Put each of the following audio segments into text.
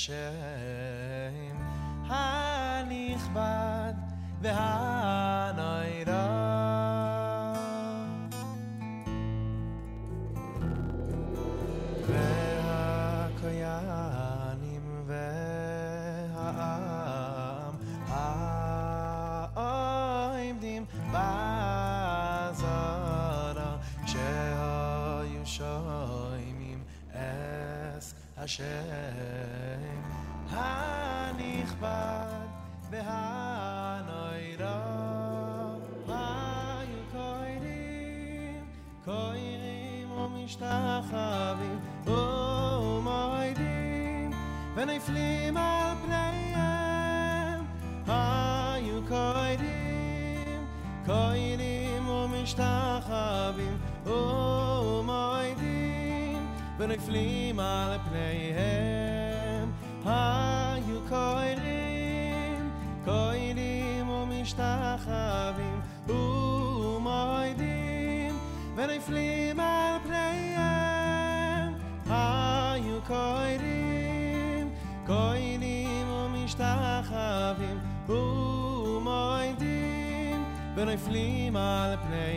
השם. הנכבד וה... ne flim al pnei hem ha yu koidim koidim o mishtachavim u moidim ve ne flim al pnei hem ha yu koidim koidim o mishtachavim u moidim ve ne flim al pnei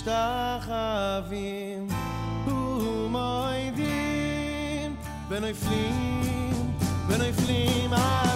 ומשתחווים ומועדים ונפלים ונפלים על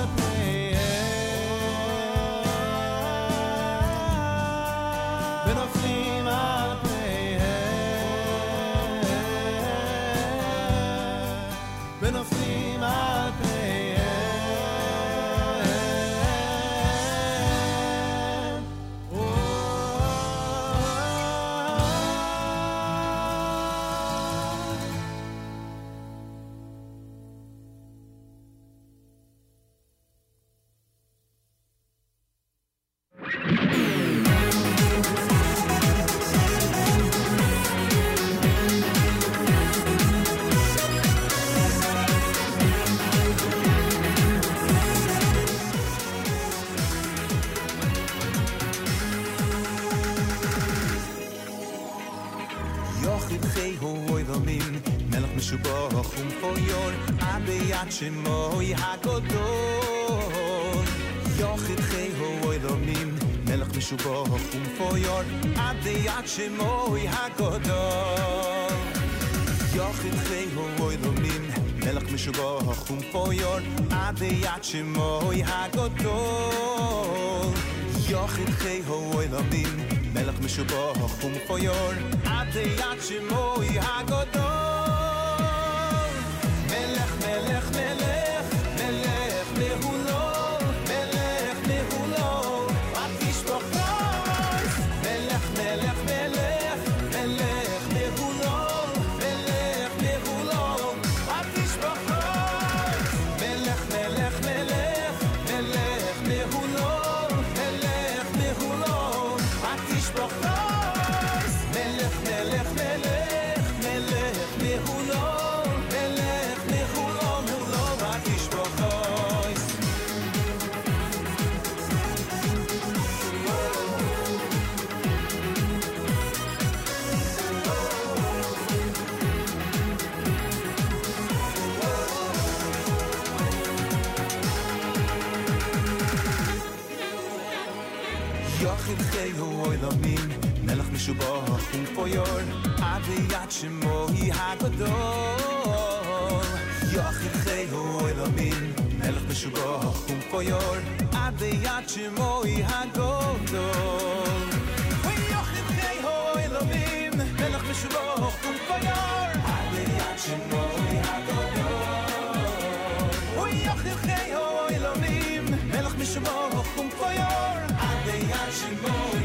שמוי הקודון. יוחד חי הווי דומים מלך משוגו החום פויון עד היד שמוי הגדול יוחד חי הווי דומים מלך משוגו החום פויון עד היד שמוי הגדול גדול יוח יחי הוא אלמין מלך משוגו החום פויור עד היד שמו היא הגדול Shabbat Shalom.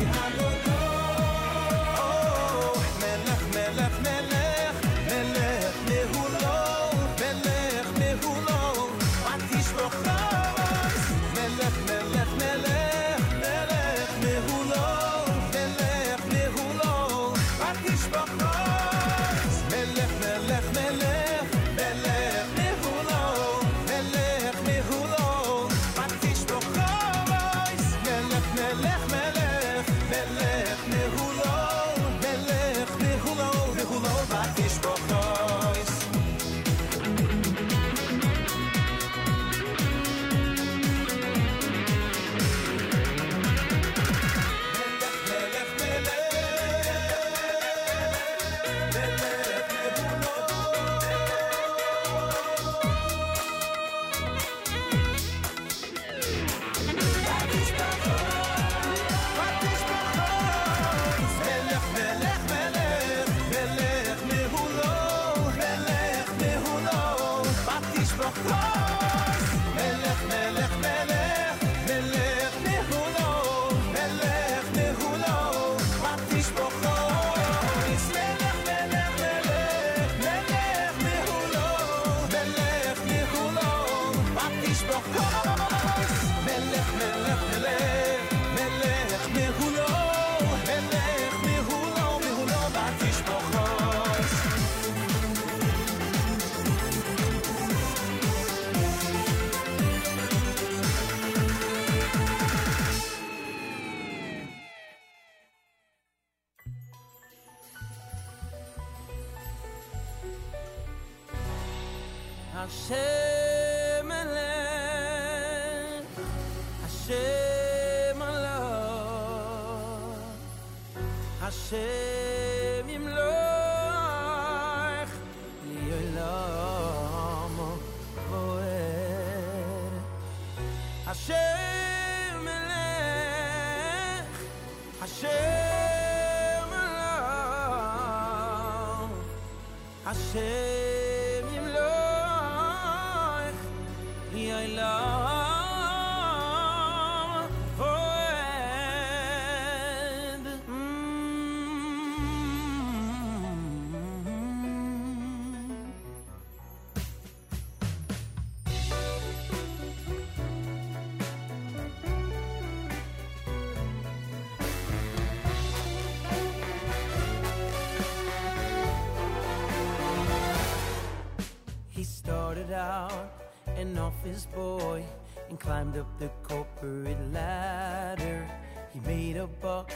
Office boy and climbed up the corporate ladder. He made a buck,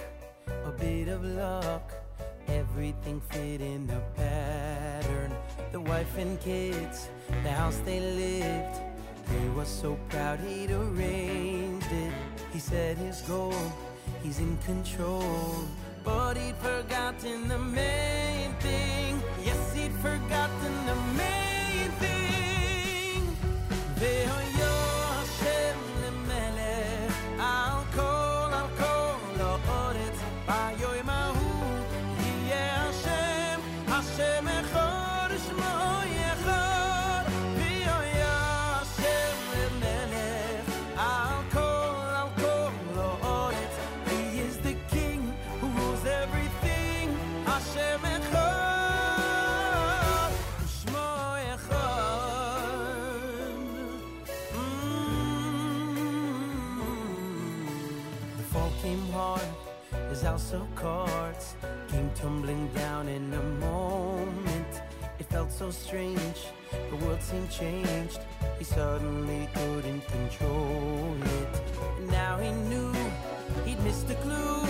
a bit of luck, everything fit in the pattern. The wife and kids, the house they lived, he was so proud he'd arranged it. He set his goal, he's in control, but he'd forgotten the main thing. Tumbling down in a moment. It felt so strange, the world seemed changed. He suddenly couldn't control it. Now he knew he'd missed a clue.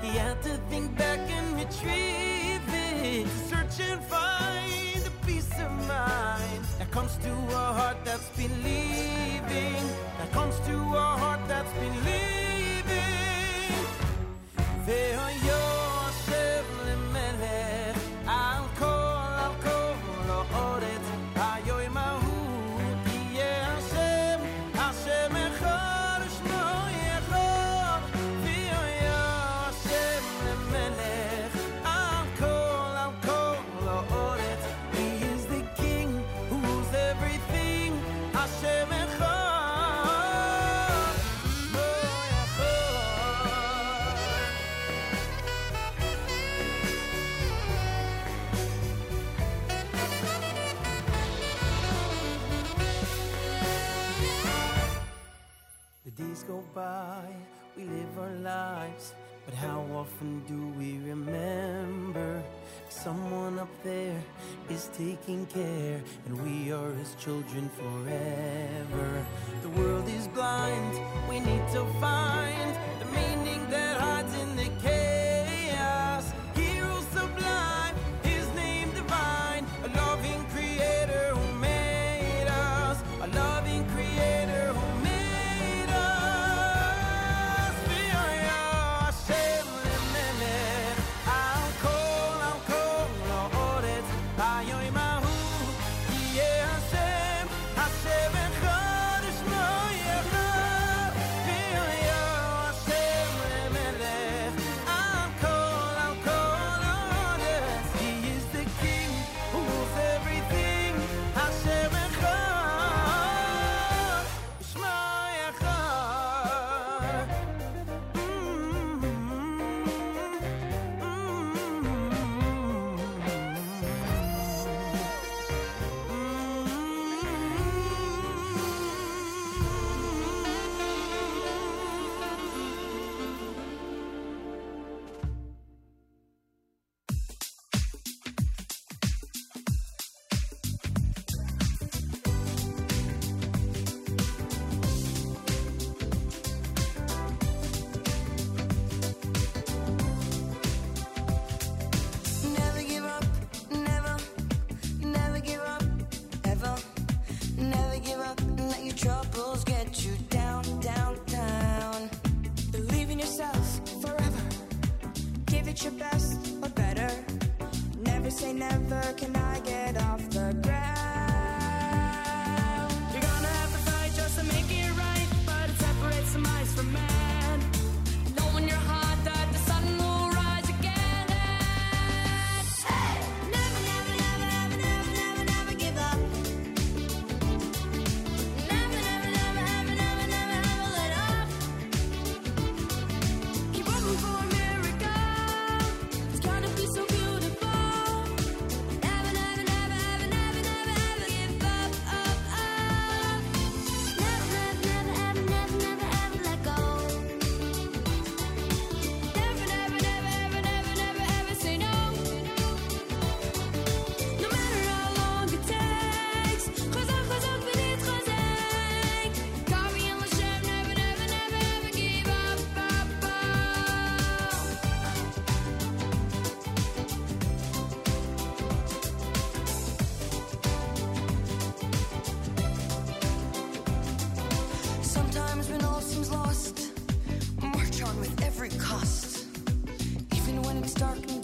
He had to think back and retrieve it, search and find the peace of mind that comes to a heart that's believing, that comes to a heart that's believing. Ve'oyo Hashem by, we live our lives, but how often do we remember? Someone up there is taking care, and we are his children forever. The world is blind, we need to find the meaning that hides in the chaos. Even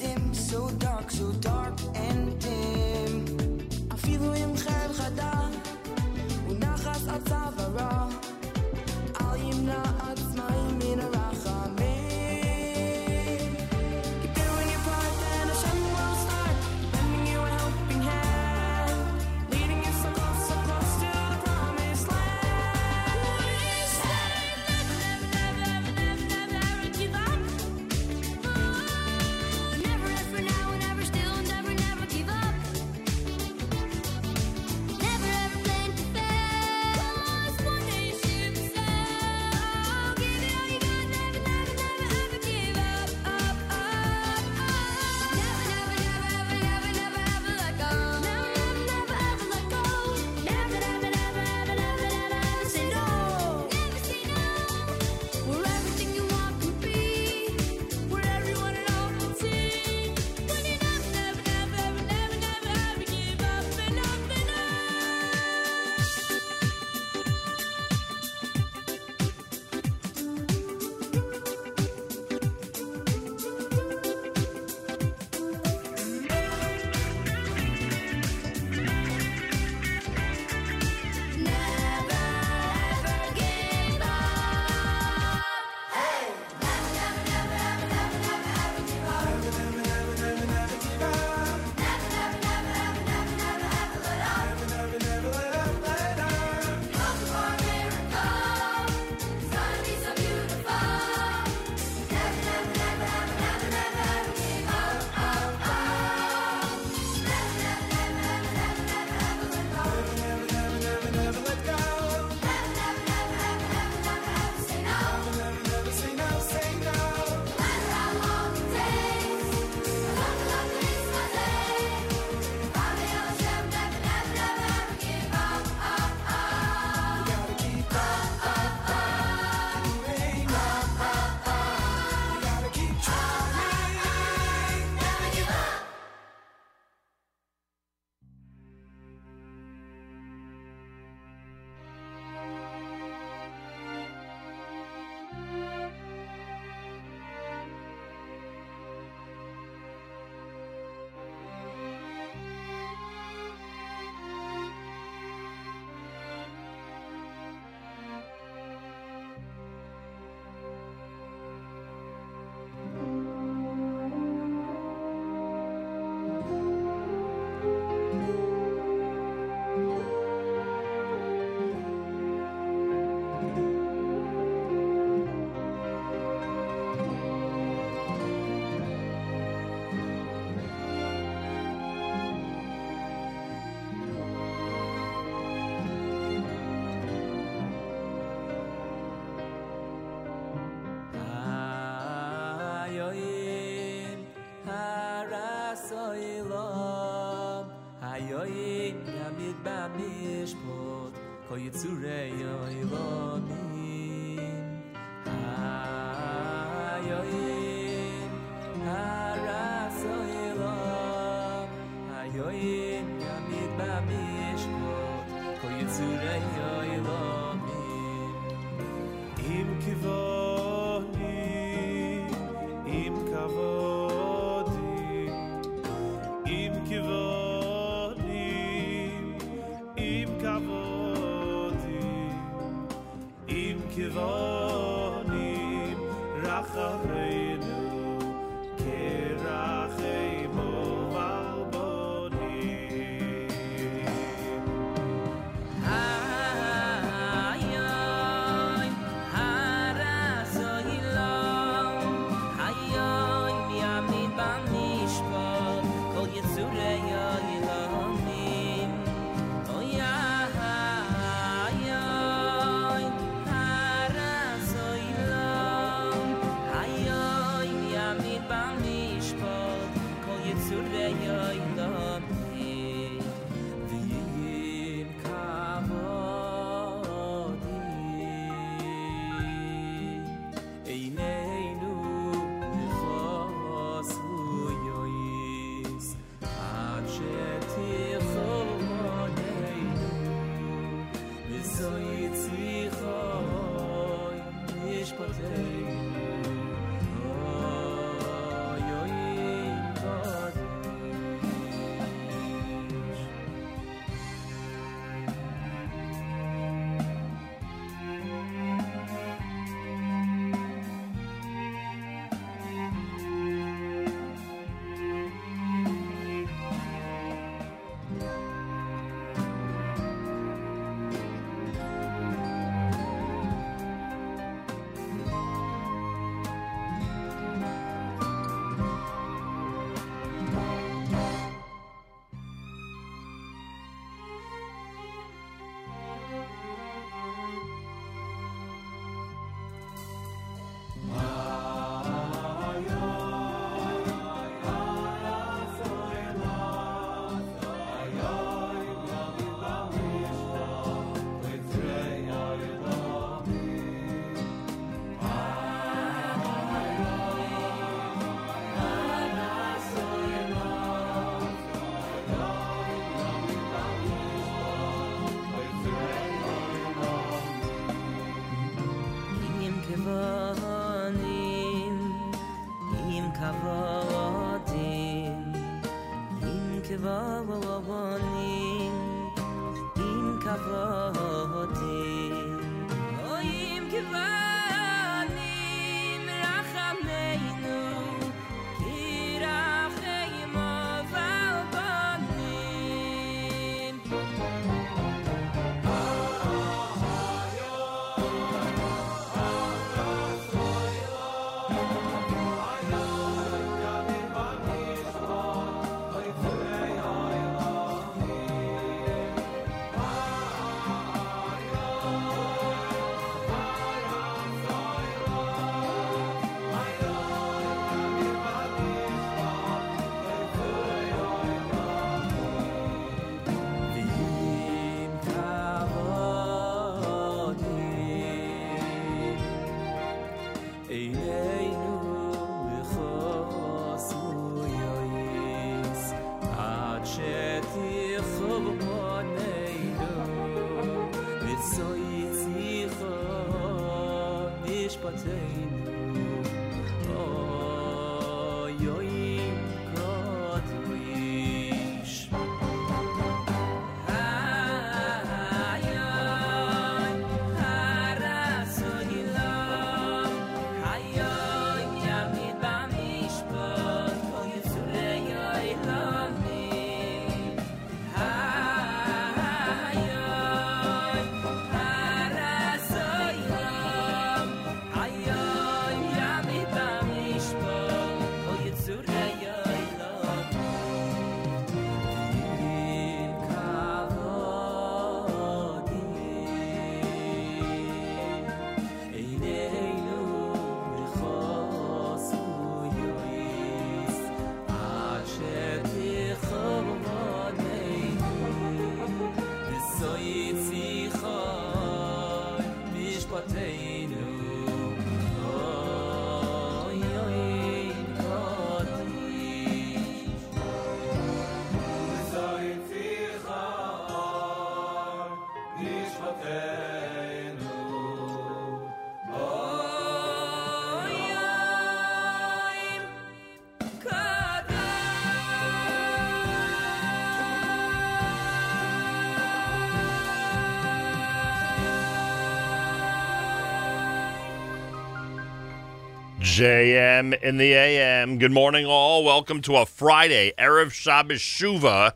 JM in the AM. Good morning, all. Welcome to a Friday, Erev Shabbos Shuva,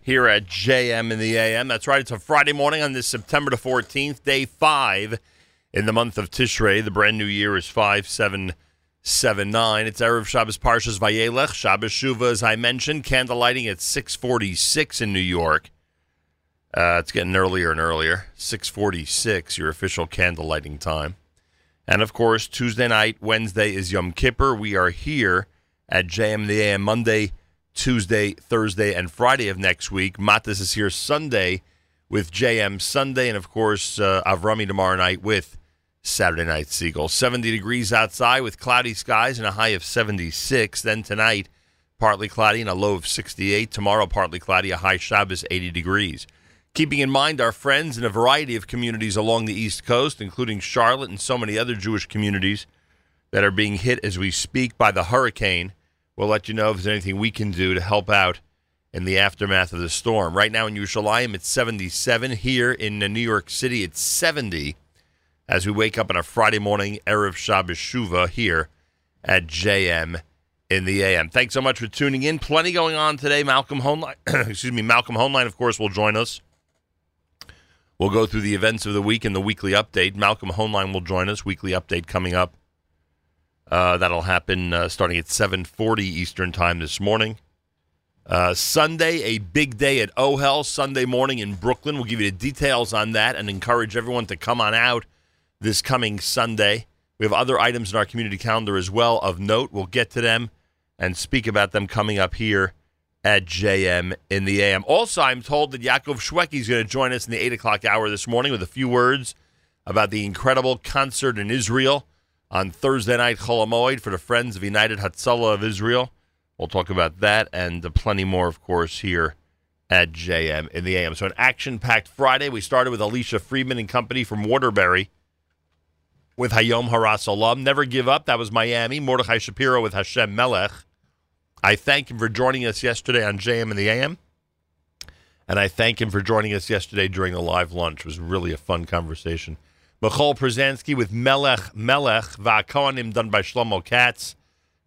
here at JM in the AM. That's right, it's a Friday morning on this September the 14th, day five in the month of Tishrei. The brand new year is 5779. It's Erev Shabbos Parshas Vayelech. Shabbos Shuva, as I mentioned, candle lighting at 646 in New York. Uh, it's getting earlier and earlier. 646, your official candle lighting time. And of course, Tuesday night, Wednesday is Yom Kippur. We are here at JM the AM Monday, Tuesday, Thursday, and Friday of next week. Matis is here Sunday with JM Sunday, and of course, uh, Avrami tomorrow night with Saturday Night Segal. 70 degrees outside with cloudy skies and a high of 76. Then tonight, partly cloudy and a low of 68. Tomorrow, partly cloudy, a high Shabbos 80 degrees. Keeping in mind our friends in a variety of communities along the East Coast, including Charlotte and so many other Jewish communities that are being hit as we speak by the hurricane. We'll let you know if there's anything we can do to help out in the aftermath of the storm. Right now in Yerushalayim, it's 77. Here in New York City, it's 70 as we wake up on a Friday morning, Erev Shabbos Shuva here at JM in the AM. Thanks so much for tuning in. Plenty going on today. Malcolm Hoenlein, excuse me, Malcolm Hoenlein, of course, will join us. We'll go through the events of the week and the weekly update. Malcolm Hoenlein will join us. Weekly update coming up. Uh, that'll happen uh, starting at 7:40 Eastern Time this morning. Uh, Sunday, a big day at OHEL Sunday morning in Brooklyn. We'll give you the details on that and encourage everyone to come on out this coming Sunday. We have other items in our community calendar as well of note. We'll get to them and speak about them coming up here at JM in the AM. Also, I'm told that Yaakov Shwekey is going to join us in the 8 o'clock hour this morning with a few words about the incredible concert in Israel on Thursday night, Chol Hamoed, for the Friends of United Hatzalah of Israel. We'll talk about that and plenty more, of course, here at JM in the AM. So, an action packed Friday. We started with Alicia Friedman and company from Waterbury. with Hayom Haras. Never Give Up. That was Miami. Mordechai Shapiro with Hashem Melech. I thank him for joining us yesterday on JM and the AM. And I thank him for joining us yesterday during the live lunch. It was really a fun conversation. Michal Pruzansky with Melech Melech Va'akonim done by Shlomo Katz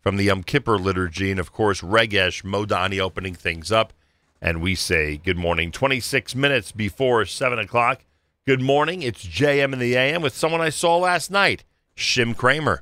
from the Yom Kippur liturgy. And of course, Regesh Modani opening things up. And we say good morning. 26 minutes before 7 o'clock. Good morning. It's JM in the AM with someone I saw last night, Shim Craimer.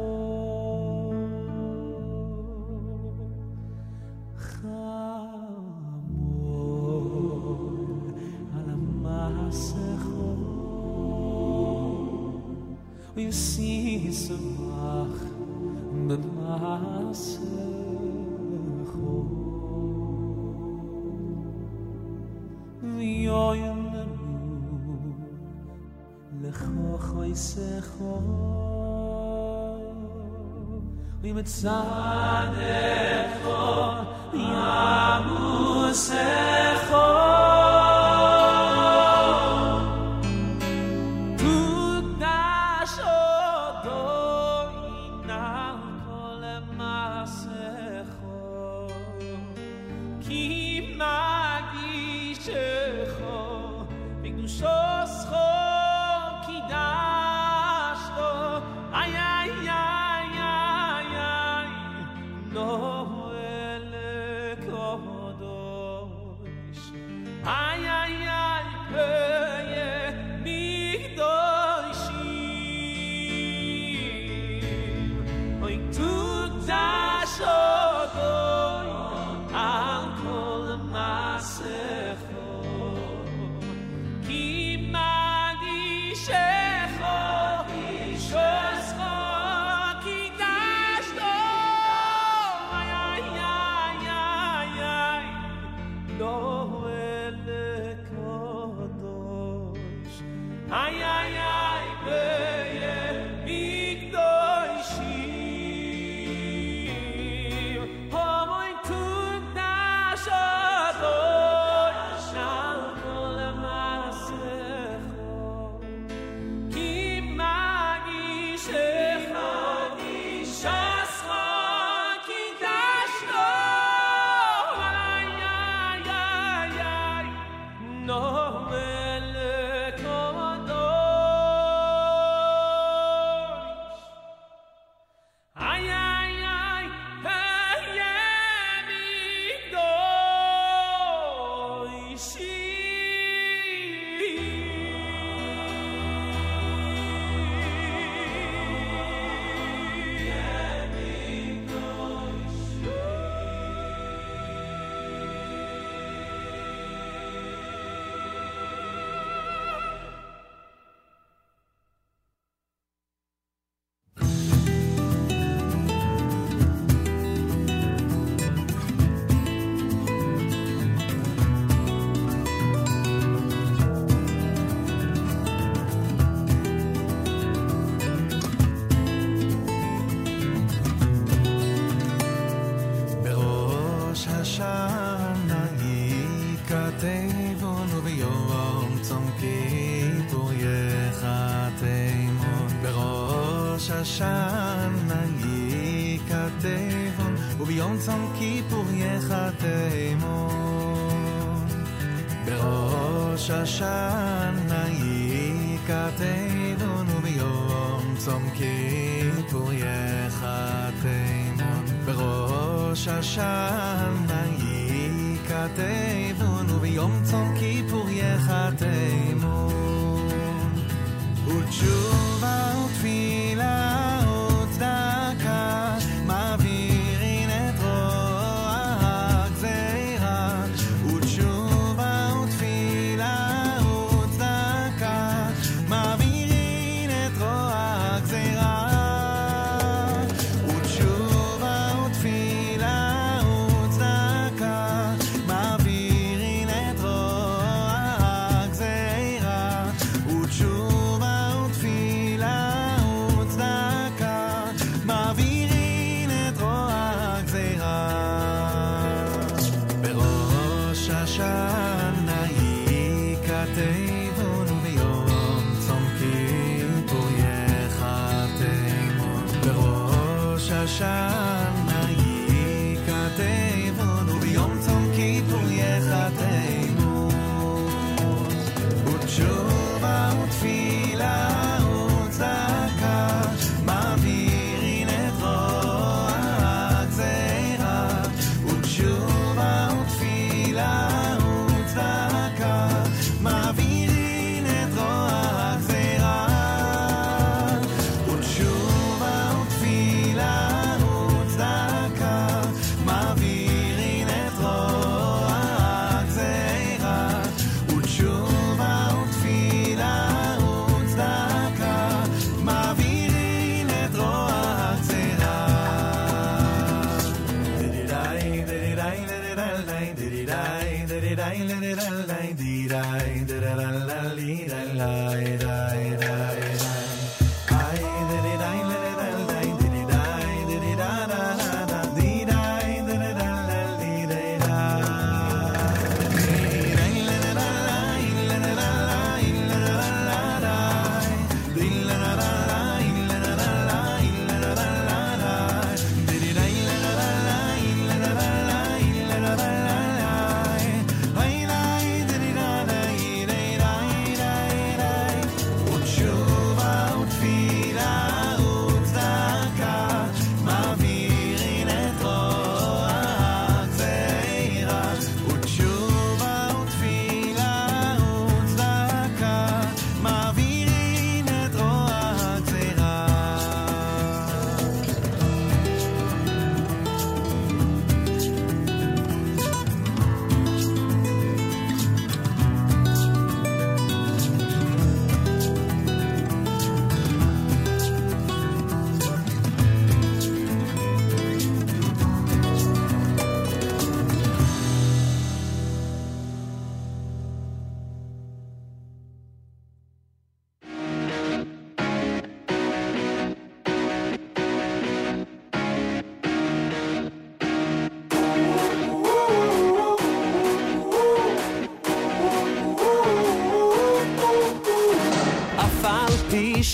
ומצדך יעמוסכות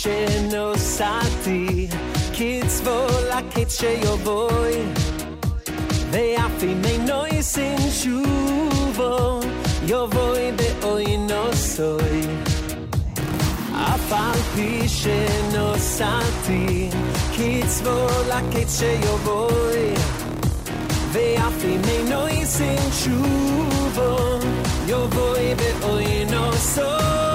שנסעתי, כצבולקית שיובוי, ואף אם אינו יסין שובו, יובוי באוי נוסוי. אף על פי שנסעתי, כצבולקית שיובוי, ואף אם אינו יסין שובו, יובוי באוי נוסוי.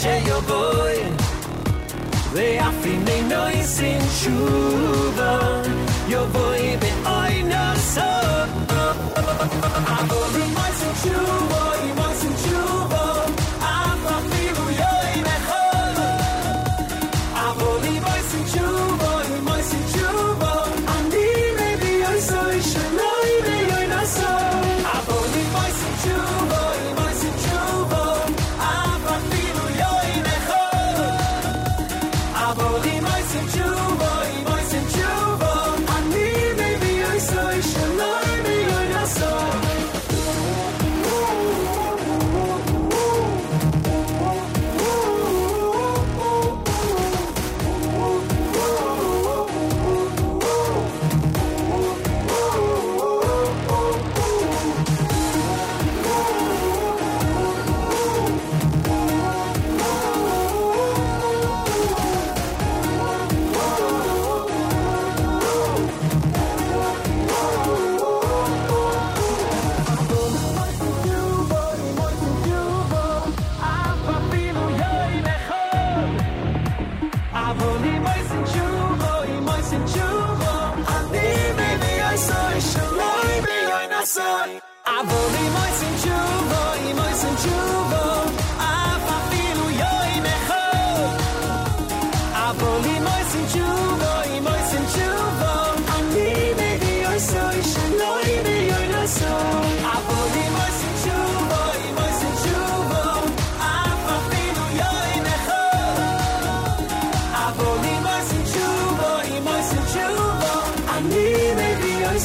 she yo boy. They are finding no sin shoe the boy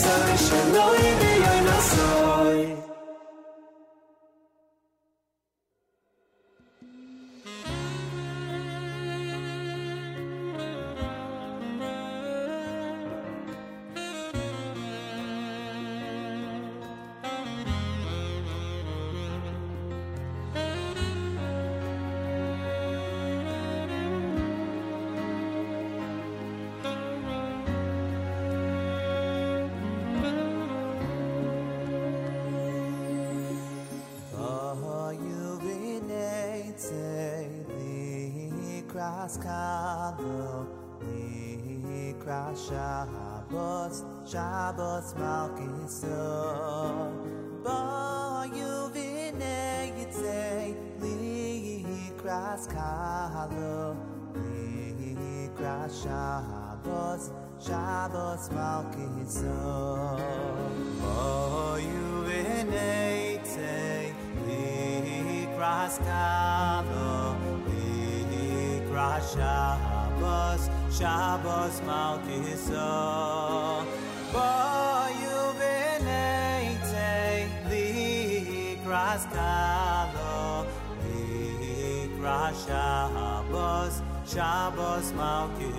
mevi oi Likras Shabbos malkiso.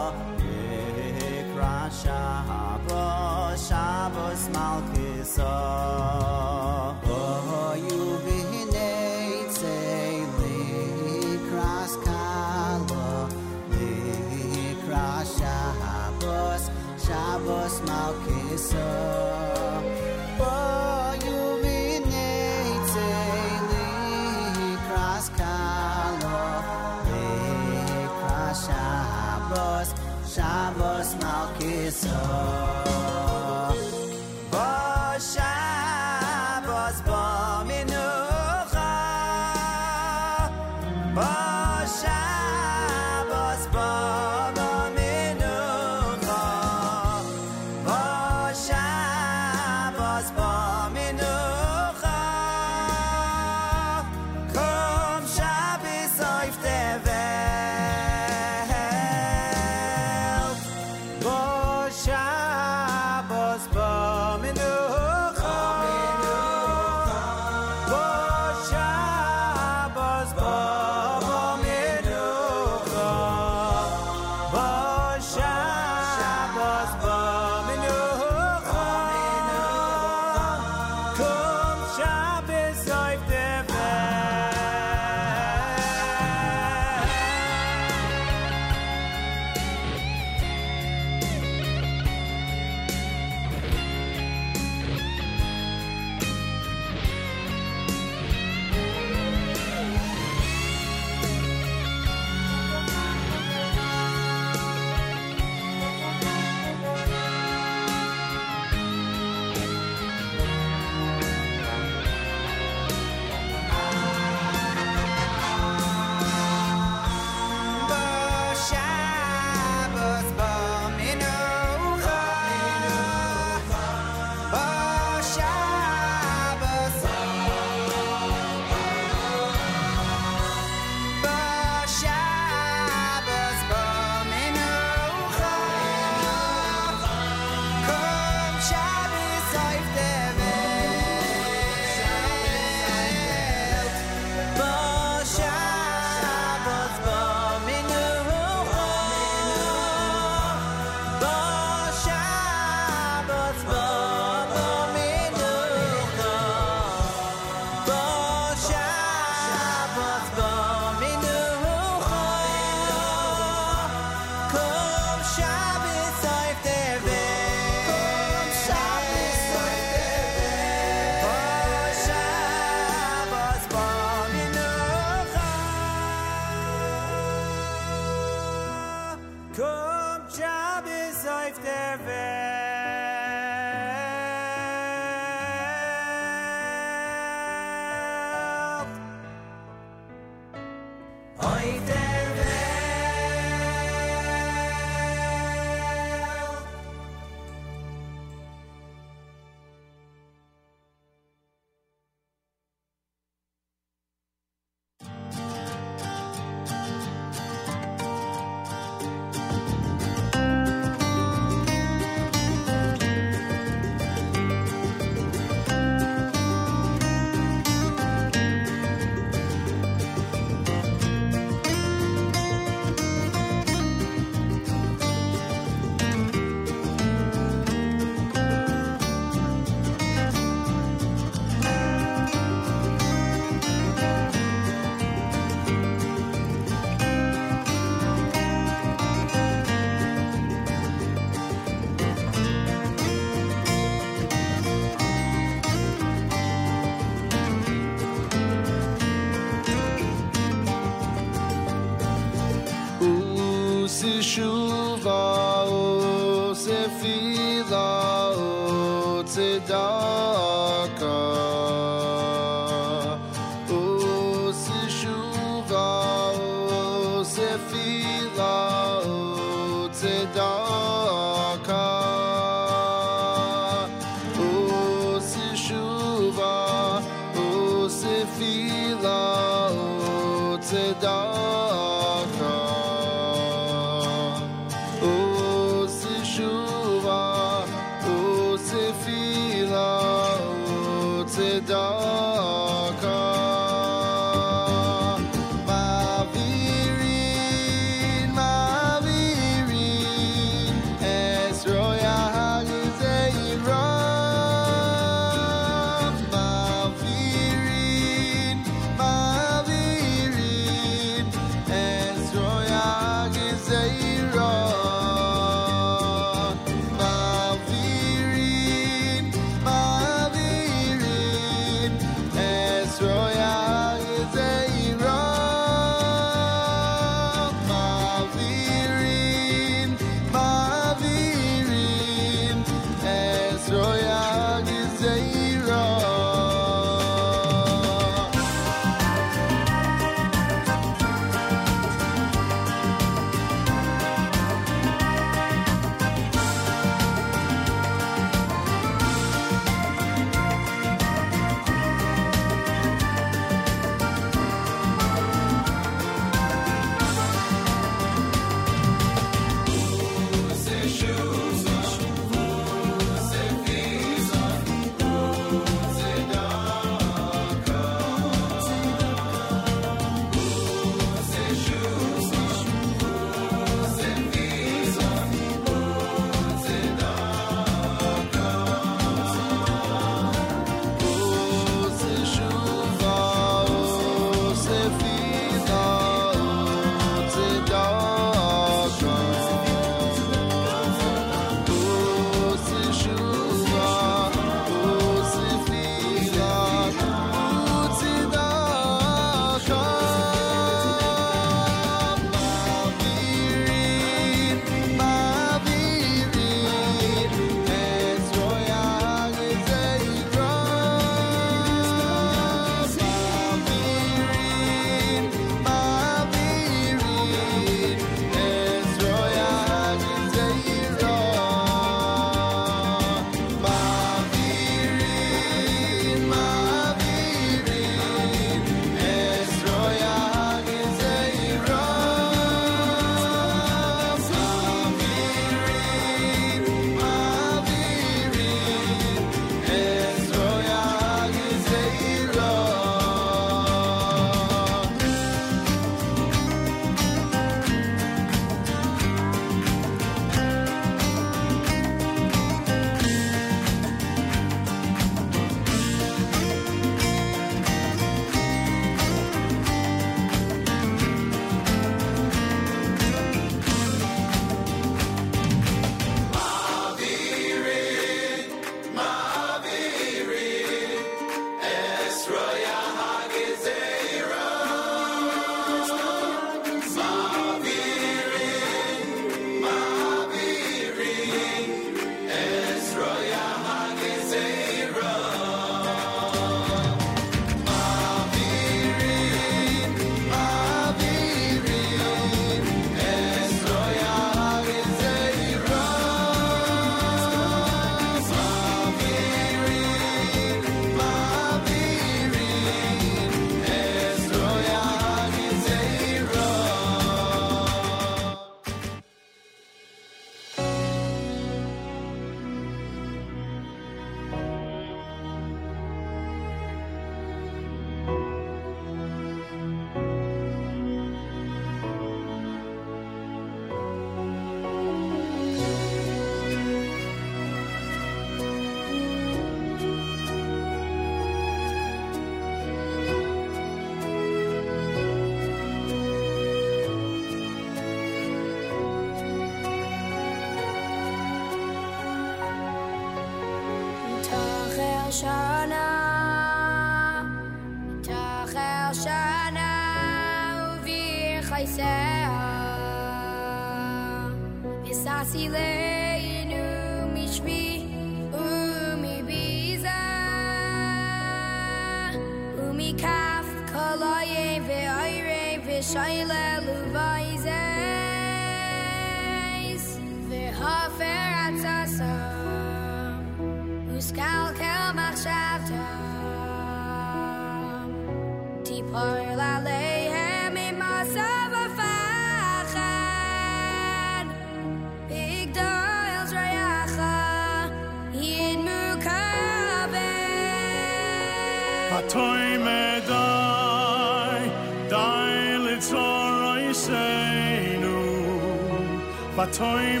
Vatoy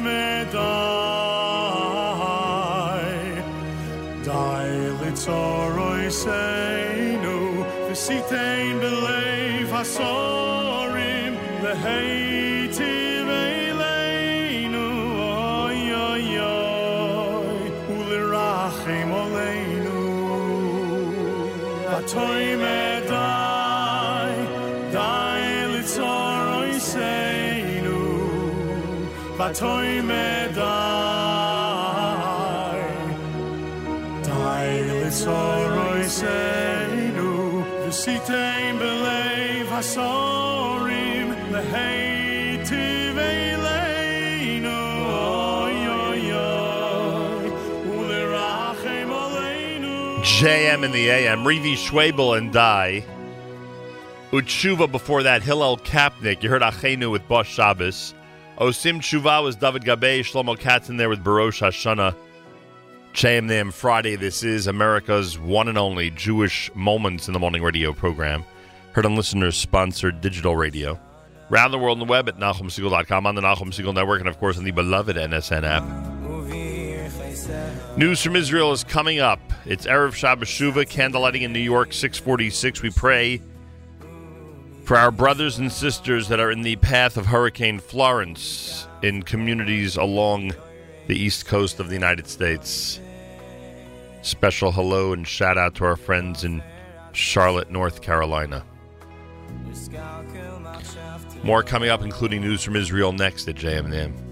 Vatoy medai, dai litzoroi seinu. Visitein belev hasorim, leheitiv eleinu. Oy, oy, oy, ulirachem oleinu. JM in the AM, Revi Schwabel and Die. Utshuva before that, Hillel Kapnick. You heard Achenu with Bosch Shabbos. Osim Tshuva was David Gabay, Shlomo Katz in there with Barosh Hashanah. JM the AM Friday. This is America's one and only Jewish Moments in the Morning radio program. Heard on listeners sponsored digital radio. Around the world on the web at NachumSegal.com, on the Nachum Segal Network, and of course on the beloved NSN app. News from Israel is coming up. It's Erev Shabbos Shuva, candlelighting in New York, 646. We pray for our brothers and sisters that are in the path of Hurricane Florence in communities along the east coast of the United States. Special hello and shout out to our friends in Charlotte, North Carolina. More coming up, including news from Israel next at JMM.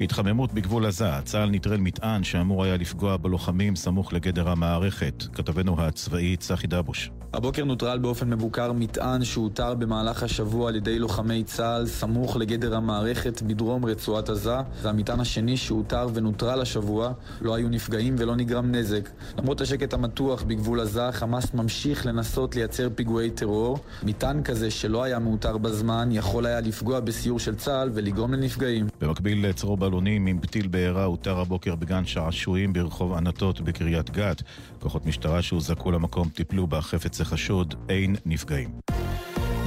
התחממות בגבול עזה, צה"ל נטרל מטען שאמור היה לפגוע בלוחמים סמוך לגדר המערכת. כתבנו הצבאי צחי דבוש. הבוקר נוטרל באופן מבוקר מטען שאותר במהלך השבוע על ידי לוחמי צה"ל סמוך לגדר המערכת בדרום רצועת עזה. זה המטען השני שאותר ונוטרל השבוע, לא היו נפגעים ולא נגרם נזק. למרות השקט המתוח בגבול עזה, חמאס ממשיך לנסות לייצר פיגועי טרור. מטען כזה שלא היה מאותר בזמן, יכול היה לפגוע בסיור של צה"ל ולגרום לנפגעים. במקביל לצרור בלונים עם פתיל בעירה הותר הבוקר בגן שעשועים ברחוב ענתות בקריית גת. כוחות משטרה שהוזעקו למקום טיפלו בחפץ החשוד, אין נפגעים.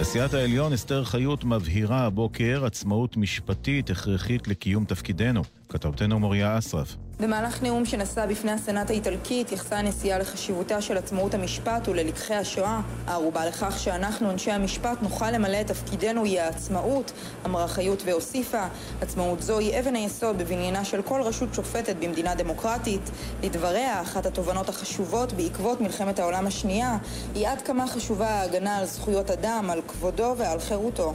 נשיאת העליון אסתר חיות מבהירה הבוקר עצמאות משפטית הכרחית לקיום תפקידנו. כתבתנו מוריה אסרף. במהלך נאום שנשא בפני הסנאט האיטלקי התייחסה הנשיאה לחשיבותה של עצמאות המשפט וללקחי השואה. הערובה לכך שאנחנו, אנשי המשפט, נוכל למלא את תפקידנו היא העצמאות, אמרה חיות והוסיפה. עצמאות זו היא אבן היסוד בבניינה של כל רשות שופטת במדינה דמוקרטית. לדבריה, אחת התובנות החשובות בעקבות מלחמת העולם השנייה היא עד כמה חשובה ההגנה על זכויות אדם, על כבודו ועל חירותו.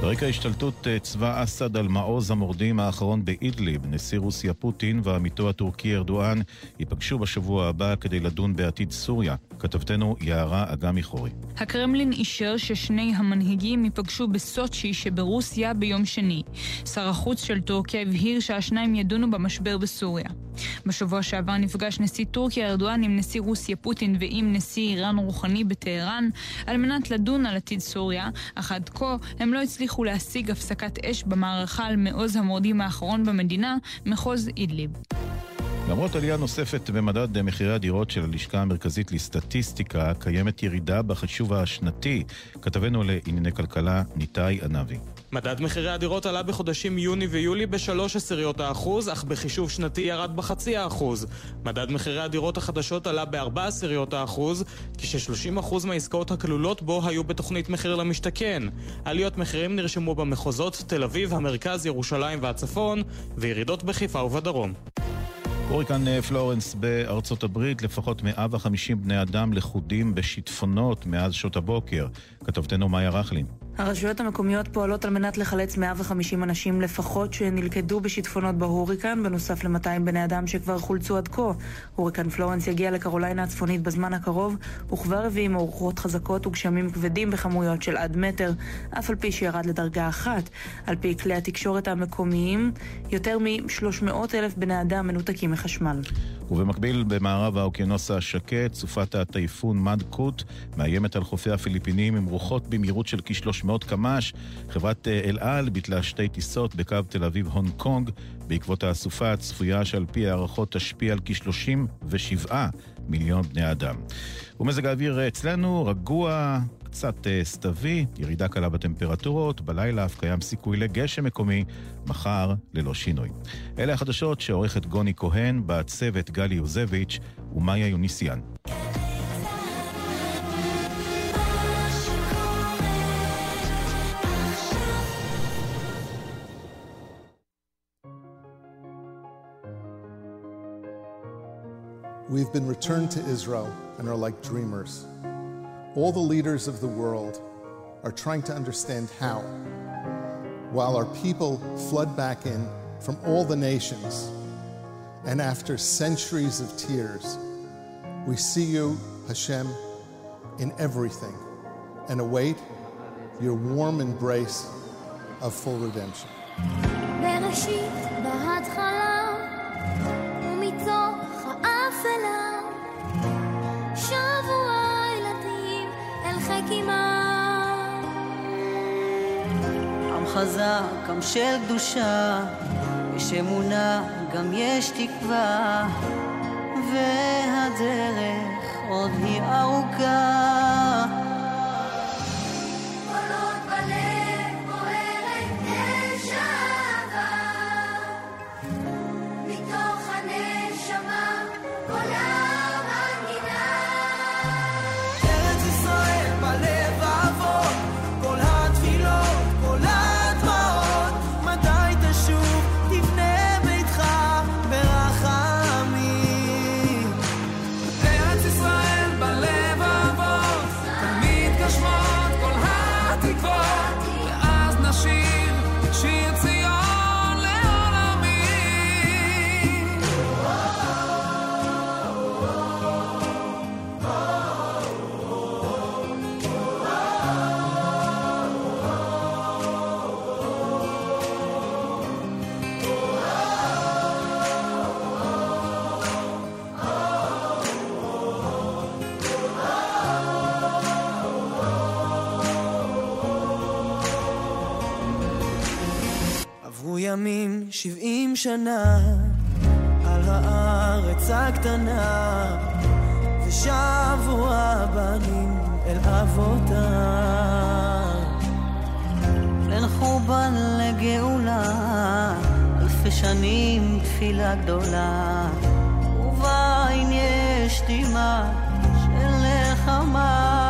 ברקע השתלטות אה, צבא אסד על מעוז המורדים האחרון באידליב, נשיא רוסיה פוטין ועמיתו הטורקי ארדואן ייפגשו בשבוע הבא כדי לדון בעתיד סוריה. כתבתנו יערה אגמי חורי. הקרמלין אישר ששני המנהיגים ייפגשו בסוצ'י שברוסיה ביום שני. שר החוץ של טורקיה הבהיר שהשניים ידונו במשבר בסוריה. בשבוע שעבר נפגש נשיא טורקיה ארדואן עם נשיא רוסיה פוטין ועם נשיא איראן רוחני בטהרן על מנת לדון על עתיד סוריה, אך עד כה הם לא הצליחו להשיג הפסקת אש במערכה על מעוז המורדים האחרון במדינה, מחוז אידליב. למרות עלייה נוספת במדד מחירי הדירות של הלשכה המרכזית לסטטיסטיקה, קיימת ירידה בחישוב השנתי. כתבנו לענייני כלכלה, ניתאי ענבי. מדד מחירי הדירות עלה בחודשים יוני ויולי בשלוש עשיריות האחוז, אך בחישוב שנתי ירד בחצי האחוז. מדד מחירי הדירות החדשות עלה בארבע עשיריות האחוז, כש-30% מהעסקאות הכלולות בו היו בתוכנית מחיר למשתכן. עליות מחירים נרשמו במחוזות תל אביב, המרכז, ירושלים והצפון, וירידות בחיפה ובדרום. הוריקן אה, פלורנס בארצות הברית, לפחות 150 בני אדם לכודים בשיטפונות מאז שעות הבוקר. כתבתנו מאיה רכלין. הרשויות המקומיות פועלות על מנת לחלץ 150 אנשים לפחות שנלכדו בשיטפונות בהוריקן, בנוסף ל-200 בני אדם שכבר חולצו עד כה. הוריקן פלורנס יגיע לקרוליינה הצפונית בזמן הקרוב, וכבר הביא עם רוחות חזקות וגשמים כבדים בכמויות של עד מטר, אף על פי שירד לדרגה אחת. על פי כלי התקשורת המקומיים, יותר מ-300 אלף בני אדם מנותקים מחשמל. ובמקביל, במערב האוקיינוס השקט, סופת הטייפון מד קוט מאיימת על חופי הפיליפינים עם רוחות במהירות של כ-300 קמ"ש. חברת אה, אל על ביטלה שתי טיסות בקו תל אביב-הונג קונג בעקבות הסופה הצפויה שעל פי הערכות תשפיע על כ-37 מיליון בני אדם. ומזג האוויר אצלנו רגוע, קצת אה, סתווי, ירידה קלה בטמפרטורות, בלילה אף קיים סיכוי לגשם מקומי, מחר ללא שינוי. אלה החדשות שעורכת גוני כהן, בצוות גלי יוזביץ' ומאיה יוניסיאן. We've been returned to Israel and are like dreamers. All the leaders of the world are trying to understand how, while our people flood back in from all the nations, and after centuries of tears, we see you, Hashem, in everything and await your warm embrace of full redemption. אמם. עם חזק, עם של קדושה, יש אמונה, גם יש תקווה, והדרך עוד היא ארוכה. שבעים שנה על הארץ הקטנה ושבו הבנים אל אבותם בין חורבן לגאולה, אלפי שנים תפילה גדולה, ובעין יש דמעה של נחמה.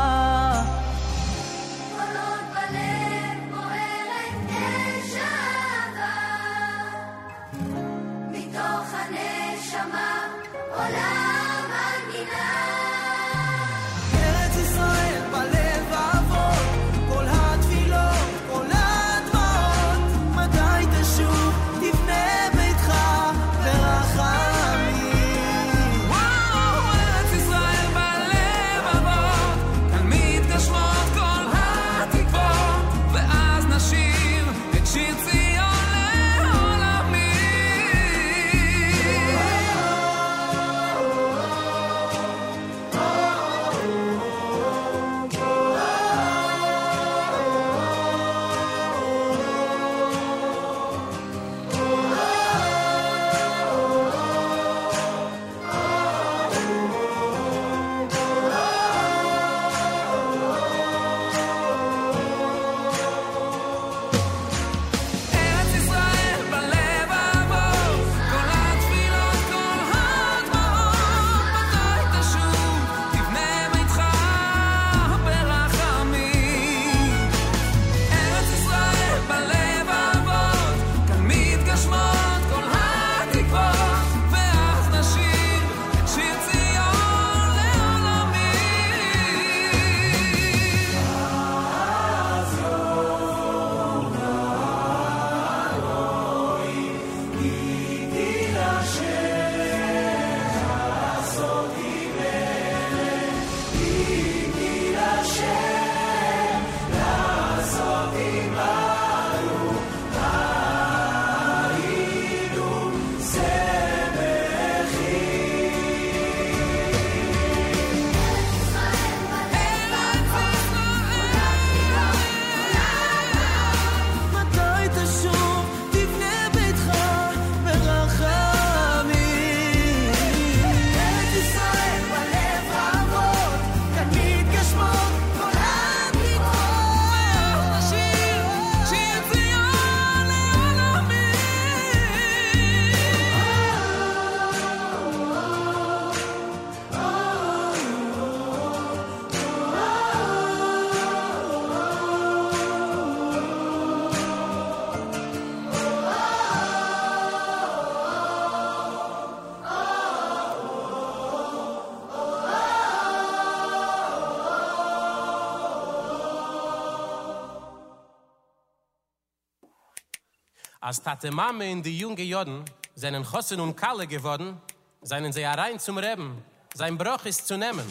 Als Tate Mame in die junge Joden seinen Chossen und Kalle geworden, seien sie herein zum Reben, sein Bruch ist zu nehmen.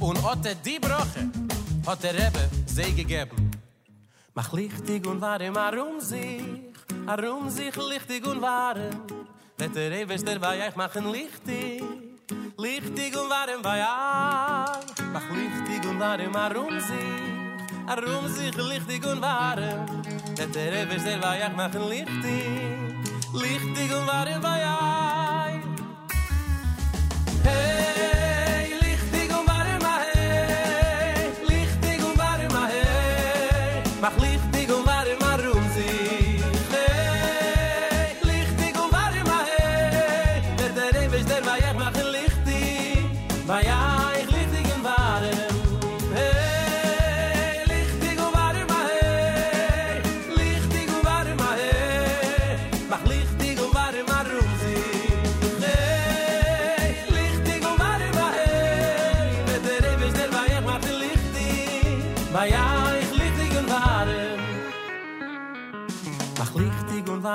Und otte die Broche hat der Rebbe sie gegeben. Mach lichtig und wahre marum sich, arum sich lichtig und wahre. Wird der Rebbe der bei euch machen lichtig, lichtig und wahre bei euch. Mach lichtig und wahre marum sich, arum sich lichtig und wahre. Et der Rebbe der Weihach machen lichtig Lichtig und war im Weihach. Hey.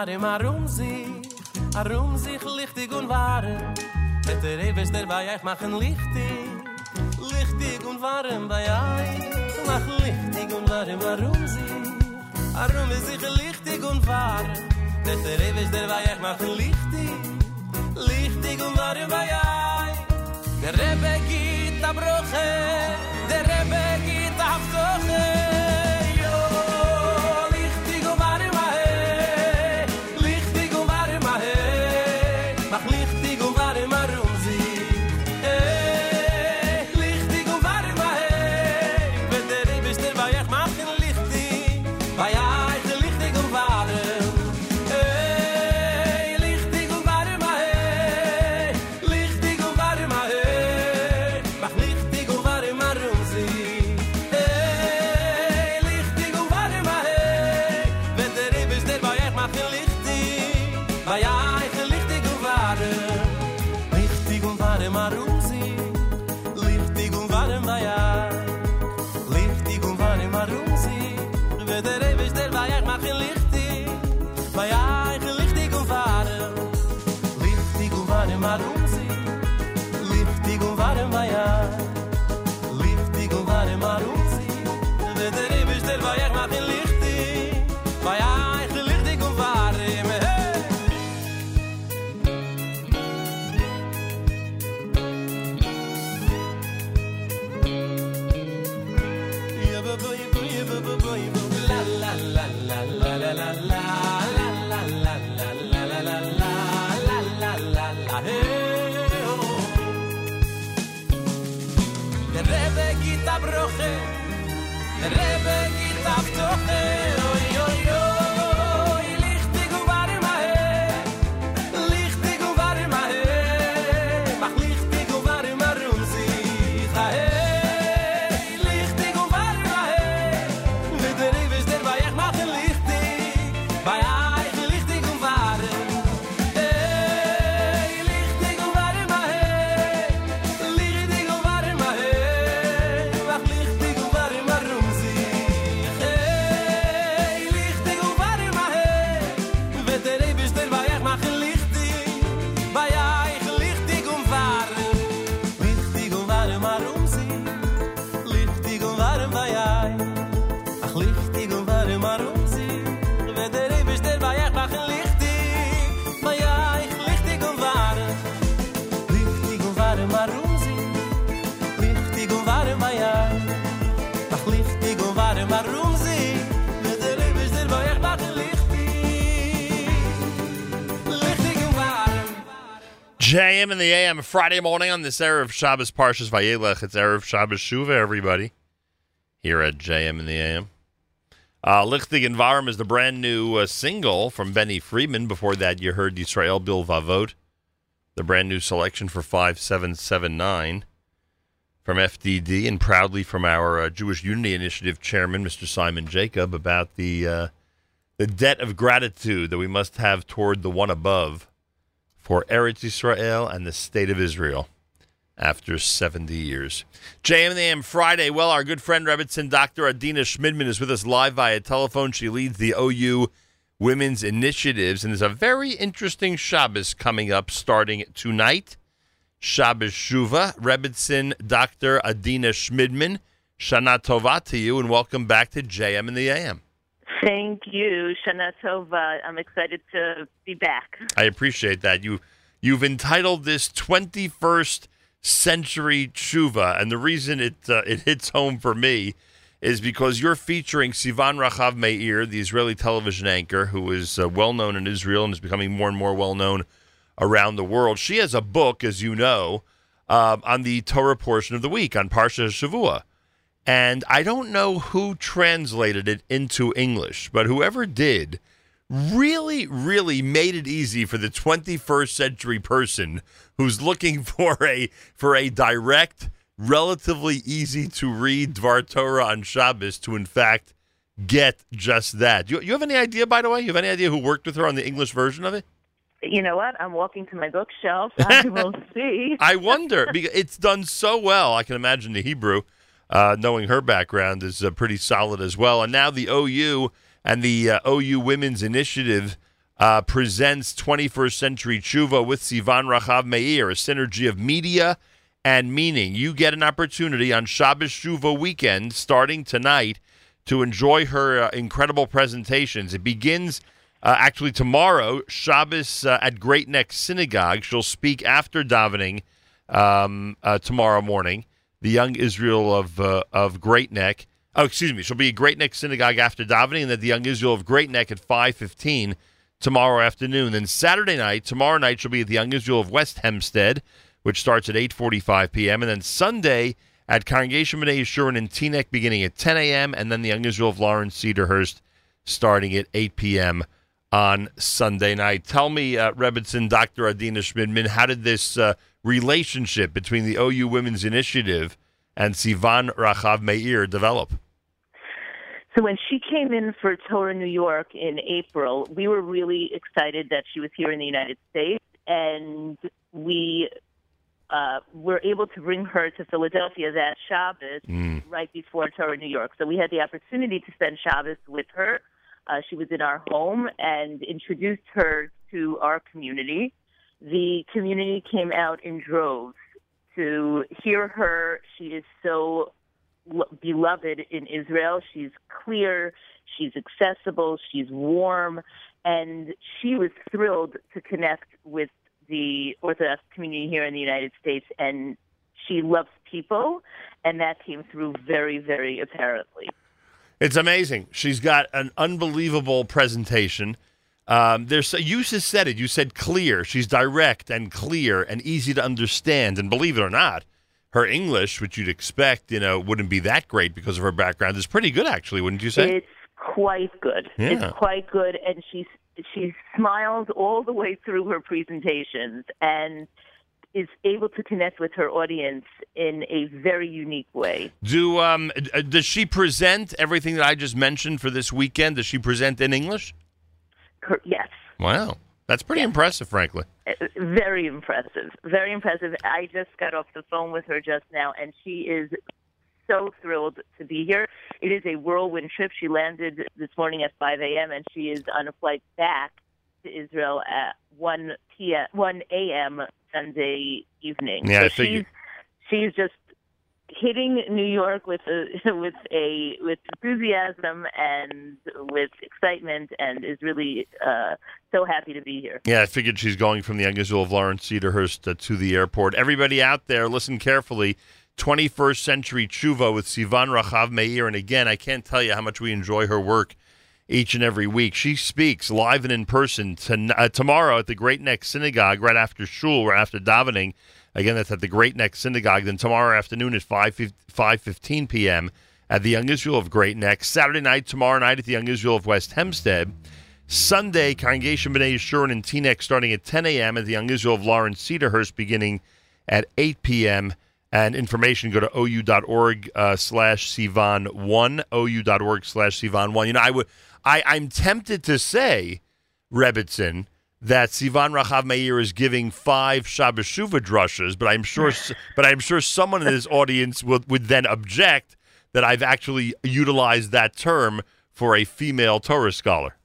Wahre marum sich, arum sich lichtig und wahre. Mit der Ewes der bei euch machen lichtig, lichtig und wahre bei euch. Mach lichtig und wahre marum sich, arum sich lichtig und wahre. Mit der Ewes der bei euch machen lichtig, lichtig und wahre bei euch. Der Rebbe geht a broche, der Rebbe JM in the AM Friday morning on this Erev Shabbos Parshas Vayelech. It's Erev Shabbos Shuva, everybody, here at JM in the AM. Uh, Lichtig Varim is the brand new uh, single from Benny Friedman. Before that, you heard Yisrael Bil Vavot, the brand new selection for 5779 from FDD, and proudly from our uh, Jewish Unity Initiative chairman, Mr. Simon Jacob, about the uh, the debt of gratitude that we must have toward the one above for Eretz Israel and the state of Israel after 70 years. JM AM Friday. Well, our good friend Rebbetzin, Dr. Adina Shmidman, is with us live via telephone. She leads the OU women's initiatives. And there's a very interesting Shabbos coming up starting tonight. Shabbos Shuva, Rebbetzin, Dr. Adina Shmidman. Shana Tova to you, and welcome back to JM and the AM. Thank you, Shana Tova. I'm excited to be back. I appreciate that. You you've entitled this 21st century tshuva, and the reason it uh, it hits home for me is because you're featuring Sivan Rahav Meir, the Israeli television anchor, who is uh, well known in Israel and is becoming more and more well known around the world. She has a book, as you know, uh, on the Torah portion of the week on Parsha Shavua. And I don't know who translated it into English, but whoever did really, really made it easy for the 21st century person who's looking for a for a direct, relatively easy to read Dvar Torah on Shabbos to in fact get just that. You, you have any idea, by the way? You have any idea who worked with her on the English version of it? You know what? I'm walking to my bookshelf. I will see. I wonder because it's done so well. I can imagine the Hebrew, uh, knowing her background, is uh, pretty solid as well. And now the OU and the uh, OU Women's Initiative uh, presents 21st Century Tshuva with Sivan Rahav Meir, a synergy of media and meaning. You get an opportunity on Shabbos Tshuva weekend starting tonight to enjoy her uh, incredible presentations. It begins uh, actually tomorrow, Shabbos at Great Neck Synagogue. She'll speak after davening um, tomorrow morning. The young Israel of uh, of Great Neck. Oh, excuse me. She'll be at Great Neck Synagogue after davening, and then the young Israel of Great Neck at five fifteen tomorrow afternoon. Then Saturday night, tomorrow night, she'll be at the young Israel of West Hempstead, which starts at eight forty five p.m. And then Sunday at Congregation B'nai Yeshurun in Teaneck beginning at 10 a.m. and then the Young Israel of Lawrence Cedarhurst starting at 8 p.m. on Sunday night. Tell me, uh, Dr. Adina Shmidman, how did this uh, relationship between the OU Women's Initiative and Sivan Rahav Meir develop? So when she came in for Torah New York in April, we were really excited that she was here in the United States, and we uh, were able to bring her to Philadelphia that Shabbos right before Torah New York. So we had the opportunity to spend Shabbos with her. Uh, she was in our home and introduced her to our community. The community came out in droves to hear her. She is so beloved in Israel. She's clear, she's accessible, she's warm, and she was thrilled to connect with the Orthodox community here in the United States. And she loves people, and that came through very, very apparently. It's amazing. She's got an unbelievable presentation. Um, there's you just said it. You said clear. She's direct and clear and easy to understand. And believe it or not, her English, which you'd expect, you know, wouldn't be that great because of her background, is pretty good, actually, wouldn't you say? It's quite good. Yeah. It's quite good, and she she smiles all the way through her presentations and is able to connect with her audience in a very unique way. Do um, uh, does she present everything that I just mentioned for this weekend? Does she present in English? Yes, Wow, that's pretty impressive, frankly. uh, very impressive. Very impressive. I just got off the phone with her just now, and she is so thrilled to be here. It is a whirlwind trip. She landed this morning at 5 a.m. and she is on a flight back to Israel at 1 p.m. 1 a.m. Sunday evening. Yeah, so she's she's just hitting New York with a with a with enthusiasm and with excitement, and is really uh, so happy to be here. Yeah, I figured she's going from the Israel of Lawrence Cedarhurst uh, to the airport. Everybody out there, listen carefully. 21st Century Tshuva with Sivan Rahav Meir. And again, I can't tell you how much we enjoy her work each and every week. She speaks live and in person to, uh, tomorrow at the Great Neck Synagogue right after shul, right after davening. Again, that's at the Great Neck Synagogue. Then tomorrow afternoon at 5, 5.15 p.m. at the Young Israel of Great Neck. Saturday night, tomorrow night at the Young Israel of West Hempstead. Sunday, Congregation B'nai Yeshurun and Teaneck starting at 10 a.m. at the Young Israel of Lawrence Cedarhurst beginning at 8 p.m. And information, go to ou.org uh, slash Sivan1, ou.org slash Sivan1. You know, I would, I, I'm tempted to say, Rebbetzin, that Sivan Rahav Meir is giving five Shabbos Shuva drushes, but I'm sure, but I'm sure someone in this audience would, would then object that I've actually utilized that term for a female Torah scholar.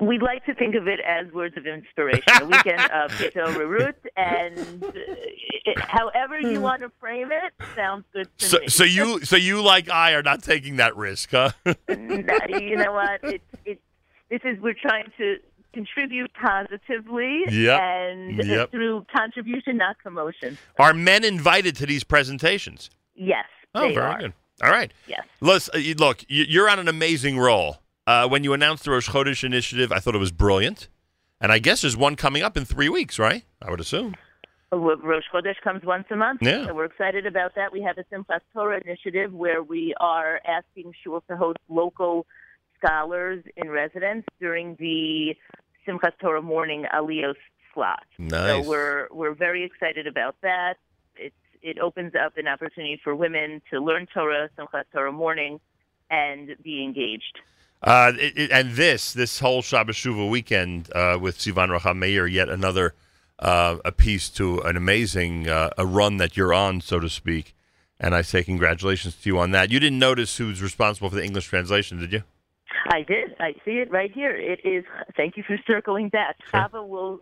We'd like to think of it as words of inspiration, a weekend of Keto Rerut, and uh, it, however you hmm. want to frame it, sounds good to So, me. so you, so you like I are not taking that risk, huh? You know what? It's it's this is we're trying to contribute positively Yep. and Yep. through contribution, not promotion. are men invited to these presentations? Yes, Oh, they very are. good. All right. Yes. Let's, uh, look, you- you're on an amazing roll. Uh, when you announced the Rosh Chodesh initiative, I thought it was brilliant. And I guess there's one coming up in three weeks, right? I would assume. Rosh Chodesh comes once a month. Yeah. So we're excited about that. We have a Simchas Torah initiative where we are asking Shul to host local scholars in residence during the Simchas Torah morning Aliyos slot. Nice. So we're we're very excited about that. It's it opens up an opportunity for women to learn Torah, Simchas Torah morning, and be engaged. Uh, it, it- and this, this whole Shabbos Shuvah weekend uh, with Sivan Rahav Meir, yet another uh, a piece to an amazing uh, a run that you're on, so to speak. And I say congratulations to you on that. You didn't notice who's responsible for the English translation, did you? I did. I see it right here. It is. Thank you for circling back. Chava will.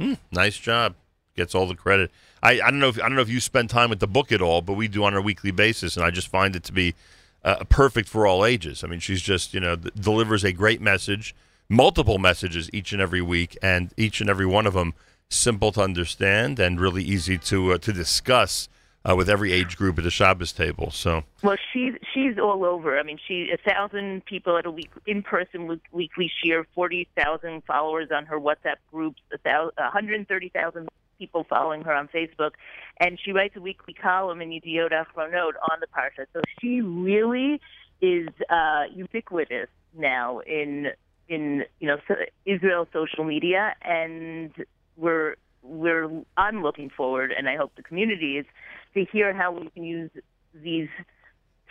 Hmm, nice job. Gets all the credit. I, I don't know if I don't know if you spend time with the book at all, but we do on a weekly basis, and I just find it to be uh, perfect for all ages. I mean, she's just you know th- delivers a great message, multiple messages each and every week, and each and every one of them simple to understand and really easy to uh, to discuss uh, with every age group at the Shabbos table. So Well, she's she's all over. I mean, she a thousand people at a week in person week, weekly share, forty thousand followers on her WhatsApp groups, a hundred thirty thousand people following her on Facebook, and she writes a weekly column in Yediot Achronot on the parsha. So she really is uh, ubiquitous now in in you know Israel social media, and we're we're I'm looking forward, and I hope the community is to hear how we can use these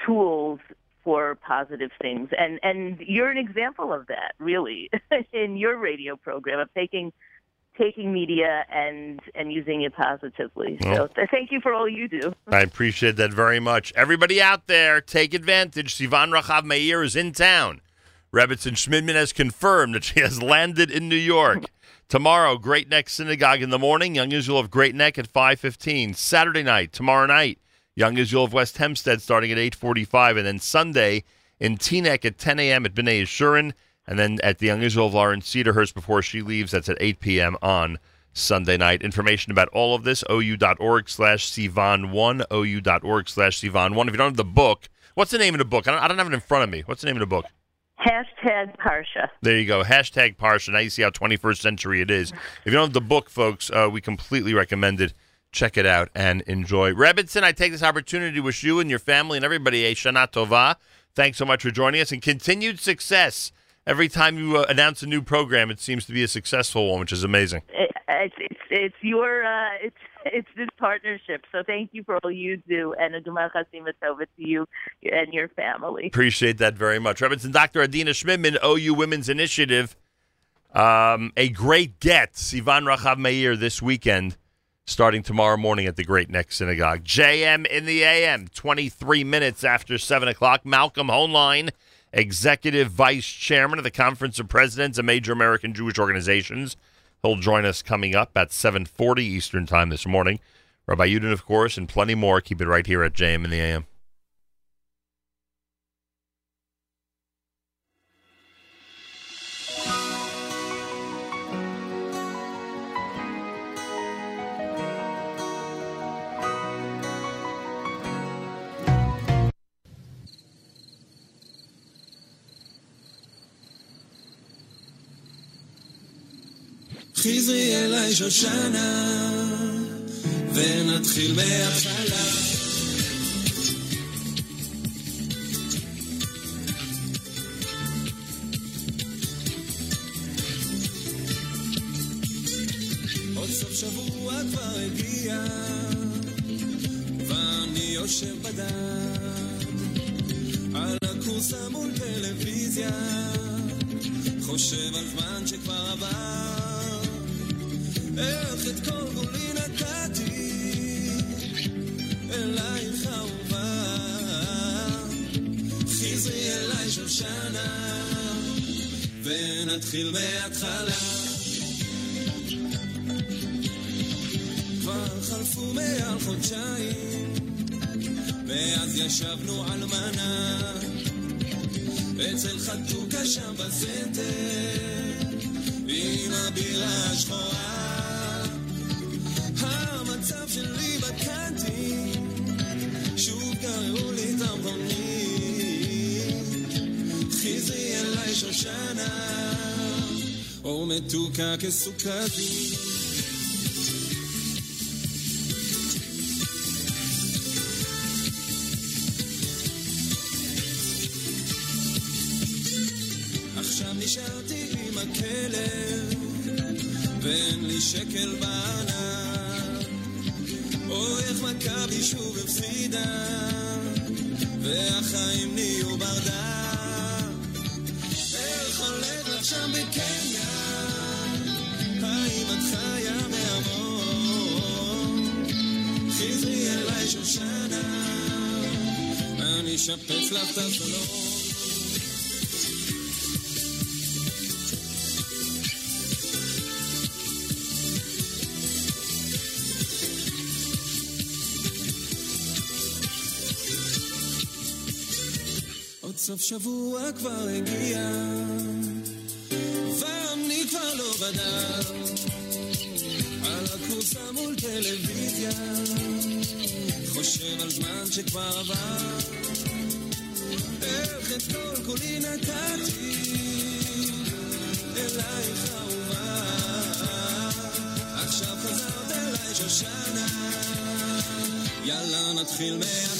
tools for positive things. And and you're an example of that, really, in your radio program of taking taking media and and using it positively. So th- thank you for all you do. I appreciate that very much. Everybody out there, take advantage. Sivan Rahav Meir is in town. Rebbetzin Shmidman has confirmed that she has landed in New York. Tomorrow, Great Neck Synagogue in the morning. Young Israel of Great Neck at 5.15. Saturday night, tomorrow night, Young Israel of West Hempstead starting at 8.45. And then Sunday in Teaneck at 10 a.m. at B'nai Yeshurun. And then at the Young Israel of Lawrence Cedarhurst before she leaves, that's at 8 p.m. on Sunday night. Information about all of this, ou.org slash Sivan1, ou.org slash Sivan1. If you don't have the book, what's the name of the book? I don't, I don't have it in front of me. What's the name of the book? Hashtag Parsha. There you go. Hashtag Parsha. Now you see how 21st century it is. If you don't have the book, folks, uh, we completely recommend it. Check it out and enjoy. Rebbetzin, I take this opportunity to wish you and your family and everybody a Shana Tova. Thanks so much for joining us and continued success. Every time you uh, announce a new program, it seems to be a successful one, which is amazing. It, it's your uh, it's it's this partnership. So thank you for all you do, and a Gemar Chasim Tova to you and your family. Appreciate that very much. Rebbetzin, Dr. Adina Shmidman, OU Women's Initiative. Um, a great get, Sivan Rahav Meir, this weekend, starting tomorrow morning at the Great Neck Synagogue. JM in the AM, 23 minutes after 7 o'clock. Malcolm Hoenlein, Executive Vice Chairman of the Conference of Presidents of Major American Jewish Organizations. He'll join us coming up at 7.40 Eastern Time this morning. Rabbi Yudin, of course, and plenty more. Keep it right here at JM in the AM. חזרי אליי שושנה, ונתחיל מההתחלה. עוד סוף שבוע כבר הגיע, ואני יושב בדן, על הכורסה מול טלוויזיה, חושב על זמן שכבר עבר, איך את כל גולי נתתי, אלייך אהובה. חזרי אליי שושנה, ונתחיל מההתחלה. כבר חלפו מעל חודשיים, ואז ישבנו על מנה, אצל חתוקה שם בסנטר, עם הבירה השחורה. המצב שלי בקנטין, שוב גררו לי את המכונית. חזרי אליי שושנה, או מתוקה כסוכרית. עכשיו נשארתי עם הכלב, ואין לי שקל בענק. הפסידה, והחיים נהיו ברדק. איך הולך לך שם בקניה? האם את חיה מהמון? חזרי אליי שושנה, אני אשפץ לך את הסלון. סוף שבוע כבר הגיע, ואני כבר לא בדף, על הכורסה מול טלוויזיה, חושב על זמן שכבר עבר, איך את כל כולי נתתי, אלייך אהובה, עכשיו חזרת אליי שושנה, יאללה נתחיל מההתחלה.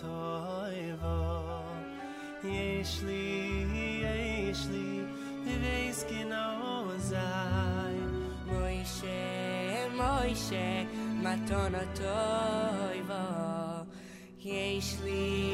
toiva יש לי, יש לי, ווייס גנאו זי מוישה, מוישה, מתון הטויבו יש לי,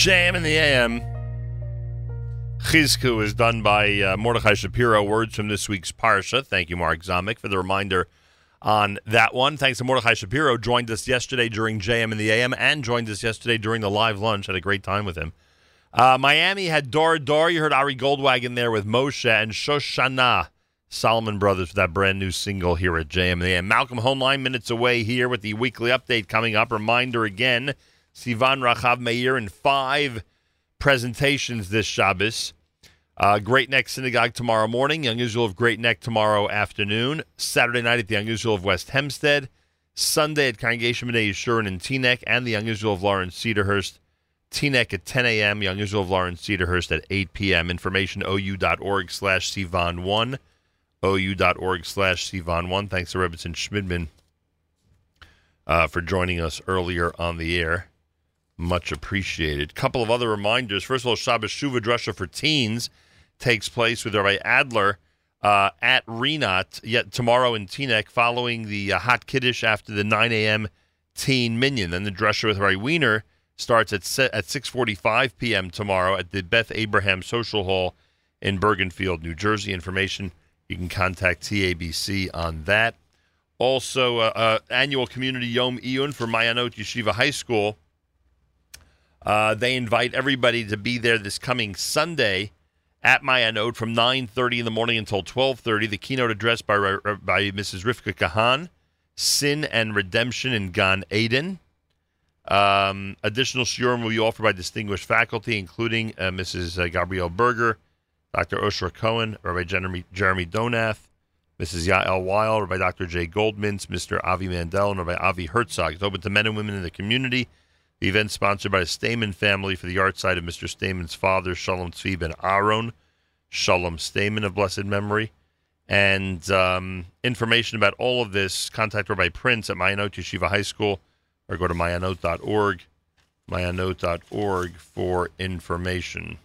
JM in the AM. Chizku is done by uh, Mordechai Shapiro. Words from this week's Parsha. Thank you, Mark Zamek, for the reminder on that one. Thanks to Mordechai Shapiro. Joined us yesterday during JM in the AM and joined us yesterday during the live lunch. Had a great time with him. Uh, Miami had Dor Dor. You heard Ari Goldwagon there with Moshe and Shoshana. Solomon Brothers with that brand new single here at JM in the AM. Malcolm Hoenlein minutes away here with the weekly update coming up. Reminder again, Sivan Rahav Meir in five presentations this Shabbos. Uh, Great Neck Synagogue tomorrow morning, Young Israel of Great Neck tomorrow afternoon, Saturday night at the Young Israel of West Hempstead, Sunday at Congregation B'nai Yeshurun in Teaneck, and the Young Israel of Lawrence Cedarhurst. Teaneck at 10 a.m., Young Israel of Lawrence Cedarhurst at 8 p.m. Information ou.org slash Sivan1, ou.org slash Sivan1. Thanks to Rebbetzin Shmidman uh, for joining us earlier on the air. Much appreciated. Couple of other reminders. First of all, Shabbos Shuva Drasha for teens takes place with Rabbi Adler uh, at Renat yet tomorrow in Teaneck following the uh, hot kiddush after the 9 a.m. teen Minyan. Then the Drasha with Rabbi Wiener starts at se- at 6:45 p.m. tomorrow at the Beth Abraham Social Hall in Bergenfield, New Jersey. Information you can contact TABC on that. Also, uh, uh, annual community Yom Iyun for Mayanot Yeshiva High School. Uh, they invite everybody to be there this coming Sunday at Mayanot from 9:30 in the morning until 12:30. The keynote address by by Mrs. Rivka Kahan, Sin and Redemption in Gan Eden. Um, additional shiurim will be offered by distinguished faculty, including uh, Mrs. uh, Gabrielle Berger, Dr. Oshra Cohen, Rabbi Jeremy, Jeremy Donath, Mrs. Yael Weil, Rabbi Dr. Jay Goldmintz, Mr. Avi Mandel, and Rabbi Avi Herzog. It's open to men and women in the community. The event sponsored by the Stamen family for the yahrzeit of Mr. Stamen's father, Shalom Tzvi ben Aaron, Shalom Stamen of blessed memory. And um, information about all of this, contact Rabbi Prince at Mayanot Yeshiva High School or go to mayanot.org, mayanot.org for information.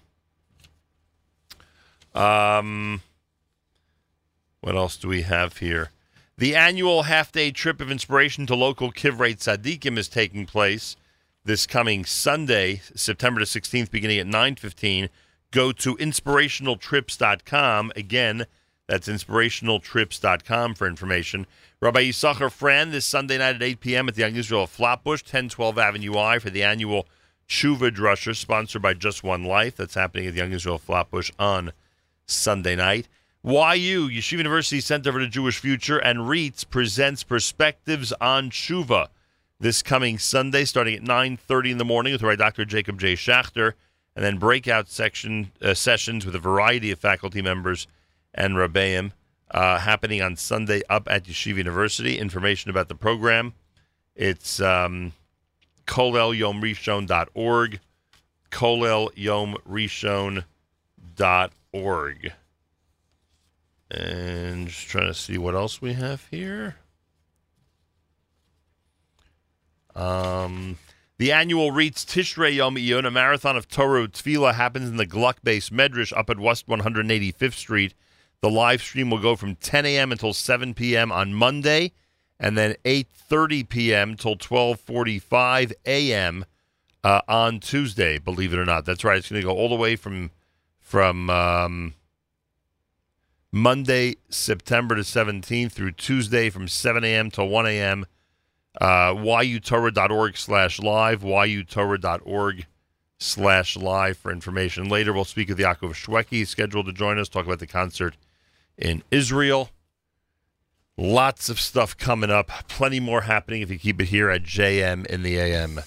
Um, what else do we have here? The annual half-day trip of inspiration to local Kivrei Tzadikim is taking place this coming Sunday, September the 16th, beginning at 9.15. Go to inspirationaltrips.com. Again, that's inspirationaltrips.com for information. Rabbi Yissocher Frand this Sunday night at 8 p.m. at the Young Israel Flatbush, 1012 Avenue I for the annual Tshuva Drusha, sponsored by Just One Life. That's happening at the Young Israel Flatbush on Sunday night. YU, Yeshiva University Center for the Jewish Future, and RIETS presents Perspectives on Tshuva this coming Sunday, starting at 9.30 in the morning with Rabbi Dr. Jacob J. Schachter, and then breakout section uh, sessions with a variety of faculty members and Rabbeim uh, happening on Sunday up at Yeshiva University. Information about the program, it's um, kolelyomrishon.org, kolelyomrishon.org. And just trying to see what else we have here. Um, the annual RIETS Tishrei Yom Iyun, a marathon of Torah Tefillah, happens in the Glueck Beis Medrash up at West 185th Street. The live stream will go from 10 a.m. until 7 p.m. on Monday, and then 8:30 p.m. till 12:45 a.m. Uh, on Tuesday. Believe it or not, that's right. It's going to go all the way from from um, Monday, September the 17th, through Tuesday from 7 a.m. till 1 a.m. Uh, yutorah.org slash live, yutorah.org slash live for information. Later, we'll speak with Yaakov Shwekey, scheduled to join us, talk about the concert in Israel. Lots of stuff coming up. Plenty more happening if you keep it here at JM in the AM.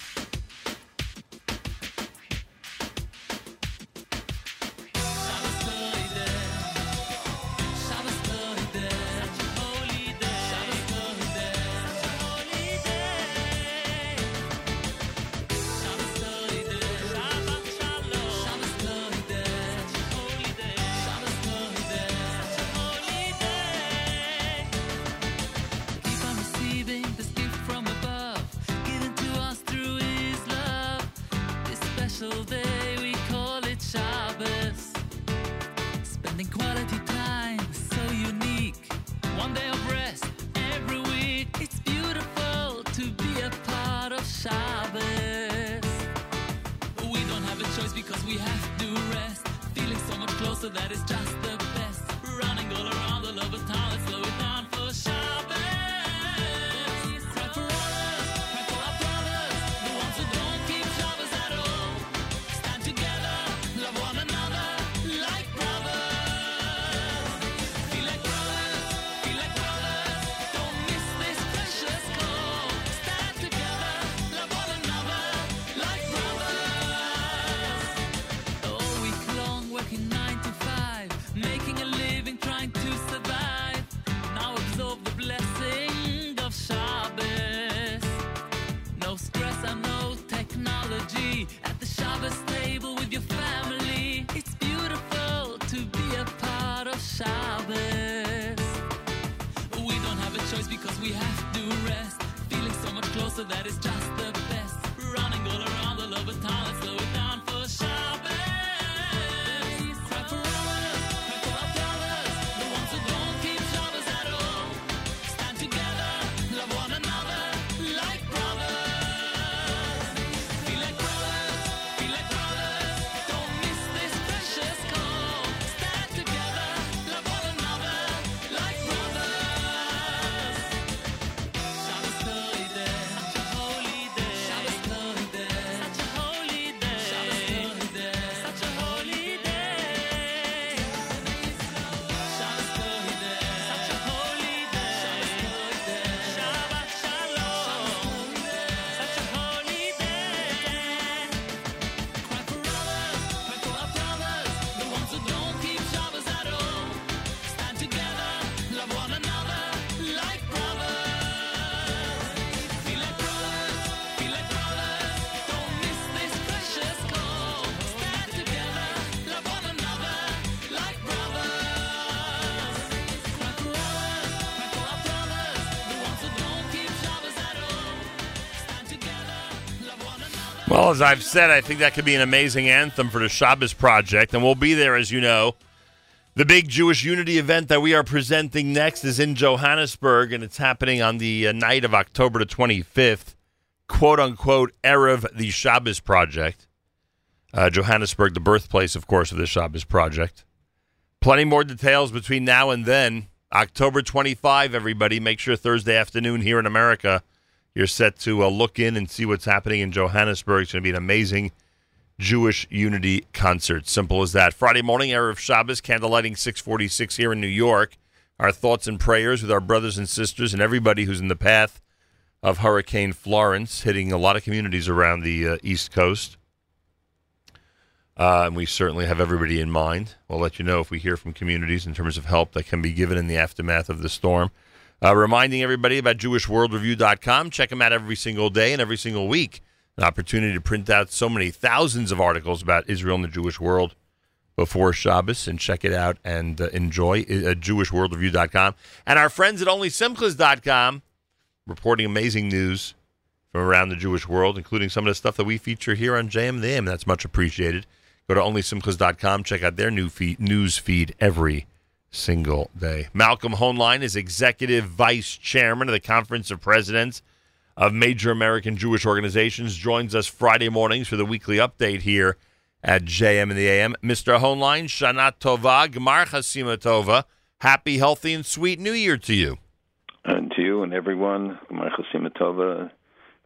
Well, as I've said, I think that could be an amazing anthem for the Shabbos Project, and we'll be there, as you know. The big Jewish Unity event that we are presenting next is in Johannesburg, and it's happening on the uh, night of October the 25th, quote unquote, Erev the Shabbos Project. Uh, Johannesburg, the birthplace, of course, of the Shabbos Project. Plenty more details between now and then. October 25, everybody. Make sure Thursday afternoon here in America, you're set to uh, look in and see what's happening in Johannesburg. It's going to be an amazing Jewish Unity concert. Simple as that. Friday morning, Erev Shabbos, candlelighting 646 here in New York. Our thoughts and prayers with our brothers and sisters and everybody who's in the path of Hurricane Florence, hitting a lot of communities around the uh, East Coast. Uh, and we certainly have everybody in mind. We'll let you know if we hear from communities in terms of help that can be given in the aftermath of the storm. Uh, reminding everybody about JewishWorldReview.com. Check them out every single day and every single week. An opportunity to print out so many thousands of articles about Israel and the Jewish world before Shabbos and check it out and uh, enjoy uh, JewishWorldReview.com. And our friends at OnlySimchas.com reporting amazing news from around the Jewish world, including some of the stuff that we feature here on JM the AM. That's much appreciated. Go to OnlySimchas.com, check out their new feed, news feed every single day. Malcolm Hoenlein is Executive Vice Chairman of the Conference of Presidents of Major American Jewish Organizations, joins us Friday mornings for the weekly update here at JM and the AM. Mr. Hoenlein, Shana Tova, Gmar Chasima Tova. Happy, healthy, and sweet New Year to you. And to you and everyone, my Chasima Tova,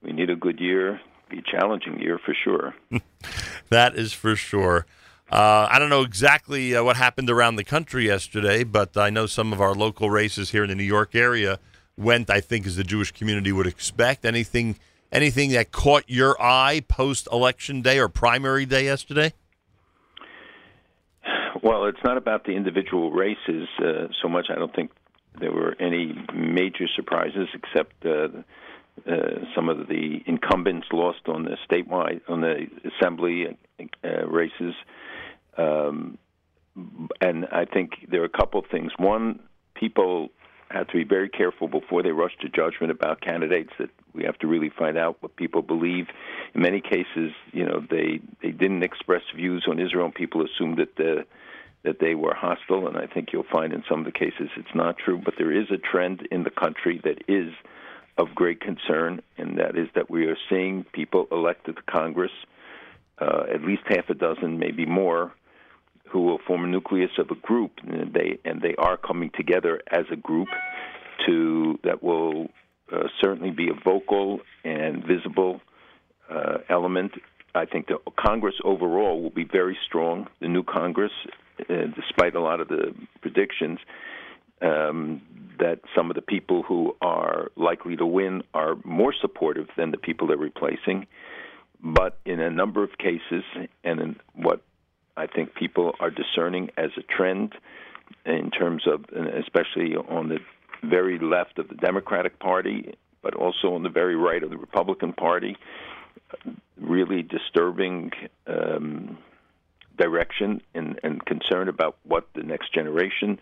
we need a good year, be a challenging year for sure. That is for sure. Uh, I don't know exactly uh, what happened around the country yesterday, but I know some of our local races here in the New York area went, I think, as the Jewish community would expect. Anything, anything that caught your eye post election day or primary day yesterday? Well, it's not about the individual races uh, so much. I don't think there were any major surprises except uh, uh, some of the incumbents lost on the statewide, on the assembly uh, races. Um, and I think there are a couple of things. One, people have to be very careful before they rush to judgment about candidates that we have to really find out what people believe. In many cases, you know, they they didn't express views on Israel and people assumed that the that they were hostile and I think you'll find in some of the cases it's not true, but there is a trend in the country that is of great concern and that is that we are seeing people elected to Congress uh, at least half a dozen, maybe more, who will form a nucleus of a group, and they and they are coming together as a group to that will uh, certainly be a vocal and visible uh, element. I think the Congress overall will be very strong. The new Congress, uh, despite a lot of the predictions, um, that some of the people who are likely to win are more supportive than the people they're replacing. But in a number of cases, and in what I think people are discerning as a trend in terms of, especially on the very left of the Democratic Party, but also on the very right of the Republican Party, really disturbing um, direction and, and concern about what the next generation,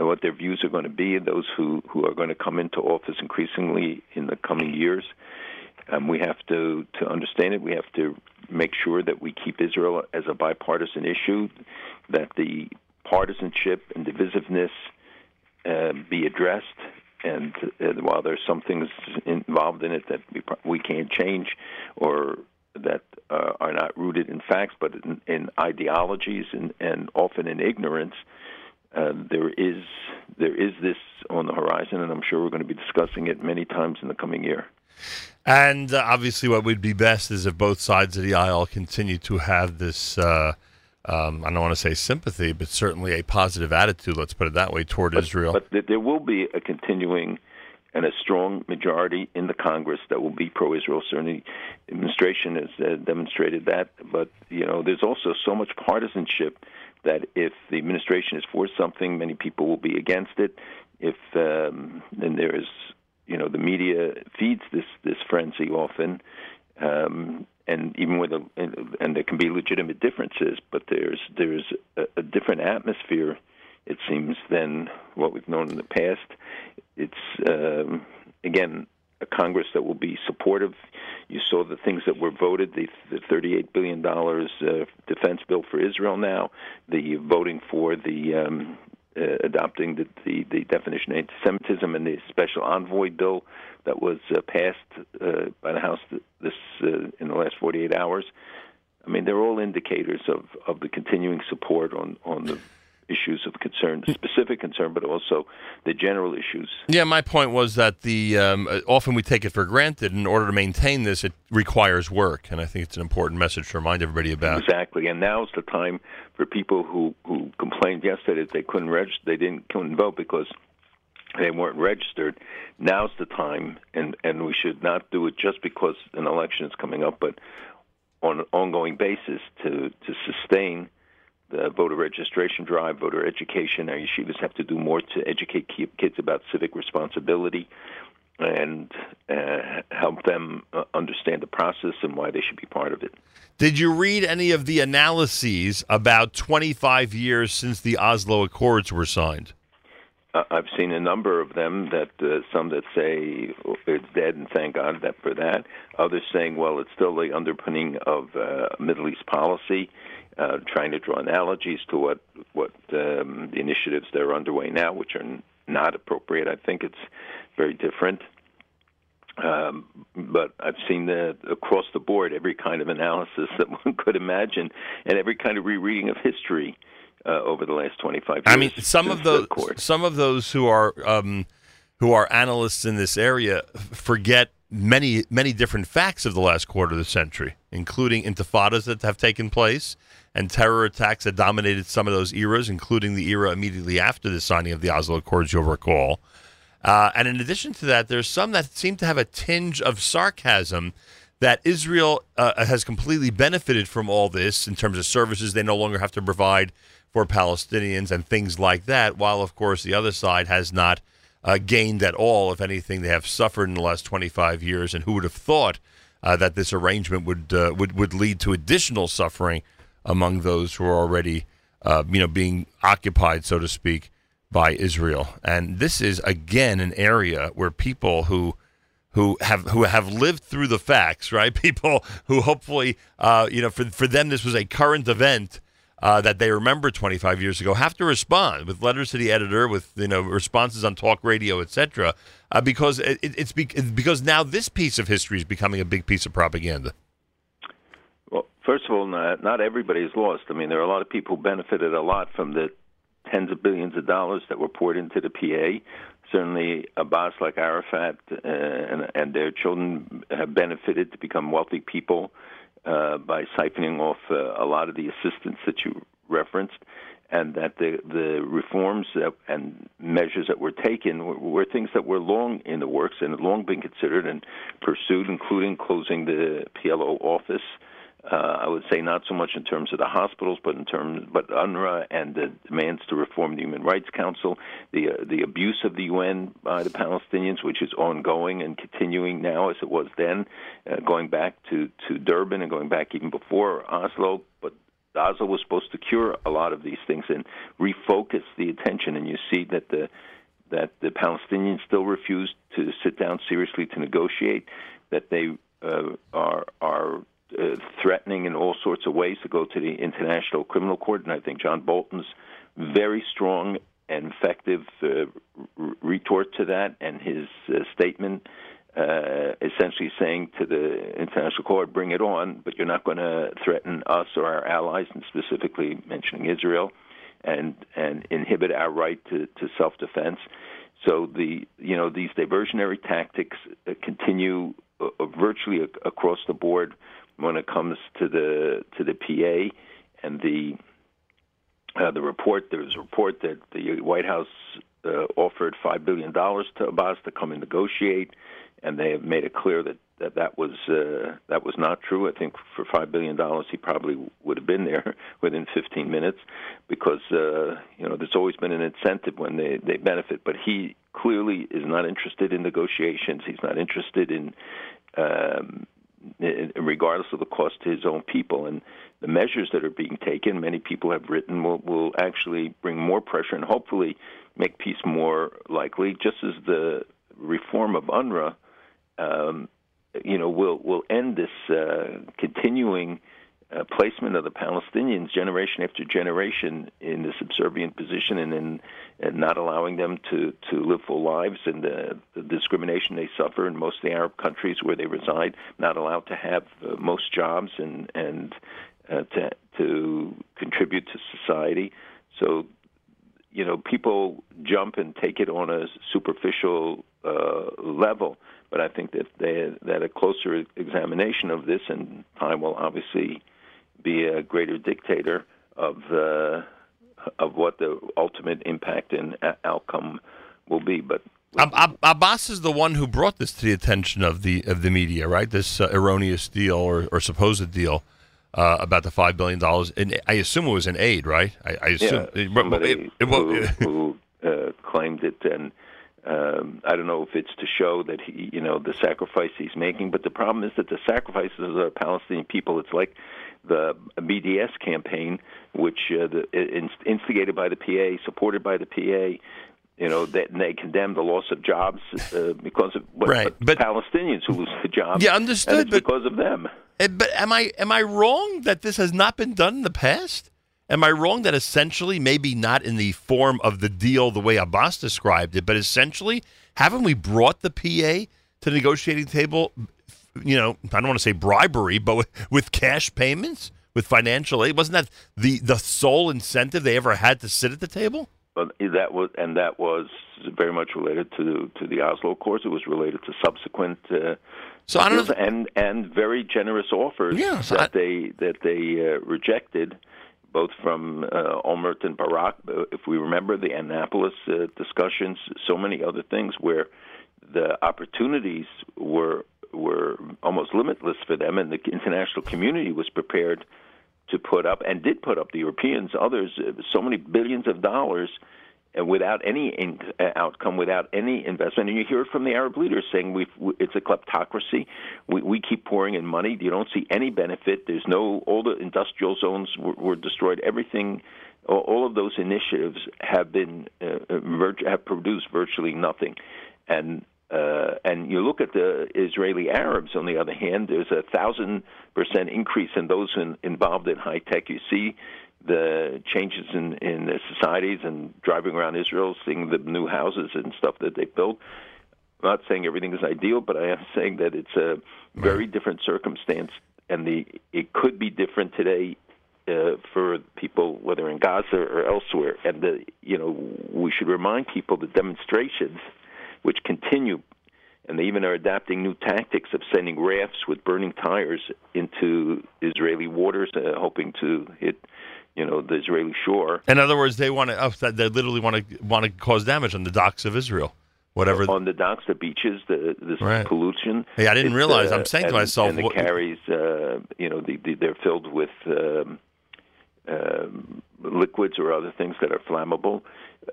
uh, what their views are going to be, those who, who are going to come into office increasingly in the coming years. Um, we have to, to understand it. We have to make sure that we keep Israel as a bipartisan issue, that the partisanship and divisiveness uh, be addressed. And uh, while there's some things involved in it that we, we can't change or that uh, are not rooted in facts but in, in ideologies and, and often in ignorance, uh, there is there is this on the horizon, and I'm sure we're going to be discussing it many times in the coming year. And uh, obviously, what would be best is if both sides of the aisle continue to have this. Uh, um, I don't want to say sympathy, but certainly a positive attitude. Let's put it that way toward Israel. But there will be a continuing and a strong majority in the Congress that will be pro-Israel. Certainly, the administration has uh, demonstrated that. But you know, there's also so much partisanship that if the administration is for something, many people will be against it. If um, then there is, you know, the media feeds this this frenzy often. Um, and even with a, and, and there can be legitimate differences, but there's there's a, a different atmosphere, it seems, than what we've known in the past. It's um, again a Congress that will be supportive. You saw the things that were voted: the, the thirty-eight billion dollars uh, defense bill for Israel. Now, the voting for the um, uh, adopting the, the the definition of anti-Semitism and the special envoy bill that was uh, passed uh, by the House this uh, in the last 48 hours. I mean, they're all indicators of, of the continuing support on, on the issues of concern, specific concern, but also the general issues. Yeah, my point was that the um, uh, often we take it for granted. In order to maintain this, it requires work, and I think it's an important message to remind everybody about. Exactly, and now's the time for people who, who complained yesterday that they couldn't register, they didn't couldn't vote because they weren't registered. Now's the time, and and we should not do it just because an election is coming up, but on an ongoing basis to to sustain the voter registration drive, voter education. Our yeshivas have to do more to educate kids about civic responsibility and uh, help them uh, understand the process and why they should be part of it. Did you read any of the analyses about 25 years since the Oslo Accords were signed? Uh, I've seen a number of them that uh, some that say it's dead and thank God that for that. Others saying, well, it's still the underpinning of uh, Middle East policy, uh, trying to draw analogies to what what um, the initiatives that are underway now, which are n- not appropriate. I think it's very different. Um, but I've seen the across the board every kind of analysis that one could imagine, and every kind of rereading of history uh, over the last 25 years. I mean, some of those some of those who are um, who are analysts in this area forget many many different facts of the last quarter of the century, including intifadas that have taken place and terror attacks that dominated some of those eras, including the era immediately after the signing of the Oslo Accords. You'll recall. Uh, and in addition to that, there's some that seem to have a tinge of sarcasm that Israel uh, has completely benefited from all this in terms of services they no longer have to provide for Palestinians and things like that, while, of course, the other side has not uh, gained at all. If anything, they have suffered in the last 25 years. And who would have thought uh, that this arrangement would, uh, would, would lead to additional suffering among those who are already, uh, you know, being occupied, so to speak, by Israel. And this is again an area where people who who have who have lived through the facts, right? People who hopefully, uh, you know, for for them this was a current event uh, that they remember 25 years ago, have to respond with letters to the editor, with you know responses on talk radio, etc. Uh, because it, it's be- because now this piece of history is becoming a big piece of propaganda. Well, first of all, not, not everybody is lost. I mean, there are a lot of people who benefited a lot from the tens of billions of dollars that were poured into the PA. Certainly, a boss like Arafat uh, and, and their children have benefited to become wealthy people uh, by siphoning off uh, a lot of the assistance that you referenced, and that the the reforms that, and measures that were taken were, were things that were long in the works and had long been considered and pursued, including closing the PLO office. Uh, I would say not so much in terms of the hospitals, but in terms, but UNRWA and the demands to reform the Human Rights Council, the uh, the abuse of the UN by the Palestinians, which is ongoing and continuing now as it was then, uh, going back to to Durban and going back even before Oslo, but Oslo was supposed to cure a lot of these things and refocus the attention. And you see that the that the Palestinians still refuse to sit down seriously to negotiate. That they uh, are are uh, threatening in all sorts of ways to go to the International Criminal Court. And I think John Bolton's very strong and effective uh, retort to that, and his uh, statement uh, essentially saying to the international court, "Bring it on," but you're not going to threaten us or our allies, and specifically mentioning Israel, and and inhibit our right to, to self-defense. So the you know these diversionary tactics uh, continue uh, virtually ac- across the board when it comes to the to the PA and the uh, the report. There was a report that the White House uh, offered five billion dollars to Abbas to come and negotiate, and they have made it clear that that, that was uh, that was not true. I think for five billion dollars, he probably would have been there within 15 minutes, because uh, you know there's always been an incentive when they they benefit. But he clearly is not interested in negotiations. He's not interested in. Um, regardless of the cost to his own people. And the measures that are being taken, many people have written, will, will actually bring more pressure and hopefully make peace more likely, just as the reform of UNRWA, um, you know, will will end this uh, continuing uh, placement of the Palestinians generation after generation in this subservient position and in and not allowing them to to live full lives and the, the discrimination they suffer in most of the Arab countries where they reside, not allowed to have uh, most jobs and and uh, to to contribute to society. So you know, people jump and take it on a superficial uh, level, but I think that they, that a closer examination of this, and time will obviously be a greater dictator of uh, of what the ultimate impact and outcome will be. But Ab- Ab- Abbas is the one who brought this to the attention of the of the media, right? This uh, erroneous deal or, or supposed deal uh, about the five billion dollars. And I assume it was an aid, right? I, I assume. yeah, somebody it- it- well, who, who uh, claimed it, and um, I don't know if it's to show that he, you know, the sacrifice he's making. But the problem is that the sacrifices of the Palestinian people. It's like the BDS campaign, which uh, the, instigated by the PA, supported by the PA. You know, that and they condemn the loss of jobs uh, because of what, Right, but Palestinians who lose the jobs. Yeah, understood, but- because of them. Eh, But am I am I wrong that this has not been done in the past? Am I wrong that essentially, maybe not in the form of the deal the way Abbas described it, but essentially, haven't we brought the PA to the negotiating table? You know, I don't want to say bribery, but with, with cash payments, with financial aid. Wasn't that the the sole incentive they ever had to sit at the table? But that was and that was very much related to to the Oslo Accords. It was related to subsequent. Uh, so I don't know, and and very generous offers that they that they uh, rejected, both from uh, Olmert and Barak. If we remember the Annapolis uh, discussions, so many other things where the opportunities were were almost limitless for them, and the international community was prepared to put up and did put up the Europeans, others, uh, so many billions of dollars, and without any in, uh, outcome, without any investment. And you hear it from the Arab leaders saying we've, it's a kleptocracy. We, we keep pouring in money. You don't see any benefit. There's no all the industrial zones were, were destroyed. Everything. All all of those initiatives have been uh, uh, have produced virtually nothing, and uh, and you look at the Israeli Arabs, on the other hand, there's a thousand percent increase in those in, involved in high tech. You see the changes in in the societies and driving around Israel, seeing the new houses and stuff that they built. I'm not saying everything is ideal, but I am saying that it's a very different circumstance, and the it could be different today uh, for people, whether in Gaza or elsewhere. And the you know we should remind people the demonstrations, which continue, and they even are adapting new tactics of sending rafts with burning tires into Israeli waters, uh, hoping to hit you know the Israeli shore. In other words, they want to. Oh, they literally want to want to cause damage on the docks of Israel. Whatever on the docks, the beaches, the this Right. pollution. Hey, I didn't realize. uh, I'm saying to and- myself, and the what- carries, uh, you know, the, the, they're filled with um, um, liquids or other things that are flammable.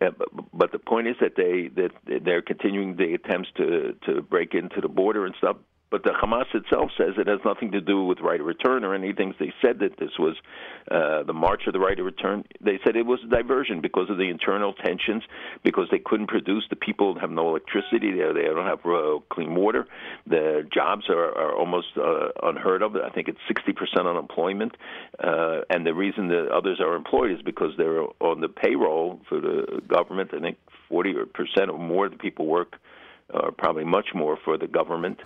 Uh, but, but the point is that they that they're continuing the attempts to to break into the border and stuff. But the Hamas itself says it has nothing to do with right of return or anything. They said that this was uh, the march of the right of return. They said it was a diversion because of the internal tensions, because they couldn't produce. The people have no electricity. They, they don't have uh, clean water. The jobs are, are almost uh, unheard of. I think it's 60% unemployment. Uh, and the reason that others are employed is because they're on the payroll for the government. I think 40% or more of the people work, or probably much more for the government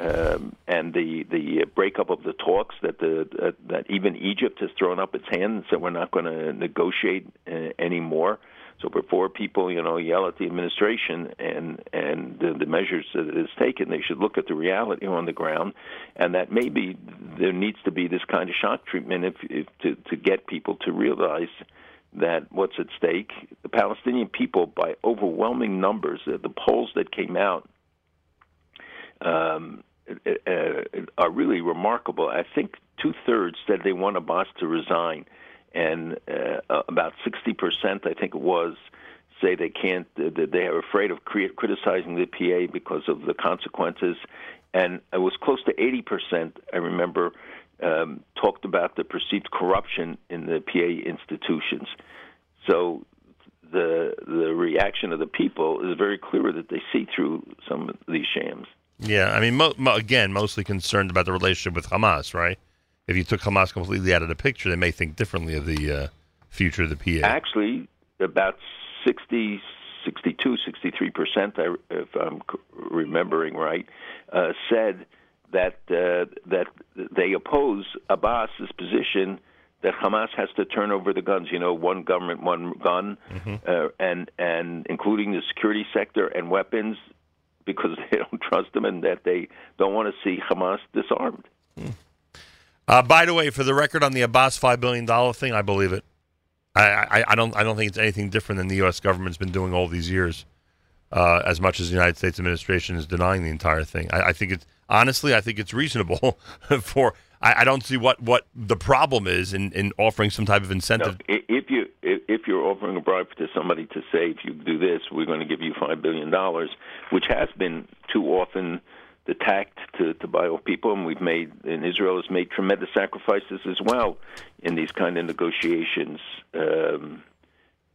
um, and the the breakup of the talks that the that, that even Egypt has thrown up its hand and said we're not going to negotiate uh, anymore. So before people, you know, yell at the administration and and the, the measures that it has taken, they should look at the reality on the ground, and that maybe there needs to be this kind of shock treatment if, if to to get people to realize that what's at stake. The Palestinian people, by overwhelming numbers, the polls that came out um, uh, are really remarkable. I think two thirds said they want Abbas to resign, and uh, about sixty percent, I think it was, say they can't. They are afraid of criticizing the PA because of the consequences, and it was close to eighty percent. I remember. Um, talked about the perceived corruption in the PA institutions. So the the reaction of the people is very clear that they see through some of these shams. Yeah, I mean, mo- mo- again, mostly concerned about the relationship with Hamas, right? If you took Hamas completely out of the picture, they may think differently of the uh, future of the PA. Actually, about 60, 62, 63 percent, if I'm remembering right, uh, said that uh, that they oppose Abbas's position that Hamas has to turn over the guns. You know, one government, one gun, uh, and and including the security sector and weapons, because they don't trust them and that they don't want to see Hamas disarmed. Uh, by the way, for the record on the Abbas five billion dollar thing, I believe it. I, I, I don't I don't think it's anything different than the U.S. government's been doing all these years. Uh, as much as the United States administration is denying the entire thing, I, I think it's honestly I think it's reasonable for. I, I don't see what, what the problem is in, in offering some type of incentive. No, if you if you're offering a bribe to somebody to say if you do this, we're going to give you five billion dollars, which has been too often the tact to to buy off people, and we've made and Israel has made tremendous sacrifices as well in these kind of negotiations, um,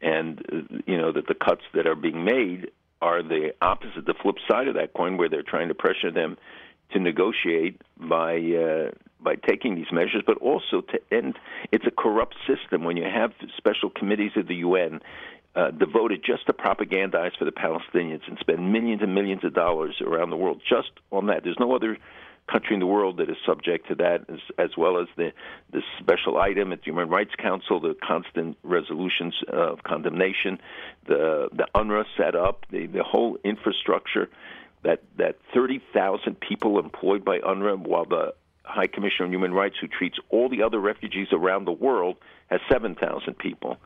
and uh, you know that the cuts that are being made are the opposite, the flip side of that coin, where they're trying to pressure them to negotiate by uh, by taking these measures, but also to end. It's a corrupt system when you have special committees of the UN uh, devoted just to propagandize for the Palestinians and spend millions and millions of dollars around the world just on that. There's no other country in the world that is subject to that, as, as well as the the special item at the Human Rights Council, the constant resolutions of condemnation, the the UNRWA set up, the the whole infrastructure that that 30,000 people employed by UNRWA, while the High Commissioner on Human Rights, who treats all the other refugees around the world, has 7,000 people.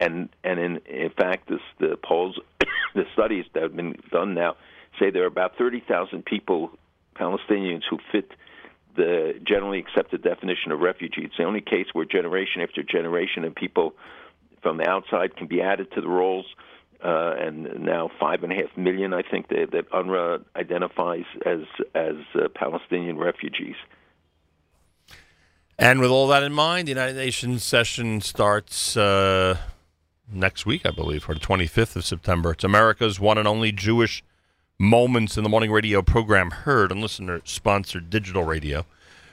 And and in in fact, this, the polls, the studies that have been done now say there are about 30,000 people, Palestinians, who fit the generally accepted definition of refugee. It's the only case where generation after generation of people from the outside can be added to the rolls uh, and now five and a half million, I think, that, that UNRWA identifies as as uh, Palestinian refugees. And with all that in mind, the United Nations session starts uh, next week, I believe, or the 25th of September. It's America's one and only Jewish Moments in the Morning radio program heard on listener sponsored digital radio.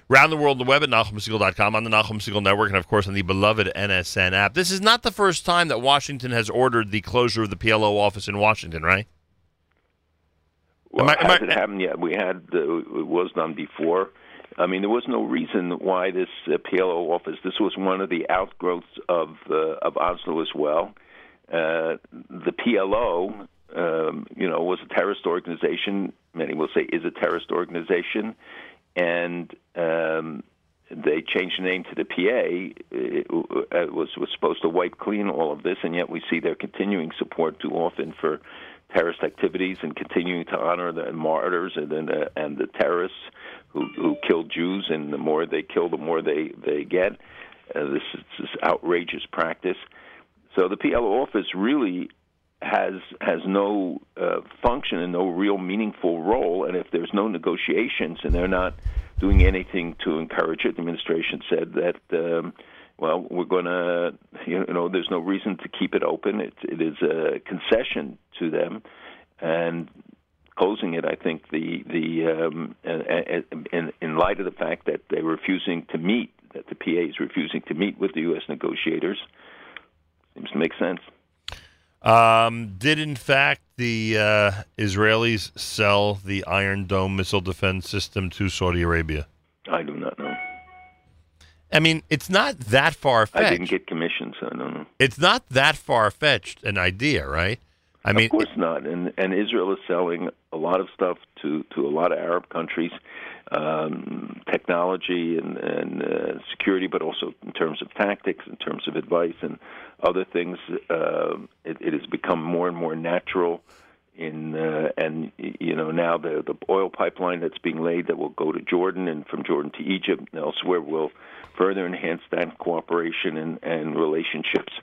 Round the world, the web at NachumSegal.com, on the Nachum Segal Network, and of course on the beloved NSN app. This is not the first time that Washington has ordered the closure of the PLO office in Washington, right? Well, Am I- am I- hasn't happened yet. We had uh, it was done before. I mean, there was no reason why this uh, PLO office. This was one of the outgrowths of uh, of Oslo as well. Uh, the PLO, um, you know, was a terrorist organization. Many will say is a terrorist organization, and um, they changed the name to the PA. It, it was was supposed to wipe clean all of this, and yet we see their continuing support too often for terrorist activities and continuing to honor the martyrs and uh, and the terrorists who who killed Jews. And the more they kill, the more they they get. Uh, this is this outrageous practice. So the PLO office really has has no uh, function and no real meaningful role. And if there's no negotiations and they're not doing anything to encourage it, the administration said that. Um, well, we're going to, you know, there's no reason to keep it open. It, it is a concession to them, and closing it, I think the the um, in in light of the fact that they're refusing to meet, that the PA is refusing to meet with the U.S. negotiators, seems to make sense. Um, did in fact the uh, Israelis sell the Iron Dome missile defense system to Saudi Arabia? I do not know. I mean, it's not that far fetched. I didn't get commissioned, so I don't know. It's not that far fetched an idea, right? I mean, of course not. And and Israel is selling a lot of stuff to to a lot of Arab countries, um, technology and and uh, security, but also in terms of tactics, in terms of advice and other things. Uh, it, it has become more and more natural. In uh, and you know now the the oil pipeline that's being laid that will go to Jordan and from Jordan to Egypt and elsewhere will further enhance that cooperation and, and relationships.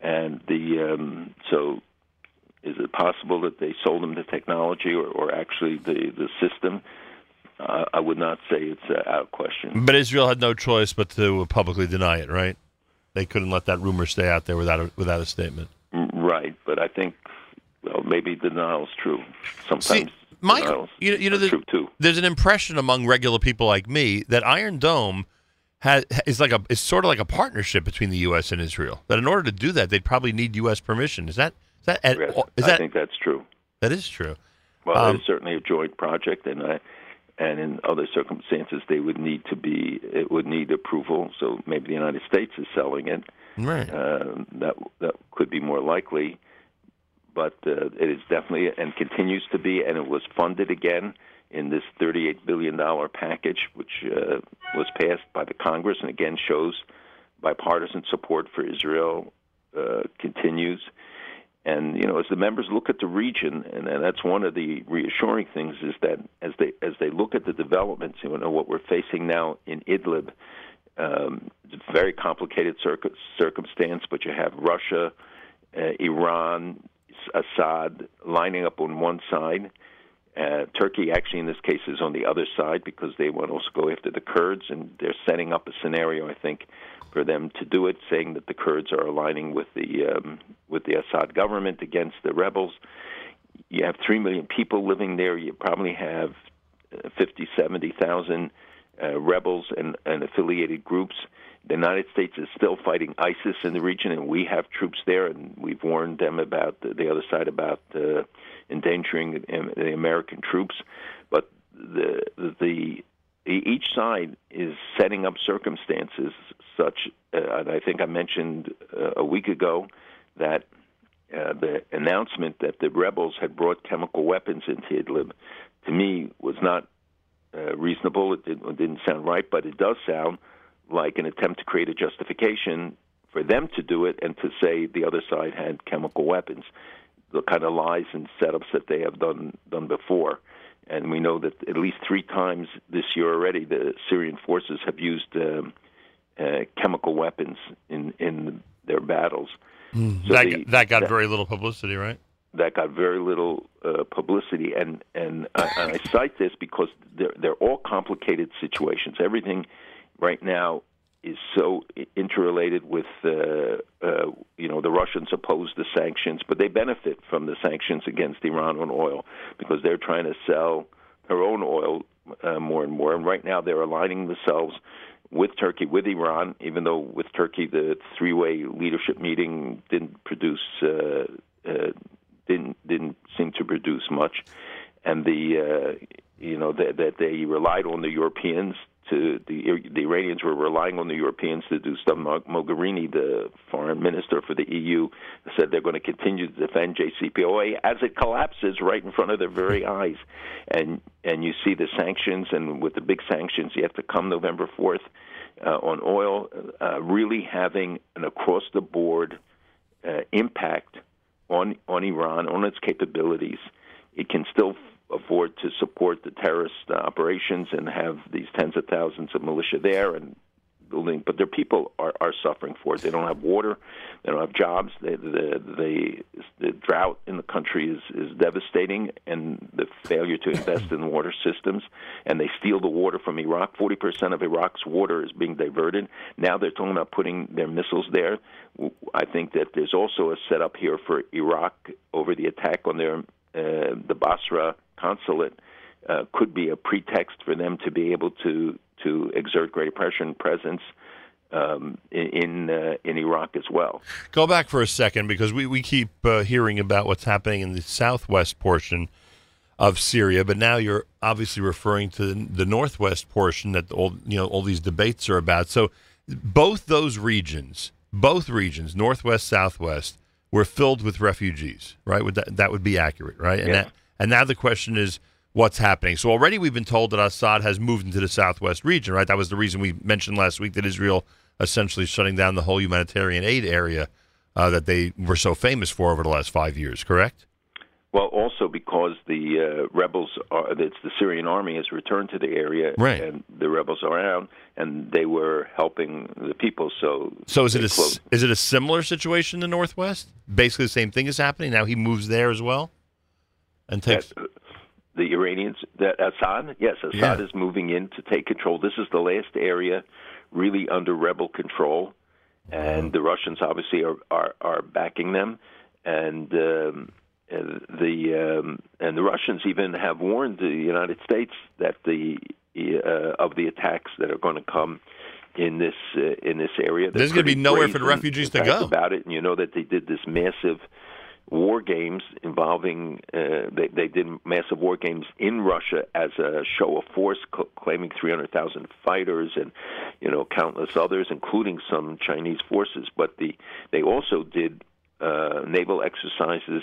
And the um, so is it possible that they sold them the technology or, or actually the the system? Uh, I would not say it's uh, out of question. but Israel had no choice but to publicly deny it, right? They couldn't let that rumor stay out there without a, without a statement. Mm, Right, but I think well maybe denial's true. Sometimes See, you know, you know, there's, there's an impression among regular people like me that Iron Dome has is like a is sort of like a partnership between the U.S. and Israel. That in order to do that, they'd probably need U.S. permission. Is that is that at, Yes, is I that think that's true. that is true? Well, Um, it's certainly a joint project, and I, and in other circumstances, they would need to be it would need approval. So maybe the United States is selling it. Right. Uh, that that could be more likely, but uh, it is definitely and continues to be, and it was funded again in this $38 billion package, which uh, was passed by the Congress, and again shows bipartisan support for Israel uh, continues. And you know, as the members look at the region, and, and that's one of the reassuring things is that as they as they look at the developments, you know, what we're facing now in Idlib, um, it's a very complicated circ- circumstance. But you have Russia, uh, Iran, Assad lining up on one side. Uh, Turkey, actually, in this case, is on the other side because they want to also go after the Kurds, and they're setting up a scenario, I think, for them to do it, saying that the Kurds are aligning with the um, with the Assad government against the rebels. You have three million people living there. You probably have uh, 50, 70,000 uh, rebels and, and affiliated groups. The United States is still fighting ISIS in the region, and we have troops there, and we've warned them about the, the other side about uh, endangering the, the American troops. But the the each side is setting up circumstances such, uh, I think I mentioned uh, a week ago that uh, the announcement that the rebels had brought chemical weapons into Idlib, to me, was not uh, reasonable. It, did, it didn't sound right, but it does sound like an attempt to create a justification for them to do it and to say the other side had chemical weapons. The kind of lies and setups that they have done done before. And we know that at least three times this year already, the Syrian forces have used um, uh, chemical weapons in in their battles. So that, the- that got very little publicity, right? that got very little uh, publicity, and and I, and I cite this because they're they're all complicated situations. Everything right now is so interrelated with uh, uh, you know the Russians oppose the sanctions, but they benefit from the sanctions against Iran on oil because they're trying to sell their own oil uh, more and more. And right now they're aligning themselves with Turkey, with Iran, even though with Turkey the three-way leadership meeting didn't produce uh, uh, didn't didn't seem to produce much, and the uh, you know that that they relied on the Europeans to the the Iranians were relying on the Europeans to do stuff. Mogherini, the foreign minister for the EU, said they're going to continue to defend JCPOA as it collapses right in front of their very eyes, and and you see the sanctions, and with the big sanctions yet to come November fourth uh, on oil, uh, really having an across the board uh, impact on on Iran, on its capabilities. It can still afford to support the terrorist uh, operations and have these tens of thousands of militia there and building, but their people are, are suffering for it. They don't have water, they don't have jobs. They, the the, drought in the country is is devastating, and the failure to invest in water systems, and they steal the water from Iraq. Forty percent of Iraq's water is being diverted. Now they're talking about putting their missiles there. I think that there's also a setup here for Iraq over the attack on their uh, the Basra consulate. Uh, could be a pretext for them to be able to to exert greater pressure and presence um, in in, uh, in Iraq as well. Go back for a second because we, we keep uh, hearing about what's happening in the southwest portion of Syria, but now you're obviously referring to the northwest portion that all you know all these debates are about. So both those regions, both regions, northwest, southwest, were filled with refugees. Right? Would that that would be accurate? Right? And Yeah. that, and now the question is. What's happening? So already we've been told that Assad has moved into the southwest region, right? That was the reason we mentioned last week that Israel essentially shutting down the whole humanitarian aid area uh, that they were so famous for over the last five years. Correct? Well, also because the uh, rebels, are, it's the Syrian army has returned to the area, Right. and the rebels are around, and they were helping the people. So, So is it a closed- is it a similar situation in the northwest? Basically, the same thing is happening now. He moves there as well, and takes. the Iranians, that Assad, yes, Assad Yeah. is moving in to take control. This is the last area really under rebel control, and the Russians obviously are are, are backing them, and. Um, and the um, and the Russians even have warned the United States that the uh, of the attacks that are going to come in this uh, in this area. They're There's gonna be pretty nowhere for the refugees to go. about it. And you know that they did this massive war games involving uh, they they did massive war games in Russia as a show of force, cl- claiming 300,000 fighters and you know countless others, including some Chinese forces. But the they also did uh, naval exercises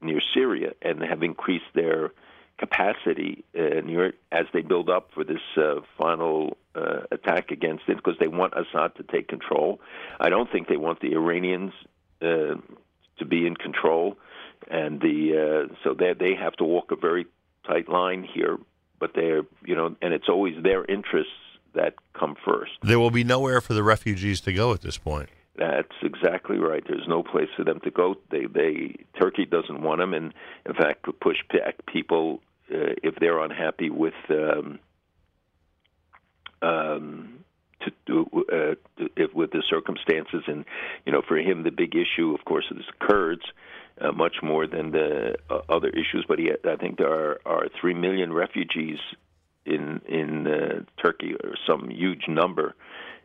near Syria and have increased their capacity uh, near it as they build up for this uh, final uh, attack against it because they want Assad to take control. I don't think they want the Iranians uh, to be in control, and the uh, so they they have to walk a very tight line here. But they're you know, and it's always their interests that come first. There will be nowhere for the refugees to go at this point. That's exactly right. There's no place for them to go. They, they, Turkey doesn't want them, and in fact, could push back people uh, if they're unhappy with, um, um, to do uh, if, with the circumstances. And you know, for him, the big issue, of course, is Kurds. Uh, much more than the uh, other issues, but he, I think there are, are three million refugees in in uh, Turkey, or some huge number,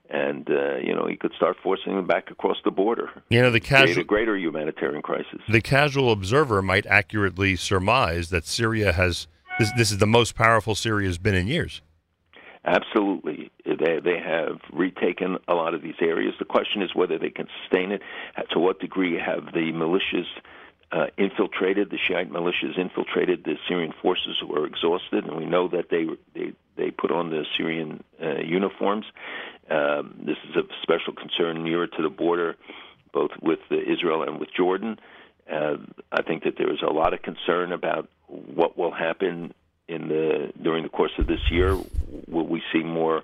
and uh, you know he could start forcing them back across the border. You know, the casual a greater humanitarian crisis. the casual observer might accurately surmise that Syria has this. This is the most powerful Syria has been in years. Absolutely, they they have retaken a lot of these areas. The question is whether they can sustain it. To what degree have the militias uh, infiltrated the Shiite militias infiltrated the Syrian forces who were exhausted, and we know that they they they put on the Syrian uh, uniforms. Um, this is of special concern nearer to the border, both with Israel and with Jordan. Uh, I think that there is a lot of concern about what will happen in the during the course of this year. Will we see more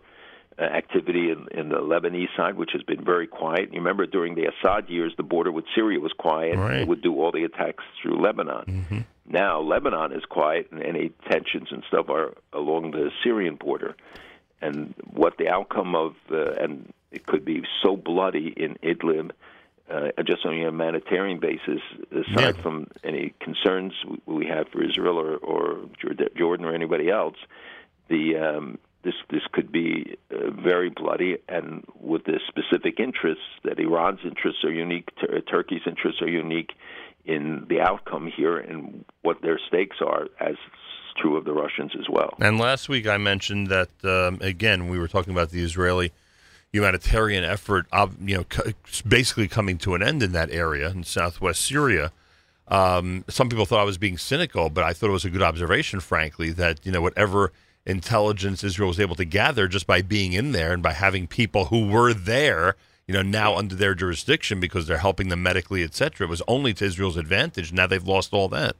uh, activity in, in the Lebanese side, which has been very quiet? You remember during the Assad years, the border with Syria was quiet. Right. They would do all the attacks through Lebanon. Now Lebanon is quiet, and any tensions and stuff are along the Syrian border. And what the outcome of uh, and it could be so bloody in Idlib, uh, just on a humanitarian basis, aside from any concerns we- we have for Israel or, or Jordan or anybody else, the um, this this could be uh, very bloody, and with the specific interests that Iran's interests are unique, Tur- Turkey's interests are unique in the outcome here, and what their stakes are, as true of the Russians as well. And last week I mentioned that um, again we were talking about the Israeli humanitarian effort, you know, basically coming to an end in that area in southwest Syria. Um, some people thought I was being cynical, but I thought it was a good observation, frankly, that you know whatever intelligence Israel was able to gather just by being in there and by having people who were there, you know, now under their jurisdiction because they're helping them medically, etc., was only to Israel's advantage. Now they've lost all that.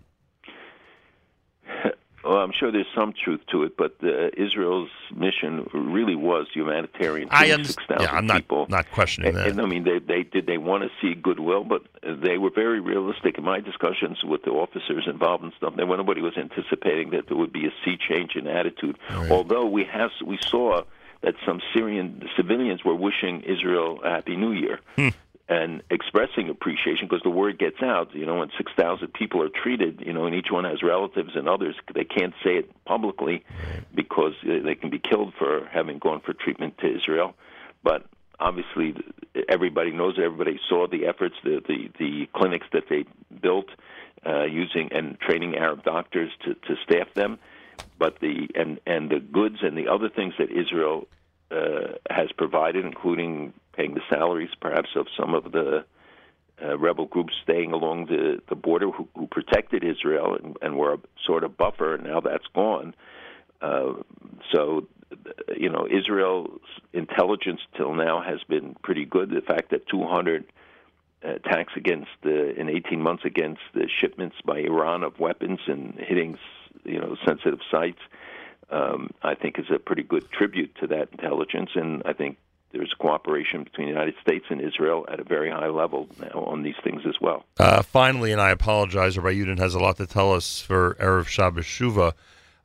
Well, I'm sure there's some truth to it, but uh, Israel's mission really was humanitarian. I killing underst- 6,000 yeah, I'm not- people. not questioning and, that. And, I mean, they, they did they want to see goodwill, but they were very realistic in my discussions with the officers involved and stuff. There, nobody was anticipating that there would be a sea change in attitude. Although we have we saw that some Syrian civilians were wishing Israel a happy New Year and expressing appreciation because the word gets out. You know, when 6,000 people are treated, you know, and each one has relatives and others, they can't say it publicly because they can be killed for having gone for treatment to Israel. But obviously, everybody knows it. Everybody saw the efforts, the the, the clinics that they built uh, using and training Arab doctors to, to staff them. But the and and the goods and the other things that Israel uh, has provided, including paying the salaries, perhaps of some of the uh, rebel groups staying along the, the border who, who protected Israel and, and were a sort of buffer, and now that's gone. Uh, so, you know, Israel's intelligence till now has been pretty good. The fact that 200 attacks against the in 18 months against the shipments by Iran of weapons and hitting, you know, sensitive sites, um, I think is a pretty good tribute to that intelligence, and I think there's cooperation between the United States and Israel at a very high level now on these things as well. Uh, finally, and I apologize, Rabbi Yudin has a lot to tell us for Erev Shabbos Shuva.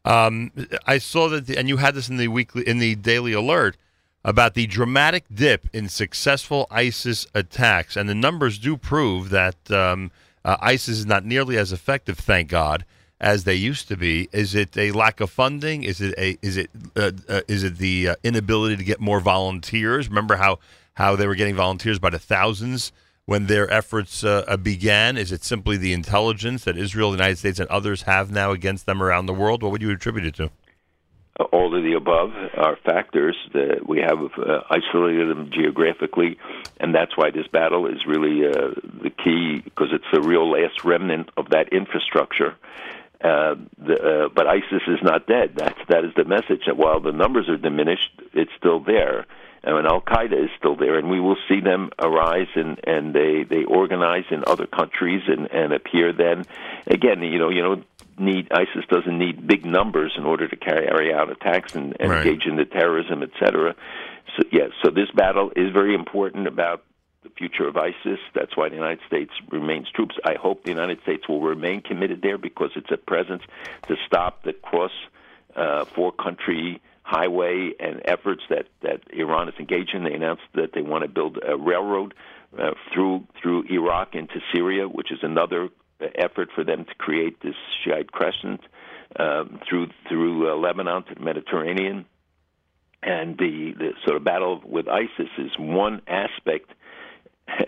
Um, I saw that, the, and you had this in the weekly, in the Daily Alert about the dramatic dip in successful ISIS attacks, and the numbers do prove that um, uh, ISIS is not nearly as effective, thank God, as they used to be. Is it a lack of funding? Is it a is it uh, uh, is it the uh, inability to get more volunteers? Remember how how they were getting volunteers by the thousands when their efforts uh, began? Is it simply the intelligence that Israel, the United States, and others have now against them around the world? What would you attribute it to? all of the above are factors that we have uh, isolated them geographically, and that's why this battle is really uh, the key because it's the real last remnant of that infrastructure. Uh, the, uh, but ISIS is not dead. That's that is the message. That while the numbers are diminished, it's still there, and Al Qaeda is still there, and we will see them arise and and they they organize in other countries and and appear. Then again, you know, you know, need ISIS doesn't need big numbers in order to carry out attacks and, and Right. engage in the terrorism, etc. So yes, so this battle is very important about the future of ISIS. That's why the United States remains troops. I hope the United States will remain committed there because it's a presence to stop the cross uh, four country highway and efforts that, that Iran is engaged in. They announced that they want to build a railroad uh, through through Iraq into Syria, which is another uh, effort for them to create this Shiite crescent um, through through uh, Lebanon to the Mediterranean. And the, the sort of battle with ISIS is one aspect.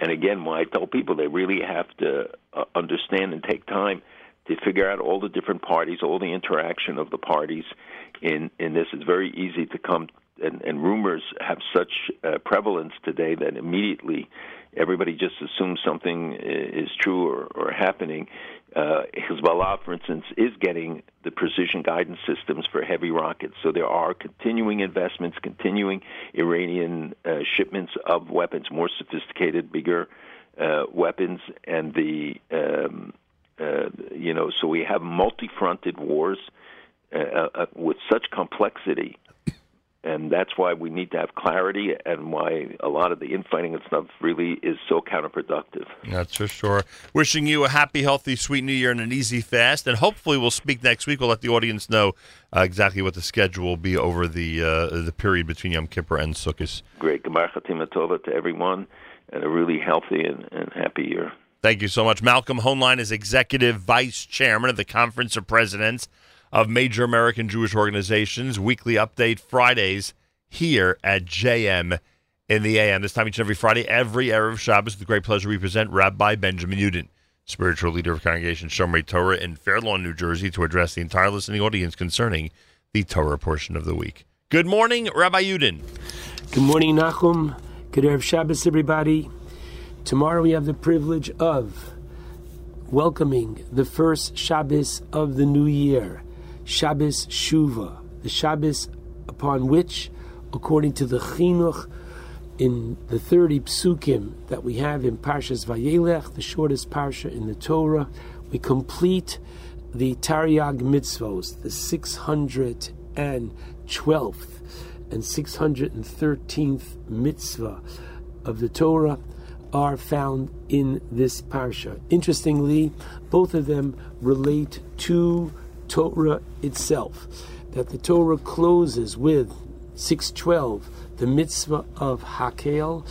And again, why I tell people they really have to uh, understand and take time to figure out all the different parties, all the interaction of the parties in in this. It's very easy to come and, and rumors have such uh, prevalence today that immediately everybody just assumes something i- is true or, or happening. Uh, Hezbollah, for instance, is getting the precision guidance systems for heavy rockets. So there are continuing investments, continuing Iranian uh, shipments of weapons, more sophisticated, bigger uh, weapons, and the um, uh, you know. So we have multi-fronted wars uh, uh, with such complexity and that's why we need to have clarity and why a lot of the infighting and stuff really is so counterproductive. That's for sure. Wishing you a happy, healthy, sweet New Year and an easy fast. And hopefully, we'll speak next week. We'll let the audience know uh, exactly what the schedule will be over the uh, the period between Yom Kippur and Sukkot. Great. Gemar Chatima Tova to everyone and a really healthy and, and happy year. Thank you so much. Malcolm Hoenlein is executive vice chairman of the Conference of Presidents of Major American Jewish Organizations. Weekly update Fridays here at JM in the AM. This time each and every Friday, every Erev Shabbos, with great pleasure we present Rabbi Benjamin Yudin, spiritual leader of Congregation Shomrei Torah in Fair Lawn, New Jersey, to address the entire listening audience concerning the Torah portion of the week. Good morning, Rabbi Yudin. Good morning, Nachum. Good Erev Shabbos, everybody. Tomorrow we have the privilege of welcoming the first Shabbos of the new year, Shabbos Shuva, the Shabbos upon which, according to the Chinuch in the 30 psukim that we have in Parshas Vayelech, the shortest parsha in the Torah, we complete the Taryag mitzvos, the 612th and 613th mitzvah of the Torah, are found in this parsha. Interestingly, both of them relate to Torah itself. That the Torah closes with 612, the mitzvah of Hakel,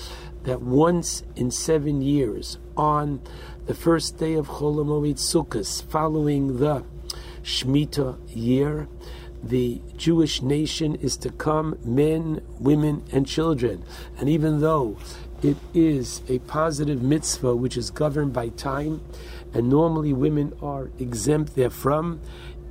that once in seven years, on the first day of Chol Hamoed Sukkot, following the Shemitah year, the Jewish nation is to come, men, women, and children. And even though it is a positive mitzvah which is governed by time, and normally women are exempt therefrom,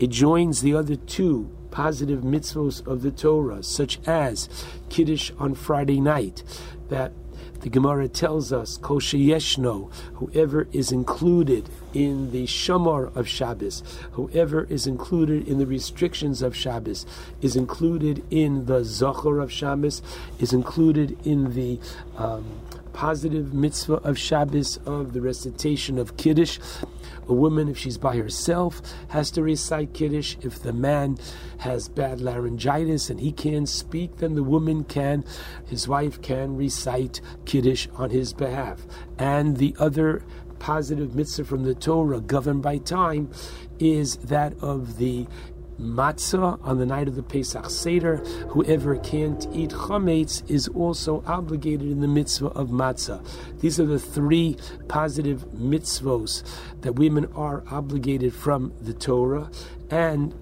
it joins the other two positive mitzvahs of the Torah, such as Kiddush on Friday night, that the Gemara tells us, Koshe Yeshno, whoever is included in the Shamor of Shabbos, whoever is included in the restrictions of Shabbos, is included in the Zachor of Shabbos, is included in the um, positive mitzvah of Shabbos of the recitation of Kiddush. A woman, if she's by herself, has to recite Kiddush. If the man has bad laryngitis and he can't speak, then the woman can, his wife can recite Kiddush on his behalf. And the other positive mitzvah from the Torah, governed by time, is that of the matzah on the night of the Pesach Seder. Whoever can't eat chametz is also obligated in the mitzvah of matzah. These are the three positive mitzvos that women are obligated from the Torah, and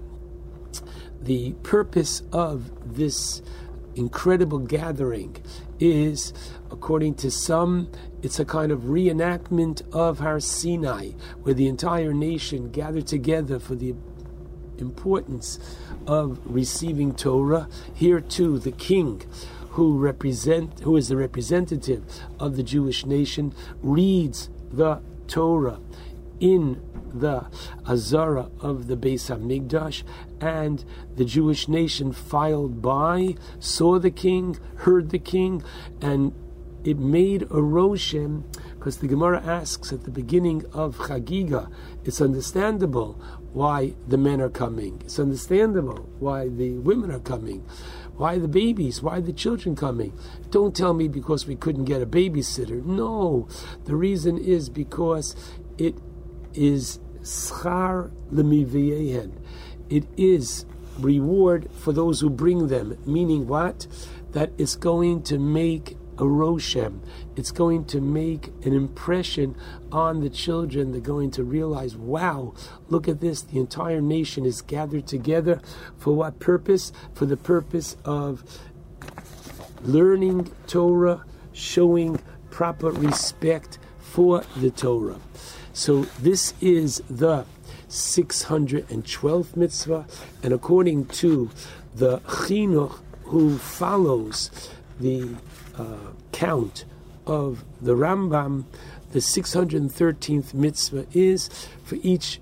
the purpose of this incredible gathering is, according to some, it's a kind of reenactment of Har Sinai, where the entire nation gathered together for the importance of receiving Torah. Here too, the king, who represent, who is the representative of the Jewish nation, reads the Torah in the Azara of the Beis Hamikdash, and the Jewish nation filed by, saw the king, heard the king, and it made a roshem because the Gemara asks at the beginning of Chagiga, it's understandable why the men are coming. It's understandable why the women are coming. Why the babies? Why the children coming? Don't tell me because we couldn't get a babysitter. No, the reason is because it is schar lemiviyehen. It is reward for those who bring them. Meaning what? That it's going to make a roshem. It's going to make an impression on the children. They're going to realize, wow, look at this. The entire nation is gathered together. For what purpose? For the purpose of learning Torah, showing proper respect for the Torah. So this is the 612th mitzvah, and according to the chinuch who follows the uh, count of the Rambam, the 613th mitzvah is for each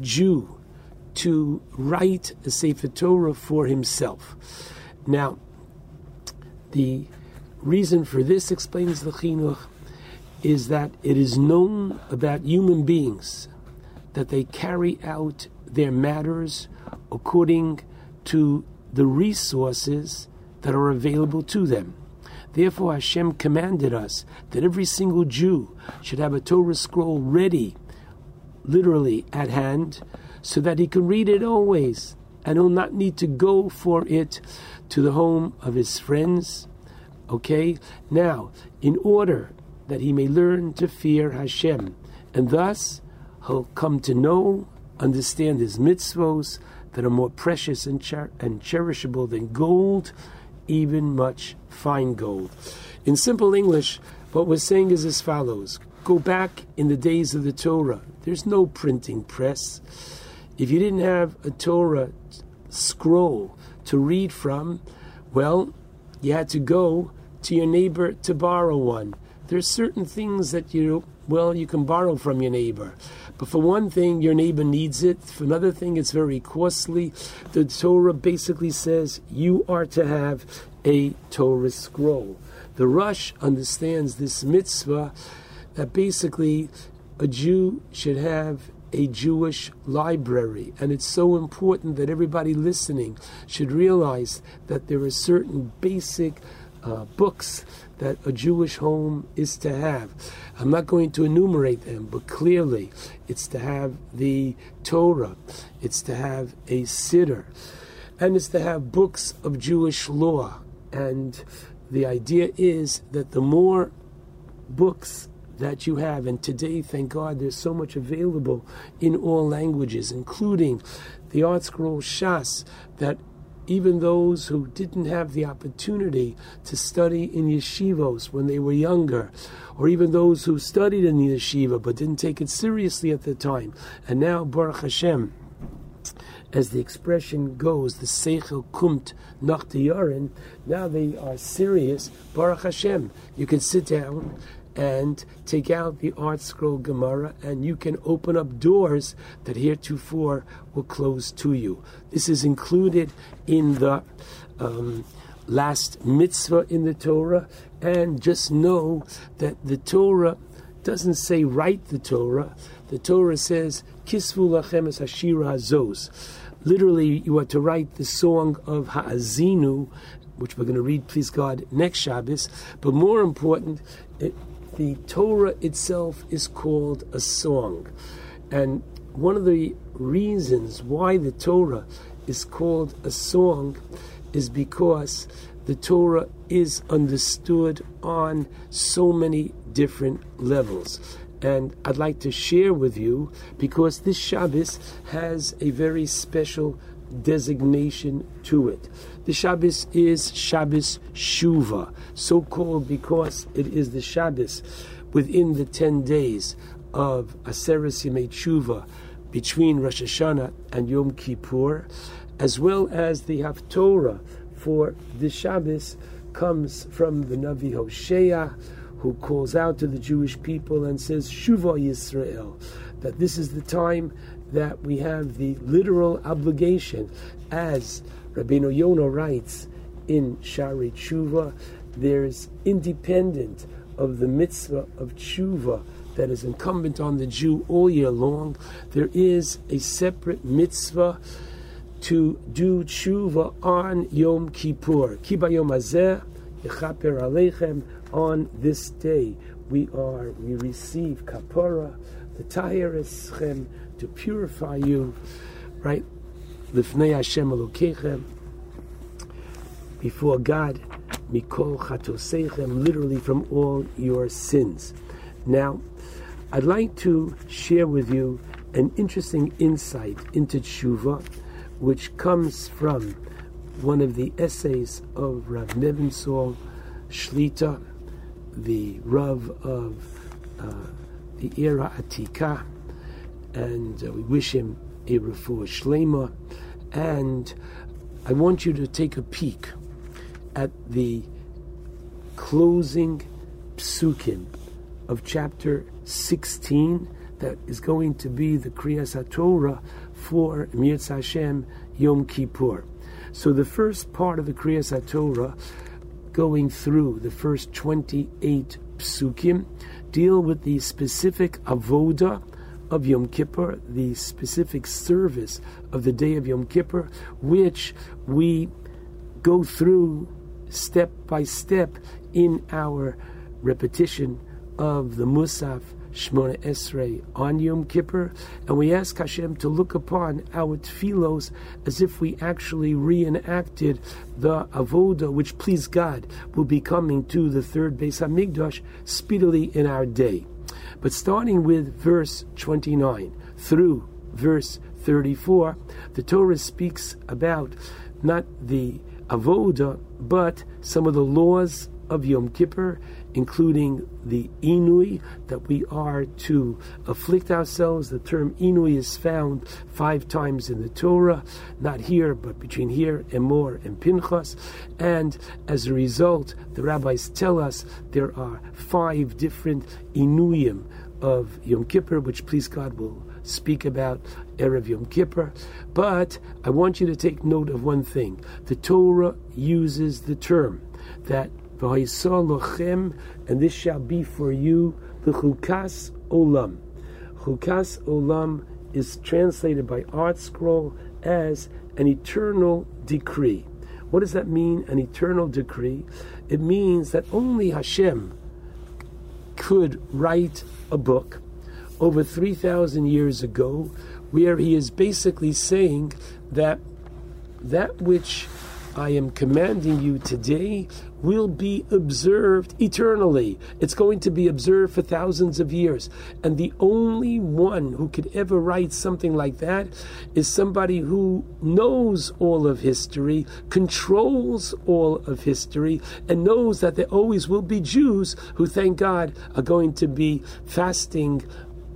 Jew to write a Sefer Torah for himself. Now, the reason for this, explains the Chinuch, is that it is known about human beings that they carry out their matters according to the resources that are available to them. Therefore, Hashem commanded us that every single Jew should have a Torah scroll ready, literally at hand, so that he can read it always and he'll not need to go for it to the home of his friends. Okay? Now, in order that he may learn to fear Hashem, and thus he'll come to know, understand his mitzvos that are more precious and, cher- and cherishable than gold, even much fine gold. In simple English, what we're saying is as follows Go back in the days of the Torah. There's no printing press. If you didn't have a Torah scroll to read from, well, you had to go to your neighbor to borrow one. There's certain things that you, well, you can borrow from your neighbor. But for one thing, your neighbor needs it. For another thing, it's very costly. The Torah basically says you are to have a Torah scroll. The Rosh understands this mitzvah that basically a Jew should have a Jewish library. And it's so important that everybody listening should realize that there are certain basic uh, books that a Jewish home is to have. I'm not going to enumerate them, but clearly it's to have the Torah, it's to have a Siddur, and it's to have books of Jewish law. And the idea is that the more books that you have, and today, thank God, there's so much available in all languages, including the ArtScroll Shas, that even those who didn't have the opportunity to study in yeshivos when they were younger, or even those who studied in the yeshiva but didn't take it seriously at the time, and now, Baruch Hashem, as the expression goes, the Seichel kumt nach now they are serious, Baruch Hashem. You can sit down and take out the ArtScroll Gemara, and you can open up doors that heretofore were closed to you. This is included in the um, last mitzvah in the Torah, and just know that the Torah doesn't say write the Torah. The Torah says kisvu lachem es hashira hazos. Literally, you are to write the song of Ha'azinu, which we're going to read, please God, next Shabbos. But more important, it, the Torah itself is called a song. And one of the reasons why the Torah is called a song is because the Torah is understood on so many different levels. And I'd like to share with you because this Shabbos has a very special designation to it. The Shabbos is Shabbos Shuva, so called because it is the Shabbos within the 10 days of Aseres Yemei Shuva between Rosh Hashanah and Yom Kippur, as well as the Haftorah for the Shabbos comes from the Navi Hosea, who calls out to the Jewish people and says, Shuva Yisrael, that this is the time that we have the literal obligation, as Rabbeinu Yonah writes in Shaarei Tshuva, there's independent of the mitzvah of tshuva that is incumbent on the Jew all year long, there is a separate mitzvah to do tshuva on Yom Kippur. Kiba Yom Yechaper Aleichem, on this day we are, we receive kapara, the Tahir Eschem, to purify you, right? Lifnei Hashem Elokechem, before God, Mikol Chatoseichem, literally from all your sins. Now, I'd like to share with you an interesting insight into tshuva, which comes from one of the essays of Rav Nebenzahl Shlita, the Rav of uh, the Ir Atika, and uh, we wish him a refuah shlema. And I want you to take a peek at the closing psukim of chapter 16 that is going to be the Kriyas HaTorah for Mirz Hashem Yom Kippur. So the first part of the Kriyas HaTorah, going through the first 28 psukim, deal with the specific avoda of Yom Kippur, the specific service of the day of Yom Kippur, which we go through step by step in our repetition of the Musaf Shmona Esrei on Yom Kippur, and we ask Hashem to look upon our tefillos as if we actually reenacted the avoda, which please God will be coming to the third Beis Hamikdash speedily in our day. But starting with verse 29 through verse 34, the Torah speaks about not the avoda, but some of the laws of Yom Kippur, including the inui, that we are to afflict ourselves. The term inui is found five times in the Torah, not here, but between here, and Emor and Pinchas. And as a result, the rabbis tell us there are five different inuyim of Yom Kippur, which please God will speak about Erev Yom Kippur. But I want you to take note of one thing. The Torah uses the term that lochem, and this shall be for you the chukas olam. Chukas olam is translated by ArtScroll as an eternal decree. What does that mean, an eternal decree? It means that only Hashem could write a book over 3,000 years ago where he is basically saying that that which I am commanding you today will be observed eternally. It's going to be observed for thousands of years. And the only one who could ever write something like that is somebody who knows all of history, controls all of history, and knows that there always will be Jews who, thank God, are going to be fasting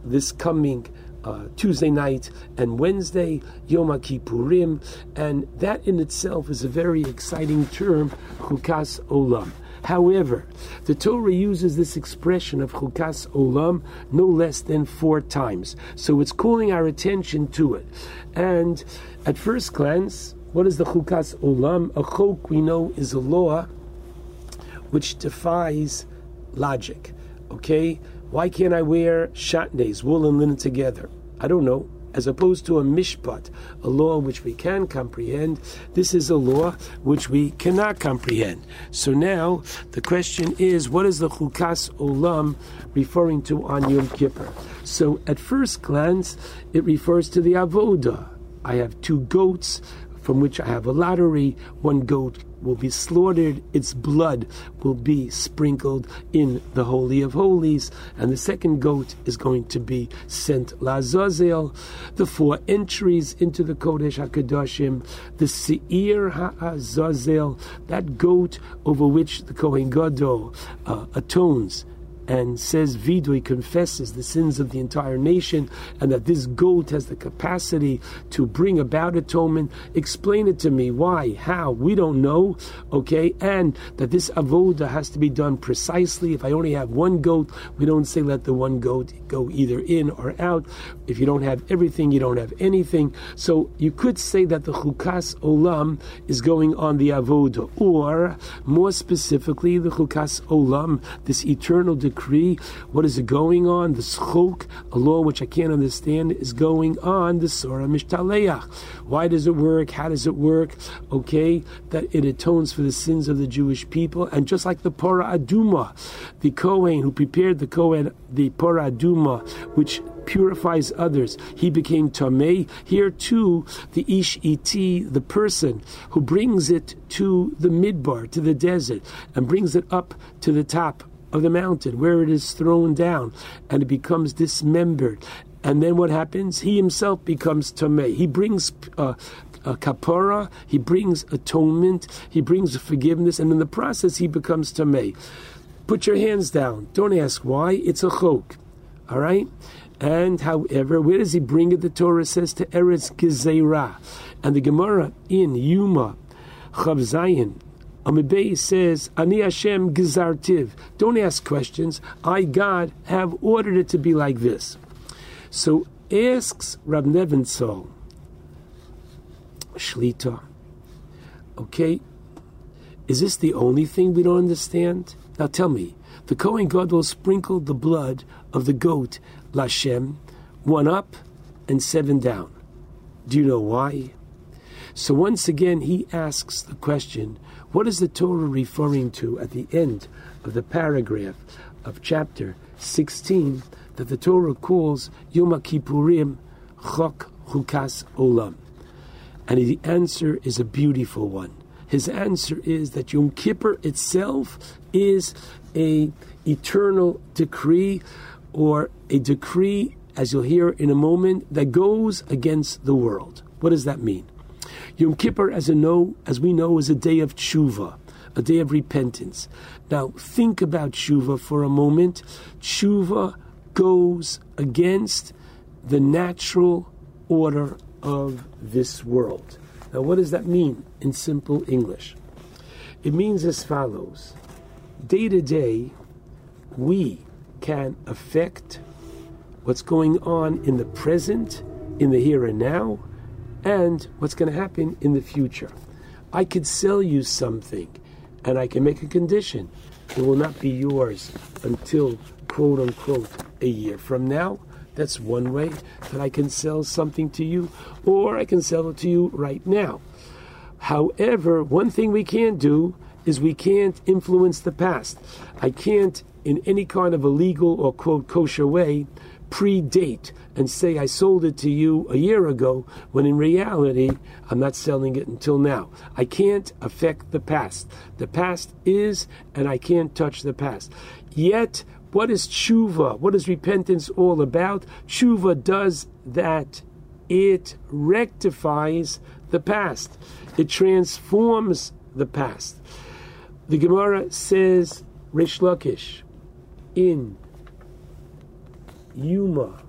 this coming uh, Tuesday night and Wednesday, Yom Kippurim, and that in itself is a very exciting term, Chukas Olam. However, the Torah uses this expression of Chukas Olam no less than four times. So it's calling our attention to it. And at first glance, what is the Chukas Olam? A chok, we know, is a law which defies logic. Okay? Why can't I wear shatnez, wool and linen together? I don't know. As opposed to a mishpat, a law which we can comprehend, this is a law which we cannot comprehend. So now the question is, what is the chukas olam referring to on Yom Kippur? So at first glance, it refers to the avoda. I have two goats from which I have a lottery. One goat will be slaughtered, its blood will be sprinkled in the Holy of Holies, and the second goat is going to be sent. Lazazel. The four entries into the Kodesh HaKadoshim, the Seir HaAzazel, that goat over which the Kohen Gadol uh, atones and says Vidui confesses the sins of the entire nation, and that this goat has the capacity to bring about atonement. Explain it to me. Why? How? We don't know. Okay, and that this avoda has to be done precisely. If I only have one goat, we don't say let the one goat go either in or out. If you don't have everything, you don't have anything. So you could say that the chukas olam is going on the avoda, or more specifically, the chukas olam, this eternal decree. What is it going on? The schok, a law which I can't understand, is going on the Surah Mishtaleach. Why does it work? How does it work? Okay, that it atones for the sins of the Jewish people. And just like the Pora Aduma, the Kohen who prepared the Kohen, the Pora Aduma, which purifies others. He became Tameh. Here too, the Ish Iti, the person who brings it to the midbar, to the desert, and brings it up to the top of the mountain where it is thrown down and it becomes dismembered. And then what happens? He himself becomes Tameh. He brings uh, a kapara, he brings atonement, he brings forgiveness, and in the process he becomes Tameh. Put your hands down. Don't ask why. It's a chok. All right? And however, where does he bring it? The Torah says to Eretz Gezerah. And the Gemara in Yuma, Chav Zayin, Amibay says, Ani Hashem Gizartiv. Don't ask questions. I, God, have ordered it to be like this. So asks Rab Nebenzahl, Shlita, okay, is this the only thing we don't understand? Now tell me, the Kohen Gadol sprinkled the blood of the goat, Lashem, one up and seven down. Do you know why? So once again, he asks the question what is the Torah referring to at the end of the paragraph of chapter 16 that the Torah calls Yom Kippurim Chok Chukas Olam? And the answer is a beautiful one. His answer is that Yom Kippur itself is a eternal decree or a decree, as you'll hear in a moment, that goes against the world. What does that mean? Yom Kippur, as, a know, as we know, is a day of tshuva, a day of repentance. Now, think about tshuva for a moment. Tshuva goes against the natural order of this world. Now, what does that mean in simple English? It means as follows Day to day, we can affect what's going on in the present, in the here and now, and what's going to happen in the future. I could sell you something and I can make a condition. It will not be yours until, quote unquote, a year from now. That's one way that I can sell something to you, or I can sell it to you right now. However, one thing we can't do is we can't influence the past. I can't, in any kind of a legal or quote kosher way, predate and say I sold it to you a year ago when in reality I'm not selling it until now. I can't affect the past. The past is, and I can't touch the past. Yet, what is tshuva? What is repentance all about? Tshuva does that. It rectifies the past. It transforms the past. The Gemara says, Rish Lakish, in Yuma,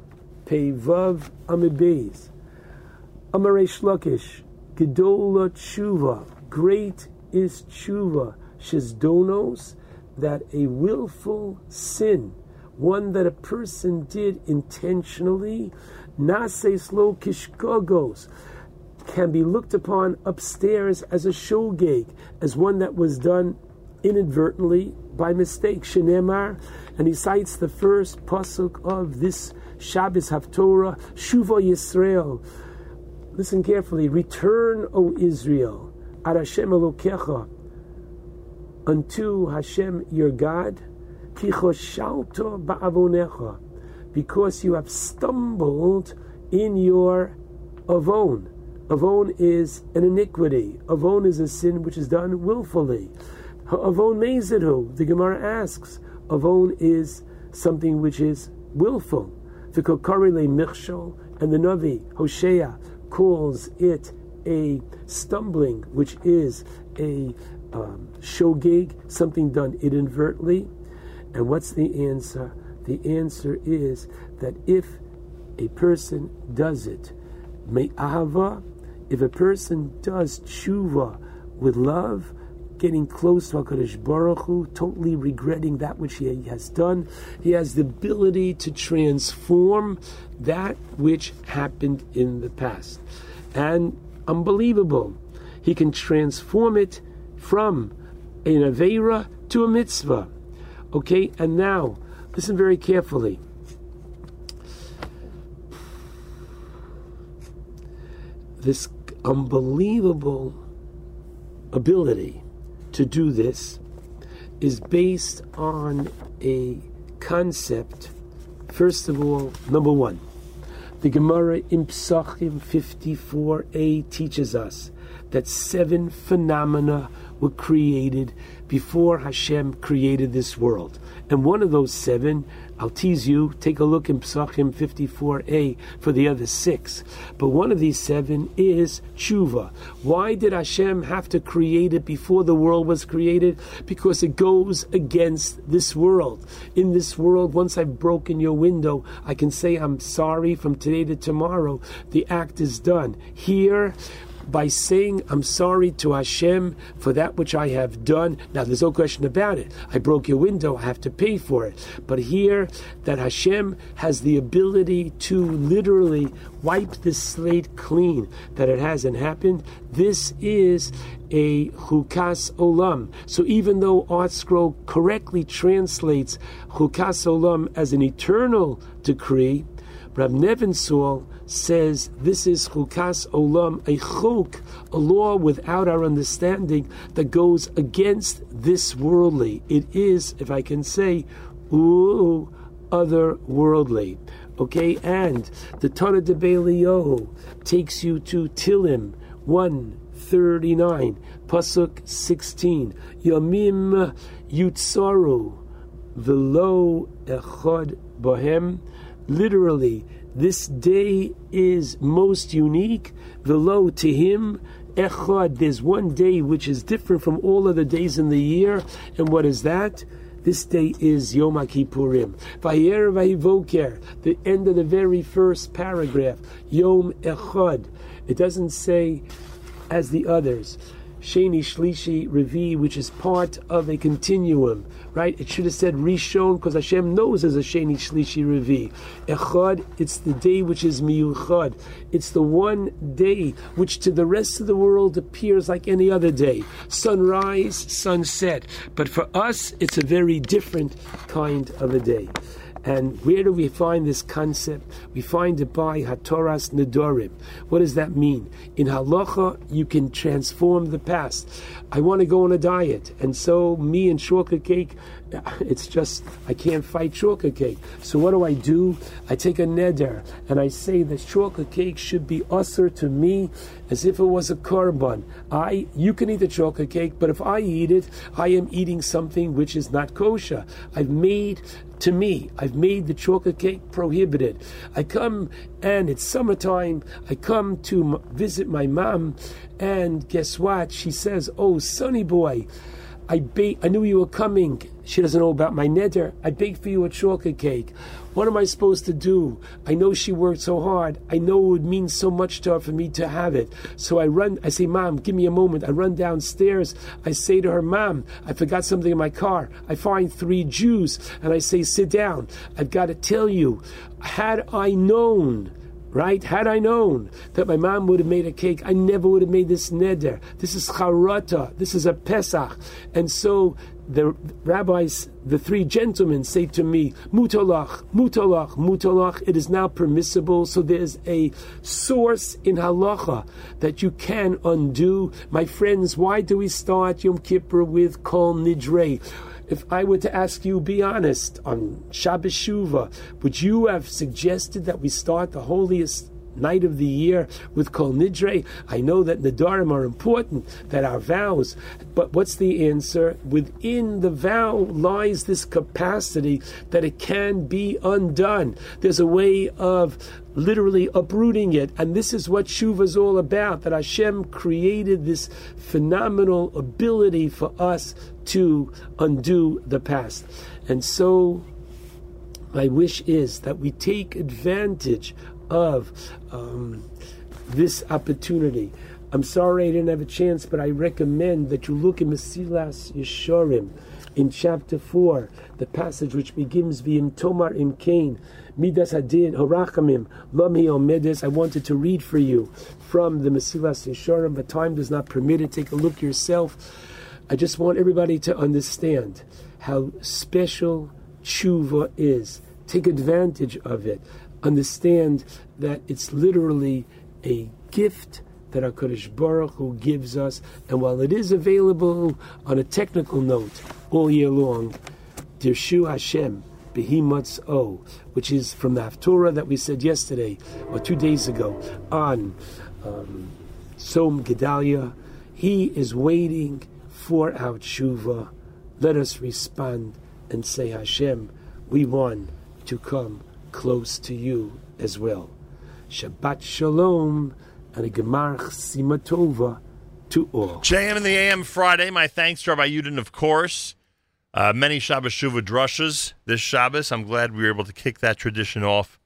Pevav Amidbeis, Amaresh Lakish, Gedola Tshuva, great is Tshuva, Shizdonos, that a willful sin, one that a person did intentionally, Nases lo kishkogos, can be looked upon upstairs as a shogeg, as one that was done inadvertently by mistake. Shenemar, and he cites the first pasuk of this Shabbos Haftorah, Shuva Yisrael. Listen carefully. Return, O Israel, ad Hashem Elokecha, unto Hashem your God, kichoshalto ba'avonecha, because you have stumbled in your avon. Avon is an iniquity. Avon is a sin which is done willfully. Avon mezidhu, the Gemara asks. Avon is something which is willful. The Kokarile Michshol and the Navi, Hosea, calls it a stumbling, which is a um, shogeg, something done inadvertently. And what's the answer? The answer is that if a person does it, me'ahava, if a person does tshuva with love, getting close to HaKadosh Baruch Hu, totally regretting that which he has done, he has the ability to transform that which happened in the past. And unbelievable, he can transform it from an Avera to a mitzvah. Okay, and now, listen very carefully. This unbelievable ability to do this is based on a concept. First of all, number one, the Gemara in Psachim 54a teaches us that seven phenomena were created before Hashem created this world. And one of those seven, I'll tease you, take a look in Psachim 54a for the other six. But one of these seven is tshuva. Why did Hashem have to create it before the world was created? Because it goes against this world. In this world, once I've broken your window, I can say I'm sorry from today to tomorrow. The act is done. Here, by saying I'm sorry to Hashem for that which I have done. Now, there's no question about it. I broke your window, I have to pay for it. But here, that Hashem has the ability to literally wipe the slate clean, that it hasn't happened, this is a chukas olam. So even though ArtScroll correctly translates chukas olam as an eternal decree, Rab Nebenzahl says this is chukas olam, a chuk, a law without our understanding that goes against this worldly. It is, if I can say, ooh, otherworldly. Okay, and the Torah de Beliyahu takes you to Tilim 139, Pasuk 16. Yamim Yutsaru Velo Echad Bohem. Literally, this day is most unique. Velo to him, Echad, there's one day which is different from all other days in the year. And what is that? This day is Yom Kippurim. Vayer Vayivoker, the end of the very first paragraph, Yom Echad. It doesn't say as the others. Sheni, Shlishi, Revi, which is part of a continuum, right? It should have said Rishon because Hashem knows as a Sheni, Shlishi, Revi. Echad, it's the day which is Miyuchad. It's the one day which to the rest of the world appears like any other day. Sunrise, sunset. But for us, it's a very different kind of a day. And where do we find this concept? We find it by Hatoras Nedorim. What does that mean? In halacha, you can transform the past. I want to go on a diet, and so me and chocolate cake, it's just I can't fight chocolate cake. So what do I do? I take a neder and I say that chocolate cake should be usher to me as if it was a korban. I you can eat the chocolate cake, but if I eat it, I am eating something which is not kosher. I've made to me, I've made the chocolate cake prohibited. I come and it's summertime. I come to visit my mom, and guess what? She says, "Oh, sonny boy." I bake. I knew you were coming. She doesn't know about my neder. I baked for you a chocolate cake. What am I supposed to do? I know she worked so hard. I know it would mean so much to her for me to have it. So I run. I say, "Mom, give me a moment." I run downstairs. I say to her, "Mom, I forgot something in my car." I find three Jews, and I say, "Sit down. I've got to tell you. Had I known." right? Had I known that my mom would have made a cake, I never would have made this neder. This is charata. This is a Pesach. And so the rabbis, the three gentlemen say to me, mutalach, mutalach, mutalach, it is now permissible. So there's a source in halacha that you can undo. My friends, why do we start Yom Kippur with Kol Nidre? If I were to ask you, be honest, on Shabbos Shuva, would you have suggested that we start the holiest night of the year with Kol Nidre? I know that Nadarim are important, that our vows, but what's the answer? Within the vow lies this capacity that it can be undone. There's a way of literally uprooting it. And this is what Shuva is all about, that Hashem created this phenomenal ability for us to undo the past. And so my wish is that we take advantage of um, this opportunity. I'm sorry I didn't have a chance, but I recommend that you look in Mesilas Yesharim in chapter 4, the passage which begins V'im Tomar im Kain, Midas Hadin Horachamim, Lami Omedes. I wanted to read for you from the Mesilas Yesharim, but time does not permit it. Take a look yourself. I just want everybody to understand how special tshuva is. Take advantage of it. Understand that it's literally a gift that HaKadosh Baruch Hu gives us. And while it is available on a technical note all year long, Dirshu Hashem, Behemoth's O, which is from the Haftorah that we said yesterday or two days ago on um, Tzom Gedalia, he is waiting for our tshuva. Let us respond and say, Hashem, we want to come close to you as well. Shabbat Shalom and a Gemarch Simatova to all. JM in the AM Friday. My thanks to Rabbi Yudin, of course. Uh, many Shabbos Shuva drushes this Shabbos. I'm glad we were able to kick that tradition off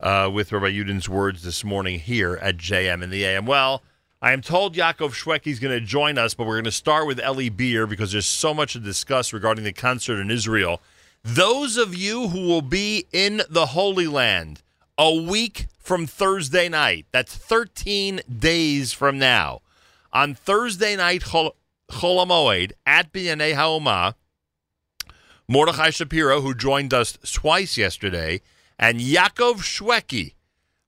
uh, with Rabbi Yudin's words this morning here at JM in the AM. Well, I am told Yaakov Shwekey is going to join us, but we're going to start with Eli Beer because there's so much to discuss regarding the concert in Israel. Those of you who will be in the Holy Land a week from Thursday night, that's 13 days from now, on Thursday night, Chol Cholamoid at Binyanei Haoma, Mordechai Shapiro, who joined us twice yesterday, and Yaakov Shwekey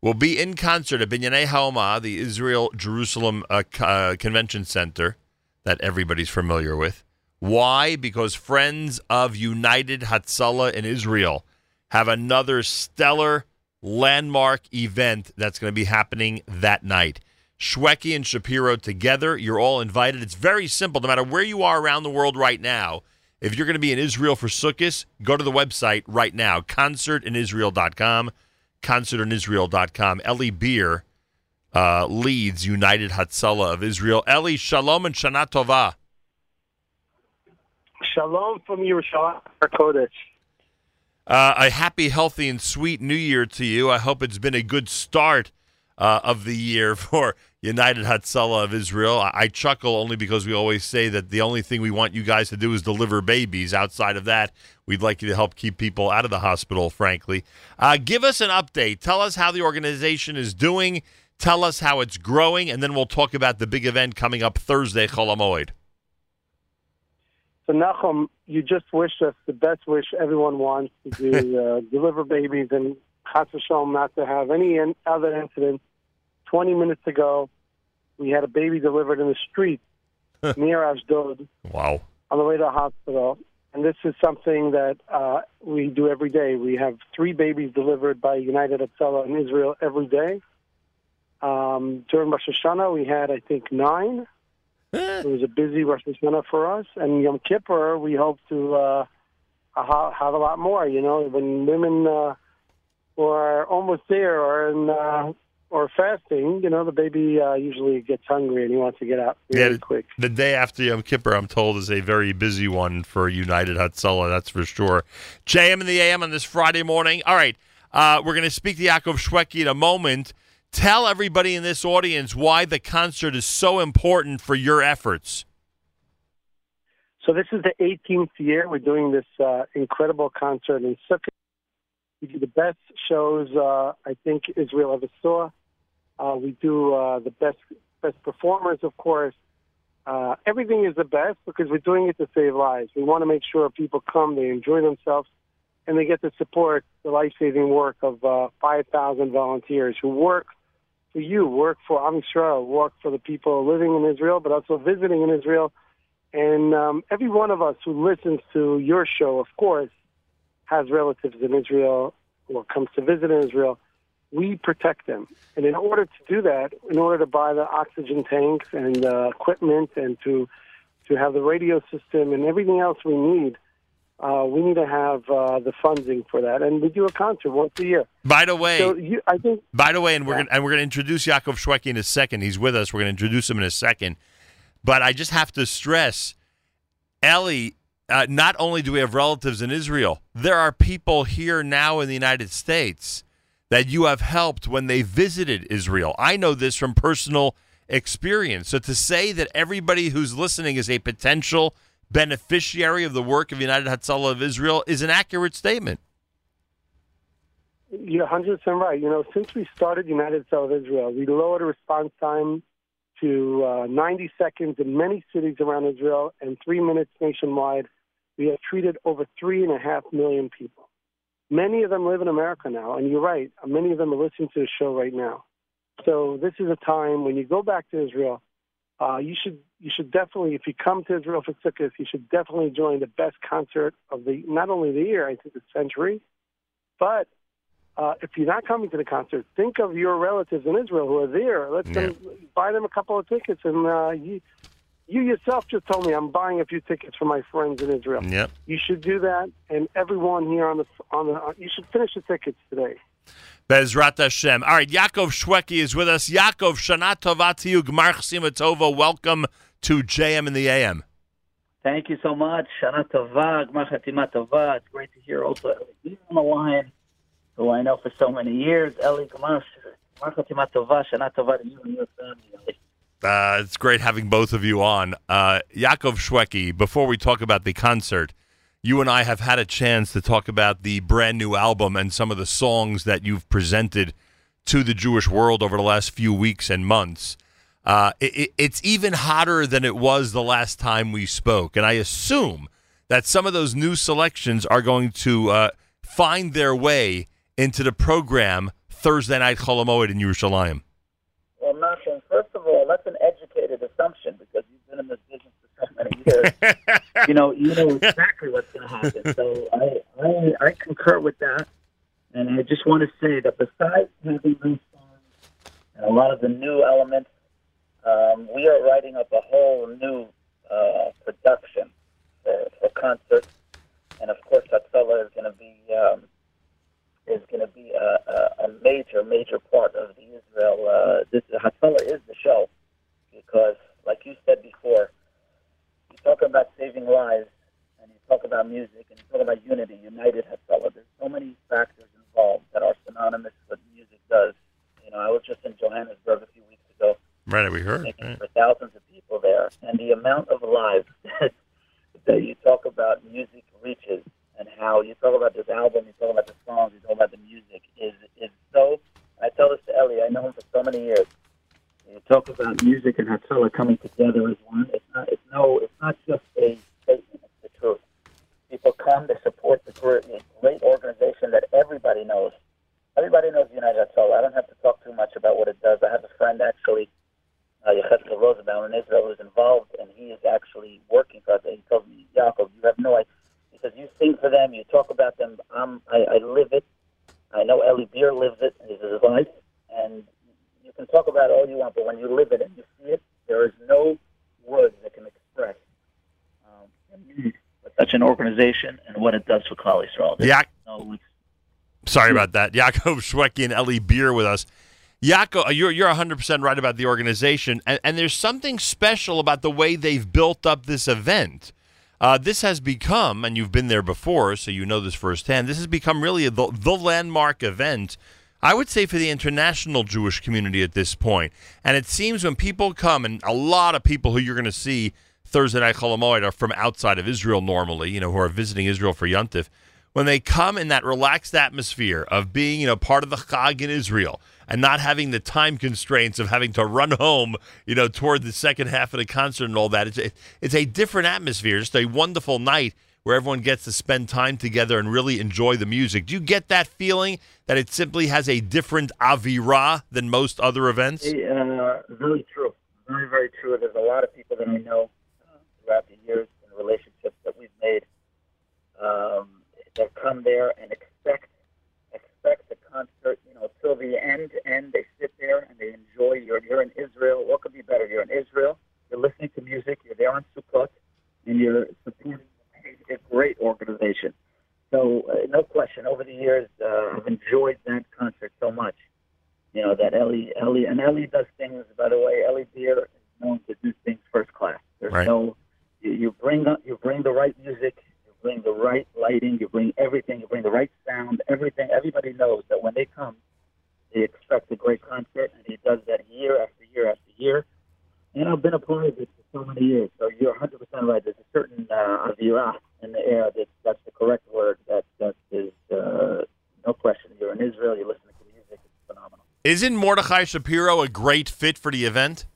will be in concert at Binyanei Haoma, the Israel Jerusalem uh, uh, Convention Center that everybody's familiar with. Why? Because friends of United Hatzalah in Israel have another stellar landmark event that's going to be happening that night. Shwekey and Shapiro together, you're all invited. It's very simple. No matter where you are around the world right now, if you're going to be in Israel for Sukkot, go to the website right now, concertinisrael.com, concertinisrael.com. Eli Beer uh, leads United Hatzalah of Israel. Eli, shalom and shana tova. Shalom from Yerushalayim Kodesh. Uh, a happy, healthy, and sweet New Year to you. I hope it's been a good start uh, of the year for United Hatzalah of Israel. I, I chuckle only because we always say that the only thing we want you guys to do is deliver babies. Outside of that, we'd like you to help keep people out of the hospital, frankly. Uh, give us an update. Tell us how the organization is doing. Tell us how it's growing, and then we'll talk about the big event coming up Thursday, Chol Hamoed. So Nachum, you just wished us the best wish everyone wants to do, uh, deliver babies and Chas not to have any in- other incidents. 20 minutes ago, we had a baby delivered in the street near Ashdod Wow. on the way to the hospital. And this is something that uh, we do every day. We have three babies delivered by United Hatzalah in Israel every day. Um, during Rosh Hashanah, we had, I think, nine. It was a busy Rosh Hashanah for us. And Yom Kippur, we hope to uh, have a lot more. You know, when women uh, are almost there or in, uh, or fasting, you know, the baby uh, usually gets hungry and he wants to get out really Yeah, quick. The day after Yom Kippur, I'm told, is a very busy one for United Hatzalah, that's for sure. JM in the AM on this Friday morning. All right, uh, we're going to speak to Yaakov Shwekey in a moment. Tell everybody in this audience why the concert is so important for your efforts. So this is the 18th year we're doing this uh, incredible concert in Sukkot. We do the best shows uh, I think Israel ever saw. Uh, we do uh, the best best performers, of course. Uh, everything is the best because we're doing it to save lives. We want to make sure people come, they enjoy themselves, and they get to support the life-saving work of uh, 5,000 volunteers who work you, work for Am Yisrael, work for the people living in Israel, but also visiting in Israel. And um, every one of us who listens to your show, of course, has relatives in Israel or comes to visit in Israel. We protect them. And in order to do that, in order to buy the oxygen tanks and uh, equipment and to to have the radio system and everything else we need, uh, we need to have uh, the funding for that. And we do a concert once a year. By the way, So you, I think By the way, and we're gonna, and we're going to introduce Yaakov Shwekey in a second. He's with us. We're going to introduce him in a second. But I just have to stress, Eli. Uh, not only do we have relatives in Israel, there are people here now in the United States that you have helped when they visited Israel. I know this from personal experience. So to say that everybody who's listening is a potential beneficiary of the work of United Hatzalah of Israel is an accurate statement. You're 100% right. You know, since we started United Hatzalah of Israel, we lowered response time to uh, 90 seconds in many cities around Israel and three minutes nationwide. We have treated over three and a half million people. Many of them live in America now, and you're right. Many of them are listening to the show right now. So this is a time when you go back to Israel. Uh, you should you should definitely, if you come to Israel for Sukkot, you should definitely join the best concert of the not only the year, I think the century, but uh, if you're not coming to the concert, think of your relatives in Israel who are there. Let them buy them a couple of tickets, and uh, you you yourself just told me I'm buying a few tickets for my friends in Israel. Yep. You should do that, and everyone here on the on the you should finish the tickets today. Bezrat Hashem. All right, Yaakov Shwekey is with us. Yaakov, Shana Tova to you. Gmar Tova. Welcome to JM in the AM. Thank you so much. Shana Tova, Gmar Tova. It's great to hear also Eli on the line, who I know for so many years. Eli Gmar Tova, Shana Tova to you and your family. Uh, it's great having both of you on. Uh, Yaakov Shwekey, before we talk about the concert, you and I have had a chance to talk about the brand new album and some of the songs that you've presented to the Jewish world over the last few weeks and months. Uh, it, it- it's even hotter than it was the last time we spoke. And I assume that some of those new selections are going to uh, find their way into the program Thursday night Chol Hamoed in Yerushalayim. Well, Nachum, first of all, that's an educated assumption because you've been in this business for so many years. you know, you know exactly what's going to happen. So I, I, I concur with that, and I just want to say that besides having those songs and a lot of the new elements, um, we are writing up a whole new uh, production for, for concerts, and of course, Hatzalah is going to be um, is going to be a, a, a major, major part of the Israel. Uh, this Hatzalah is the show because, like you said before, you talk about saving lives and you talk about music and you talk about unity, united Hatzalah. There's so many factors involved that are synonymous with what music does. You know, I was just in Johannesburg a few weeks Right, we heard. making for thousands of people there, and the amount of lives that, that you talk about music reaches, and how you talk about this album, you talk about the songs, you talk about the music is is so. I tell this to Eli. I know him for so many years. You talk about music and Hatzalah coming together as one. It's not. It's no. It's not just a statement. It's the truth. People come to support the great, great organization that everybody knows. Everybody knows United Hatzalah. I don't have to talk too much about what it does. I have a friend actually, uh, Yechezkel Rosenbaum in Israel, who's involved, and he is actually working for it. He told me, Yaakov, you have no idea. He says, you sing for them, you talk about them. I'm, I, I live it. I know Eli Beer lives it. It's his life. And you can talk about it all you want, but when you live it and you see it, there is no words that can express um, such an organization and what it does for Klal Yisrael. Yeah. no- Sorry about that. Yaakov Shwekey and Eli Beer with us. Yaakov, you're you're 100% right about the organization, and, and there's something special about the way they've built up this event. Uh, this has become, and you've been there before, so you know this firsthand. This has become really the, the landmark event, I would say, for the international Jewish community at this point. And it seems when people come, and a lot of people who you're going to see Thursday night Chol Hamoed are from outside of Israel normally, you know, who are visiting Israel for Yontif when they come in that relaxed atmosphere of being, you know, part of the Chag in Israel and not having the time constraints of having to run home, you know, toward the second half of the concert and all that. It's a, it's a different atmosphere, just a wonderful night where everyone gets to spend time together and really enjoy the music. Do you get that feeling that it simply has a different avira than most other events? Uh, very true. Very, very true. There's a lot of people that I know uh, throughout the years and relationships that we've made um, that come there and expect expect the concert, till the end. And they sit there and they enjoy. You're you're in Israel. What could be better? You're in Israel. You're listening to music. You're there on Sukkot, and you're supporting a great organization. So uh, no question. Over the years, uh, I've enjoyed that concert so much you know that Eli Eli and Eli does things. By the way, Eli Beer is known to do things first class. There's Right. no you, you bring up you bring the right music, you bring the right lighting, you bring everything, you bring the right sound, everything. Everybody knows that when they come, they expect a great concert, and he does that year after year after year. And I've been a part of it for so many years. So you're 100 percent right. There's a certain uh, avira in the air. That that's the correct word. That that is uh, no question. You're in Israel. You're listening to music. It's phenomenal. Isn't Mordechai Shapiro a great fit for the event?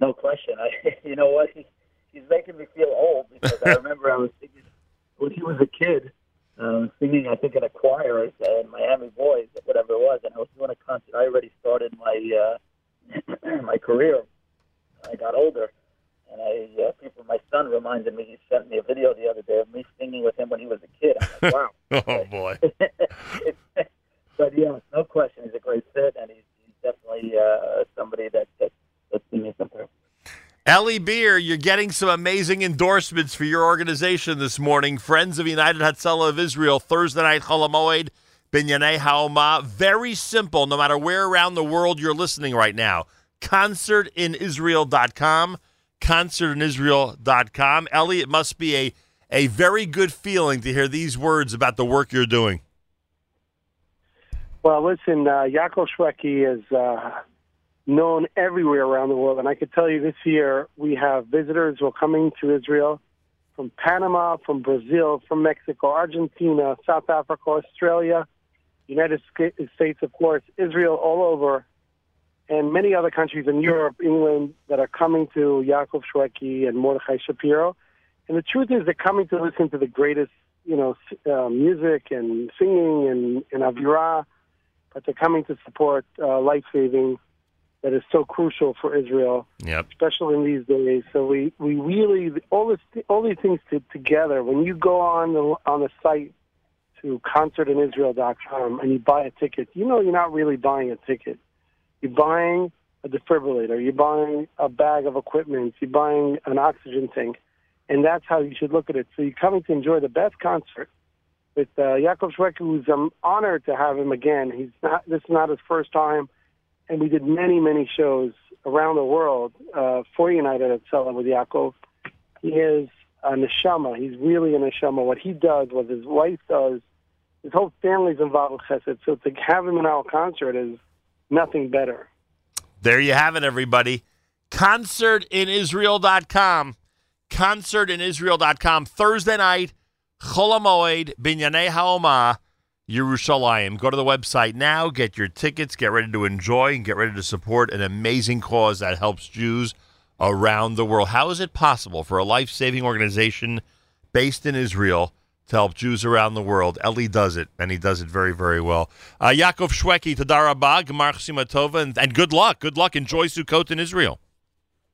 No question. I, you know what? He, he's making me feel old because I remember I was singing when he was a kid, uh, singing I think in a choir uh, in Miami Boys, whatever it was, and I was doing a concert. I already started my uh, my career. I got older, and I uh, people. My son reminded me. He sent me a video the other day of me singing with him when he was a kid. I'm like, wow. Oh boy. but yeah, no question, he's a great fit, and he's, he's definitely uh, somebody that that that's singing something. Eli Beer, you're getting some amazing endorsements for your organization this morning. Friends of United Hatzalah of Israel, Thursday night Chol Hamoed, Binyanei Haoma. Very simple, no matter where around the world you're listening right now. Concertinisrael.com. Concertinisrael.com. Eli, it must be a, a very good feeling to hear these words about the work you're doing. Well, listen, uh, Yaakov Shweki is uh, known everywhere around the world, and I could tell you this year we have visitors who are coming to Israel from Panama, from Brazil, from Mexico, Argentina, South Africa, Australia, United States, of course, Israel, all over, and many other countries in Europe, England, that are coming to Yaakov Shwekey and Mordechai Shapiro. And the truth is, they're coming to listen to the greatest, you know, uh, music and singing and, and but they're coming to support uh, life saving that is so crucial for Israel, Yep. especially in these days. So we, we really all this all these things to, together. When you go on the on the site to concertinisrael.com and you buy a ticket, you know you're not really buying a ticket. You're buying a defibrillator. You're buying a bag of equipment. You're buying an oxygen tank, and that's how you should look at it. So you're coming to enjoy the best concert with uh, Yaakov Shwekey, who's I'm honored to have him again. He's not this is not his first time, and we did many many shows around the world uh, for United at Sela with Yaakov. He is a neshama. He's really a neshama. What he does, what his wife does, his whole family's involved with Chesed. So to have him in our concert is nothing better. There you have it, everybody. Concertinisrael.com. Concertinisrael.com. Thursday night, Chol Hamoed, Binyanei Haoma, Yerushalayim. Go to the website now, get your tickets, get ready to enjoy, and get ready to support an amazing cause that helps Jews around the world. How is it possible for a life saving organization based in Israel to help Jews around the world. Eli does it, and he does it very, very well. Uh, Yaakov Shwekey, Tadarabah, Gemar Chasima Tova, and, and good luck. Good luck. Enjoy Sukkot in Israel.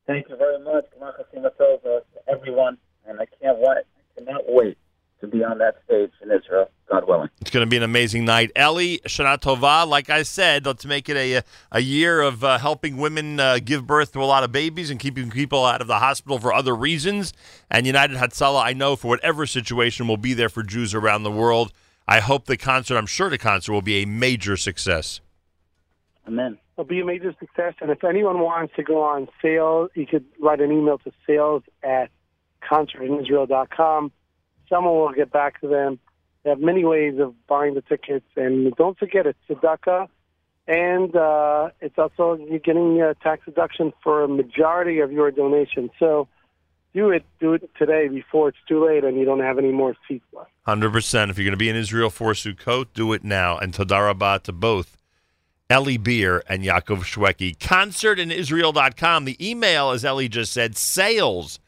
Thank you very much, Gemar Chasima Tova, to everyone, and I can't wait. I cannot wait to be on that stage in Israel, God willing. It's going to be an amazing night. Eli, Shana Tova, like I said, let's make it a, a year of uh, helping women uh, give birth to a lot of babies and keeping people out of the hospital for other reasons. And United Hatzalah, I know, for whatever situation, will be there for Jews around the world. I hope the concert, I'm sure the concert will be a major success. Amen. It'll be a major success. And if anyone wants to go on sale, you could write an email to sales at concertinisrael.com. Someone will get back to them. They have many ways of buying the tickets. And don't forget, it's tzedakah. And uh, it's also, you're getting a tax deduction for a majority of your donation. So do it, do it today before it's too late and you don't have any more seats left. 100%. If you're going to be in Israel for Sukkot, do it now. And Tadarabah to both Eli Beer and Yaakov Shwekey. Concertinisrael.com. The email, as Eli just said, sales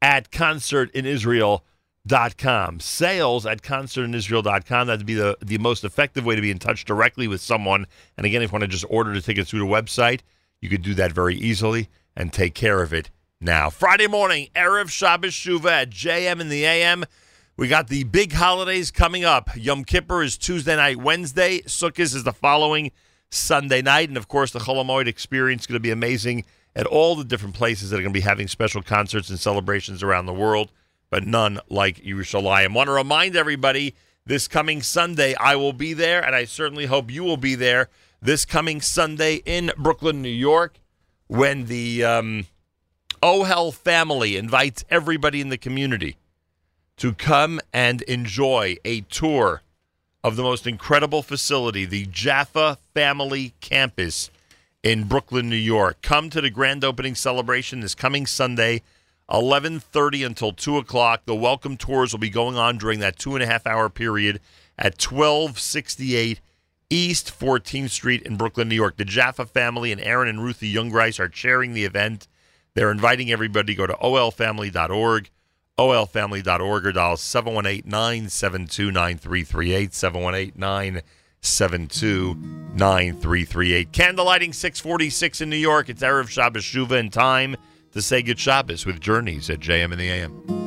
at concertinisrael.com. Sales at concertinisrael.com. That'd be the, the most effective way to be in touch directly with someone. And again, if you want to just order the tickets through the website, you could do that very easily and take care of it now. Friday morning, Erev Shabbos Shuva at JM in the AM. We got the big holidays coming up. Yom Kippur is Tuesday night, Wednesday. Sukkot is the following Sunday night. And of course, the Chol Hamoed experience is going to be amazing at all the different places that are going to be having special concerts and celebrations around the world, but none like Yerushalayim. want to remind everybody this coming Sunday, I will be there, and I certainly hope you will be there this coming Sunday in Brooklyn, New York, when the um, Ohel family invites everybody in the community to come and enjoy a tour of the most incredible facility, the Jaffa Family Campus in Brooklyn, New York. Come to the grand opening celebration this coming Sunday, 11:30 until 2 o'clock. The welcome tours will be going on during that two and a half hour period at 1268 East 14th Street in Brooklyn, New York. The Jaffa family and Aaron and Ruthie Jungreis are chairing the event. They're inviting everybody to go to ohelfamily.org, ohelfamily.org, or dial 718-972-9338, 718-972-9338. Candlelighting 646 in New York. It's Erev Shabbos Shuva and time to say good Shabbos with Journeys at JM in the AM.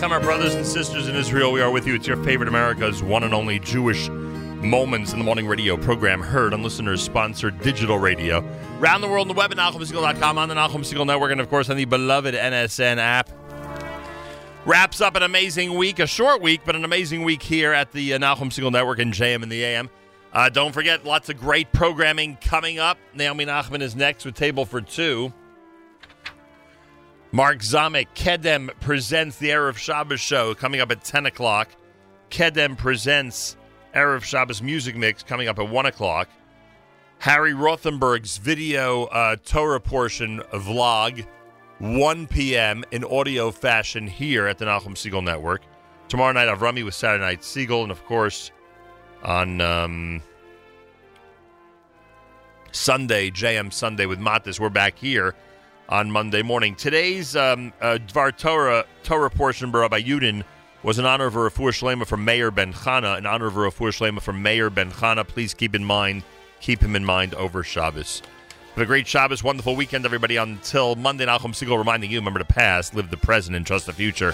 And our brothers and sisters in Israel, we are with you. It's your favorite America's one and only Jewish Moments in the Morning radio program, heard on listeners sponsored digital radio. Around the world on the web at NachumSegal.com, on the Nachum Segal Network, and of course on the beloved NSN app. Wraps up an amazing week, a short week, but an amazing week here at the uh, Nachum Segal Network in JM and the AM. Uh, don't forget, lots of great programming coming up. Naomi Nachman is next with Table for Two. Mark Zamek, Kedem presents the Erev Shabbos show coming up at 10 o'clock. Kedem presents Erev Shabbos music mix coming up at 1 o'clock. Harry Rothenberg's video uh, Torah portion vlog, 1 p.m. in audio fashion here at the Nachum Segal Network. Tomorrow night, Avrami with Saturday Night Segal, and of course, on um, Sunday, JM Sunday with Matis. We're back here on Monday morning. Today's um, uh, Dvar Torah, Torah portion by Rabbi Yudin was in honor of Refuah Shlema from Meir Ben Chana, in honor of Refuah Shlema from Meir Ben Chana. Please keep in mind, keep him in mind over Shabbos. Have a great Shabbos, wonderful weekend, everybody. Until Monday, Nachum Segal reminding you, remember the past, live the present, and trust the future.